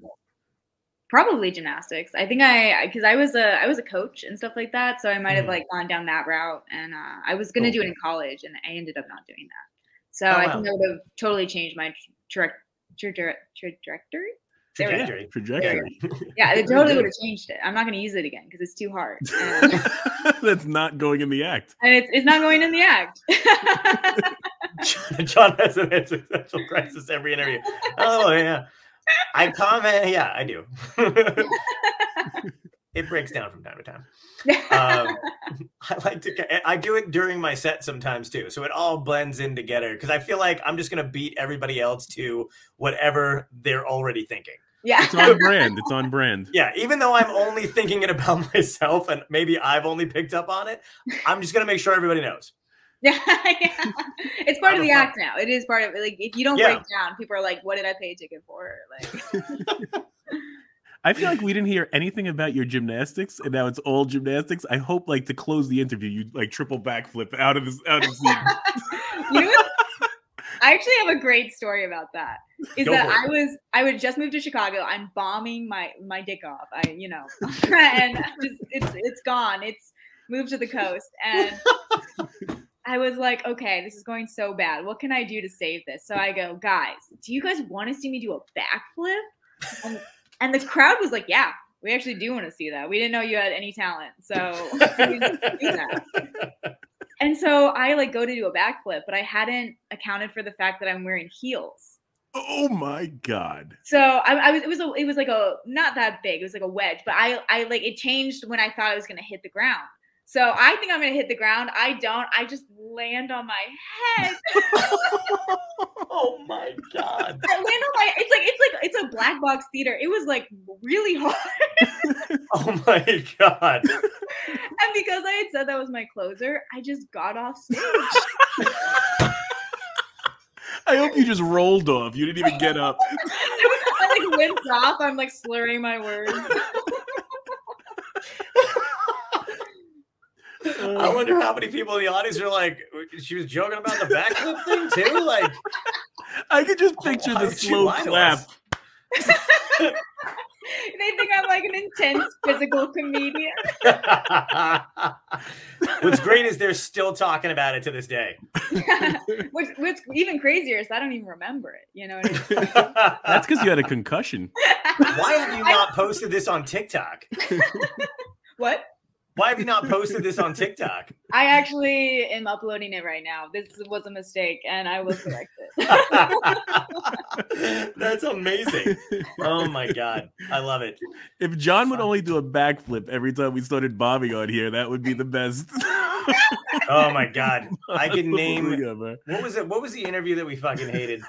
S1: Probably gymnastics. I think I because I was a I was a coach and stuff like that, so I might have
S2: Mhm.
S1: like gone down that route. And uh, I was gonna
S2: Cool.
S1: do it in college, and I ended up not doing that. So
S2: Oh,
S1: I
S2: wow.
S1: think that would have totally changed my tra- trajectory. There we go.
S2: trajectory
S3: Trajectory.
S1: Yeah, it [LAUGHS] totally would have changed it. I'm not gonna use it again because it's too hard, and, [LAUGHS] um,
S3: That's not going in the act.
S1: and it's it's not going in the act. [LAUGHS]
S2: john has an existential crisis every interview oh yeah i comment yeah i do it breaks down from time to time um, [LAUGHS] [LAUGHS] I like to. I do it during my set sometimes too, so it all blends in together. Because I feel like I'm just gonna beat everybody else to whatever they're already thinking.
S1: Yeah.
S3: It's on brand. It's on [LAUGHS] brand.
S2: Yeah, even though I'm only thinking it about myself and maybe I've only picked up on it, I'm just gonna make sure everybody knows.
S1: Yeah, yeah. It's part
S2: I'm
S1: of the
S2: fuck-
S1: act now. It is part of. Like if you don't
S2: Yeah.
S1: break down, people are like, "What did I pay a ticket for?" Like,
S3: I feel like we didn't hear anything about your gymnastics, and now it's all gymnastics. I hope, like, to close the interview, you like triple backflip out of this out of scene. [LAUGHS]
S1: you? I actually have a great story about that. Is
S2: Go
S1: that. I was I would just moved to Chicago. I'm bombing my my dick off. I you know, [LAUGHS] and just, it's it's gone. It's moved to the coast, and I was like, okay, this is going so bad. What can I do to save this? So I go, guys, do you guys want to see me do a backflip? And, the crowd was like, yeah, we actually do want to see that. We didn't know you had any talent, so we do that. [LAUGHS] And so I like go to do a backflip, but I hadn't accounted for the fact that I'm wearing heels.
S3: Oh my god!
S1: So I, I was it was a it was like a not that big. It was like a wedge, but I I like it changed when I thought I was gonna hit the ground. So I think I'm gonna hit the ground. I don't. I just land on my head. [LAUGHS]
S2: oh my god.
S1: I land on my. It's like it's like it's a black box theater. It was like really hard. [LAUGHS]
S2: Oh my god.
S1: And because I had said that was my closer, I just got off stage. [LAUGHS]
S3: I hope you just rolled off. You didn't even get up.
S1: I like winced off. I'm like slurring my words.
S2: I uh. wonder how many people in the audience are like, she was joking about the backflip thing too. Like,
S3: I could just picture the slow clap.
S1: They think I'm like an intense physical comedian. [LAUGHS]
S2: What's great is they're still talking about it to this day. [LAUGHS]
S1: Which, what's even crazier is I don't even remember it. You know what I mean? [LAUGHS]
S3: That's because you had a concussion.
S2: Why have you not posted this on TikTok?
S1: What?
S2: Why have you not posted this on TikTok? [LAUGHS]
S1: I actually am uploading it right now. This was a mistake, and I will correct it. [LAUGHS]
S2: That's amazing. Oh my god, I love it.
S3: If John would only do a backflip every time we started bombing on here, that would be the best. [LAUGHS]
S2: Oh my god, I can name. What was it? What was the interview that we fucking hated?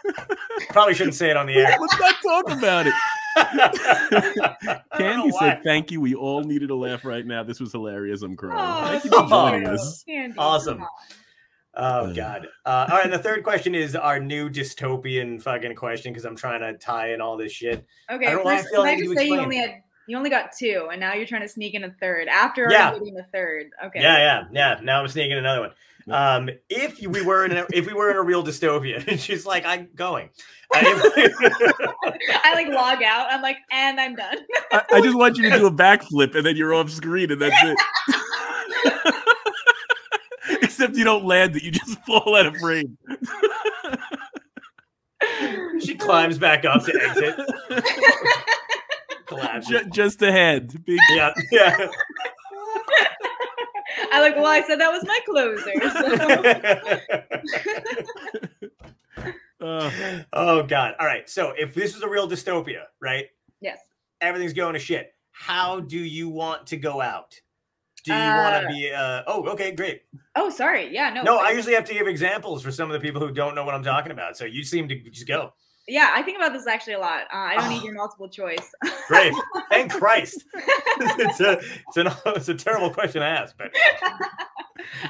S2: Probably shouldn't say it on the air.
S3: Let's not talk about it. [LAUGHS]
S2: I don't know
S3: Candy said, "Thank you. We all needed a laugh right now. This was hilarious. I'm crying.
S1: Oh,
S3: Thank you for joining
S1: you.
S3: us."
S1: Candy,
S2: Awesome. Oh god. Uh, all right. And the third question is our new dystopian fucking question because I'm trying to tie in all this shit.
S1: Okay,
S2: I don't know why I
S1: first,
S2: feel
S1: can I
S2: I
S1: just say you only had you only got two, and now you're trying to sneak in a third after
S2: Yeah.
S1: already getting the third. Okay.
S2: Yeah, yeah, yeah. Now I'm sneaking another one. Um, if we were in a, if we were in a real dystopia, [LAUGHS] and she's like, I'm going. [LAUGHS]
S1: I like log out. I'm like, and I'm done.
S3: I, I just want you to do a backflip and then you're off screen and that's it. [LAUGHS] Except you don't land it, you just fall out of frame.
S2: she climbs back up to exit. Collapses.
S3: Ju- just a hand. Big
S2: Yeah, yeah.
S1: I like, well, I said that was my closer. So.
S3: uh, [LAUGHS]
S2: oh god. All right. So if this is a real dystopia, right?
S1: yes.
S2: Everything's going to shit. How do you want to go out? Do you want
S1: Uh,
S2: to be? Uh, oh, okay, great.
S1: Oh, sorry. Yeah. No.
S2: No, I usually have to give examples for some of the people who don't know what I'm talking about. So you seem to just go.
S1: Yeah, I think about this actually a lot. Uh, I don't need your multiple choice. [LAUGHS]
S2: Great. Thank [LAUGHS] Christ. it's a it's an it's a terrible question to ask, but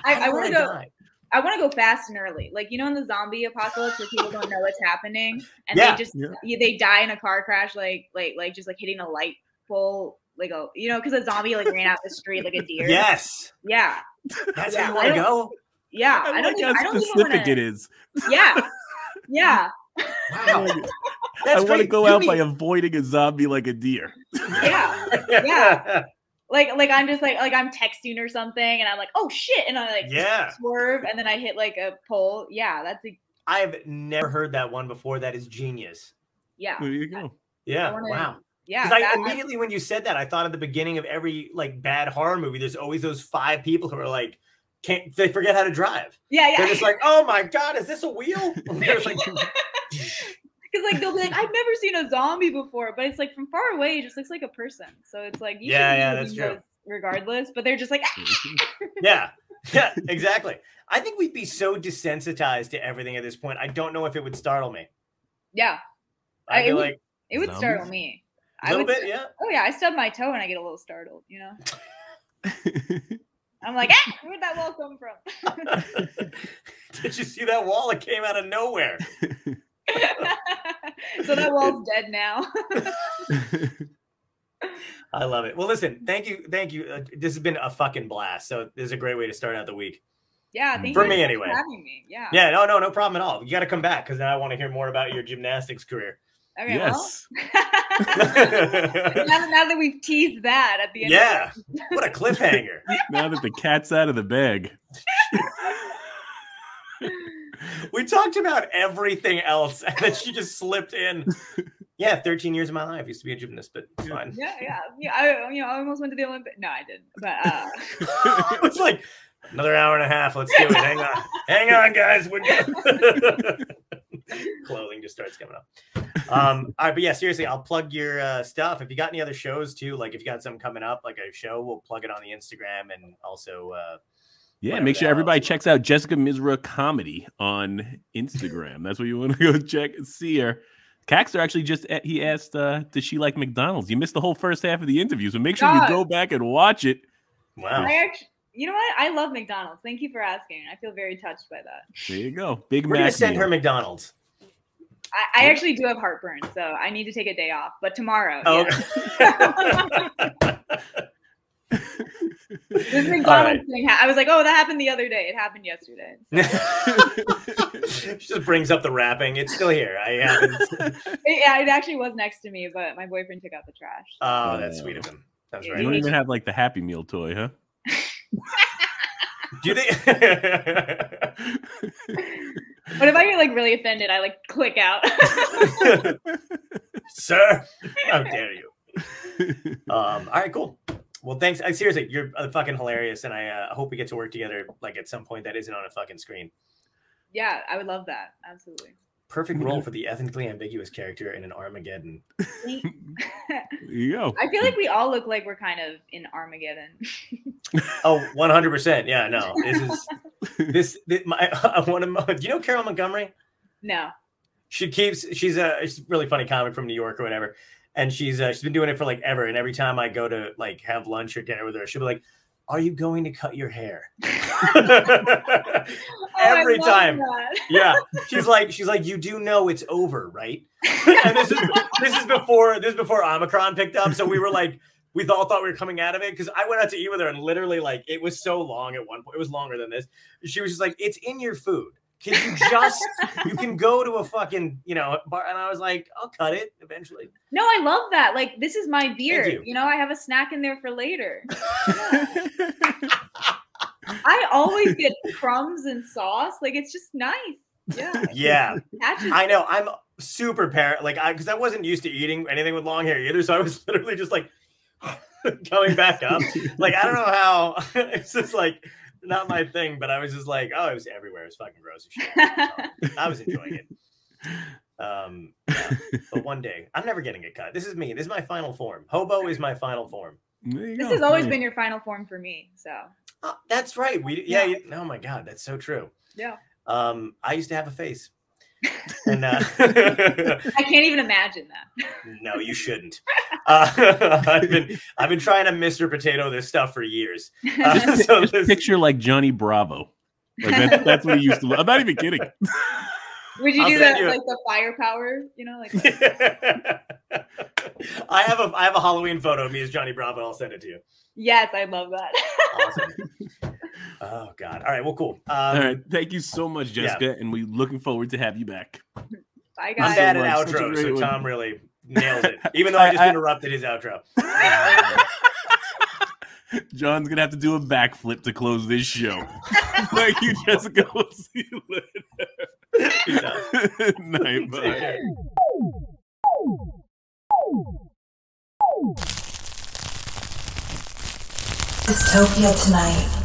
S1: I, I want to go.
S2: die?
S1: I want to go fast and early. Like you know, in the zombie apocalypse, where people don't know what's happening, and
S2: Yeah.
S1: they just
S3: Yeah.
S1: they die in a car crash, like like like just like hitting a light pole, like a you know, because a zombie like ran out the street like a deer.
S2: Yes,
S1: Yeah.
S2: that's
S1: Yeah,
S2: how you
S1: I
S2: want to
S1: don't-
S2: go.
S1: Yeah.
S3: I,
S1: I, don't.
S3: like
S1: I
S3: how
S1: don't even
S3: specific
S1: wanna,
S3: it is.
S1: Yeah. [LAUGHS] Yeah.
S2: Wow, [LAUGHS]
S3: I want to go
S2: You
S3: out
S2: mean-
S3: by avoiding a zombie like a deer.
S1: Yeah. Yeah. [LAUGHS] Like like I'm just like like I'm texting or something, and I'm like, oh shit, and I like
S2: Yeah.
S1: swerve, and then I hit like a pole. Yeah. That's a,
S2: I've never heard that one before. That is genius.
S1: yeah.
S3: There you go.
S2: Yeah,
S1: wanna-
S2: wow.
S1: Yeah.
S2: Because I immediately when you said that, I thought at the beginning of every like bad horror movie, there's always those five people who are like, can't they forget how to drive?
S1: yeah. Yeah.
S2: They're just like, oh my god, is this a wheel? [LAUGHS] [LAUGHS] And like, [LAUGHS]
S1: Because like they'll be like, I've never seen a zombie before, but it's like from far away, it just looks like a person. So it's like, you
S2: Yeah, yeah, that's true.
S1: Regardless, but they're just like, ah!
S2: yeah, yeah, exactly. I think we'd be so desensitized to everything at this point. I don't know if it would startle me.
S1: yeah,
S2: I
S1: I-
S2: feel
S1: it would-
S2: like
S1: it would startle me.
S2: A
S1: I
S2: little
S1: would,
S2: bit, yeah.
S1: Oh yeah, I stub my toe and I get a little startled. You know, I'm like, ah, where'd that wall come from? [LAUGHS]
S2: Did you see that wall? It came out of nowhere. [LAUGHS]
S1: so that wall's dead now. [LAUGHS]
S2: I love it. Well, listen, thank you, thank you. Uh, this has been a fucking blast. So this is a great way to start out the week.
S1: yeah, thank
S2: For me anyway.
S1: having me. Yeah.
S2: Yeah, no, no, no problem at all. You got to come back because then I want to hear more about your gymnastics career.
S1: Okay,
S3: yes.
S1: well. [LAUGHS] now, now that we've teased that at the end.
S2: yeah,
S1: Of
S2: what a cliffhanger. [LAUGHS]
S3: now that the cat's out of the bag.
S2: we talked about everything else, and then she just slipped in. [LAUGHS] Yeah, 13 years of my life used to be a gymnast, but it's fine.
S1: yeah, yeah, yeah. I, you know, I almost went to the Olympic. No, I didn't. But uh,
S2: it's like another hour and a half. Let's do it. Hang on, hang on, guys. We're [LAUGHS] good. Clothing just starts coming up. Um, all right, but yeah, seriously, I'll plug your uh, stuff. If you got any other shows too, like if you got something coming up, like a show, we'll plug it on the Instagram and also. Uh,
S3: Yeah, make sure everybody
S2: else.
S3: checks out Jessica Misra Comedy on Instagram. That's where you want to [LAUGHS] go check and see her. Caxter actually just he asked, uh, "Does she like McDonald's?" You missed the whole first half of the interview, so make sure
S1: God.
S3: you go back and watch it.
S2: wow.
S1: I actually, you know what? I love McDonald's. Thank you for asking. I feel very touched by that.
S3: There you go, Big
S2: We're gonna send
S3: meal.
S2: her McDonald's.
S1: I, I actually do have heartburn, so I need to take a day off. But tomorrow,
S2: Oh,
S1: yeah. [LAUGHS] [LAUGHS] this McDonald's thing. I was like, oh, that happened the other day. It happened yesterday. [LAUGHS]
S2: she just brings up the wrapping. It's still here. I haven't.
S1: It, yeah, it actually was next to me, but my boyfriend took out the trash.
S2: Oh, that's oh. sweet of him. That's
S1: You
S2: right.
S3: You don't even have like the Happy Meal toy, huh?
S2: Do you think? [LAUGHS]
S1: But if I get like really offended, I like click out. [LAUGHS]
S2: Sir, how [LAUGHS] dare you? Um, all right, cool. Well, thanks. I, seriously, you're uh, fucking hilarious, and I uh, hope we get to work together like at some point that isn't on a fucking screen.
S1: yeah, I would love that. Absolutely.
S2: Perfect role for the ethnically ambiguous character in an Armageddon.
S1: Thank- [LAUGHS]
S3: There you go.
S1: I feel like we all look like we're kind of in Armageddon. [LAUGHS]
S2: Oh, 100 percent. Yeah, no, this is [LAUGHS] this. this my, I want to. Do you know Carol Montgomery?
S1: No.
S2: she keeps she's a she's a really funny comic from New York or whatever, and she's uh, she's been doing it for like ever. And every time I go to like have lunch or dinner with her, she'll be like, "Are you going to cut your hair?" [LAUGHS]
S1: Oh,
S2: every
S1: love
S2: time.
S1: that.
S2: Yeah, she's like she's like, "You do know it's over, right?" and this is this is before this is before Omicron picked up, so we were like. We all thought we were coming out of it because I went out to eat with her and literally like it was so long at one point. It was longer than this. She was just like, "It's in your food. Can you just you can go to a fucking you know bar and i was like i'll cut it eventually
S1: No, I love that. Like this is my beard.
S2: you.
S1: You. know, I have a snack in there for later. [LAUGHS] I always get crumbs and sauce. Like it's just nice. Yeah.
S2: yeah i know i'm super par like i because i wasn't used to eating anything with long hair either so i was literally just like [LAUGHS] coming back up like i don't know how [LAUGHS] it's just like not my thing but i was just like oh it was everywhere it was fucking gross as shit. So, [LAUGHS] i was enjoying it um yeah. but one day i'm never getting it cut this is me this is my final form hobo is my final form
S1: This
S3: go.
S1: has always been your final form for me. So
S2: Oh, that's right. We yeah,
S1: Yeah.
S2: yeah. Oh my god, that's so true.
S1: yeah.
S2: Um, I used to have a face, and [LAUGHS] uh,
S1: I can't even imagine that.
S2: no, you shouldn't. Uh, [LAUGHS] I've been I've been trying to Mr. Potato this stuff for years. [LAUGHS] Uh, so
S3: Just
S2: this-
S3: picture like Johnny Bravo. Like that's, that's what he used to look. I'm not even kidding.
S1: Would you
S2: I'll
S1: do that
S2: you-
S1: like the firepower? You know, like [LAUGHS]
S2: I have a I have a Halloween photo of me as Johnny Bravo. I'll send it to you.
S1: yes, I love that.
S2: Awesome. [LAUGHS] oh God. All right. Well, cool. Um,
S3: All right, thank you so much,
S2: yeah.
S3: Jessica, and we looking forward to have you back.
S1: Bye
S2: I'm
S1: guys.
S2: bad
S3: so
S2: at
S3: much. Such a
S2: outro, so
S3: one.
S2: Tom really nails it. [LAUGHS] Even though I
S3: I-
S2: just
S3: I-
S2: interrupted his outro.
S3: John's gonna have to do a backflip to close this show. thank you, Jessica. We'll see you later. [LAUGHS] [LAUGHS] Night,
S2: Take
S3: bye.
S2: care.
S4: Dystopia tonight.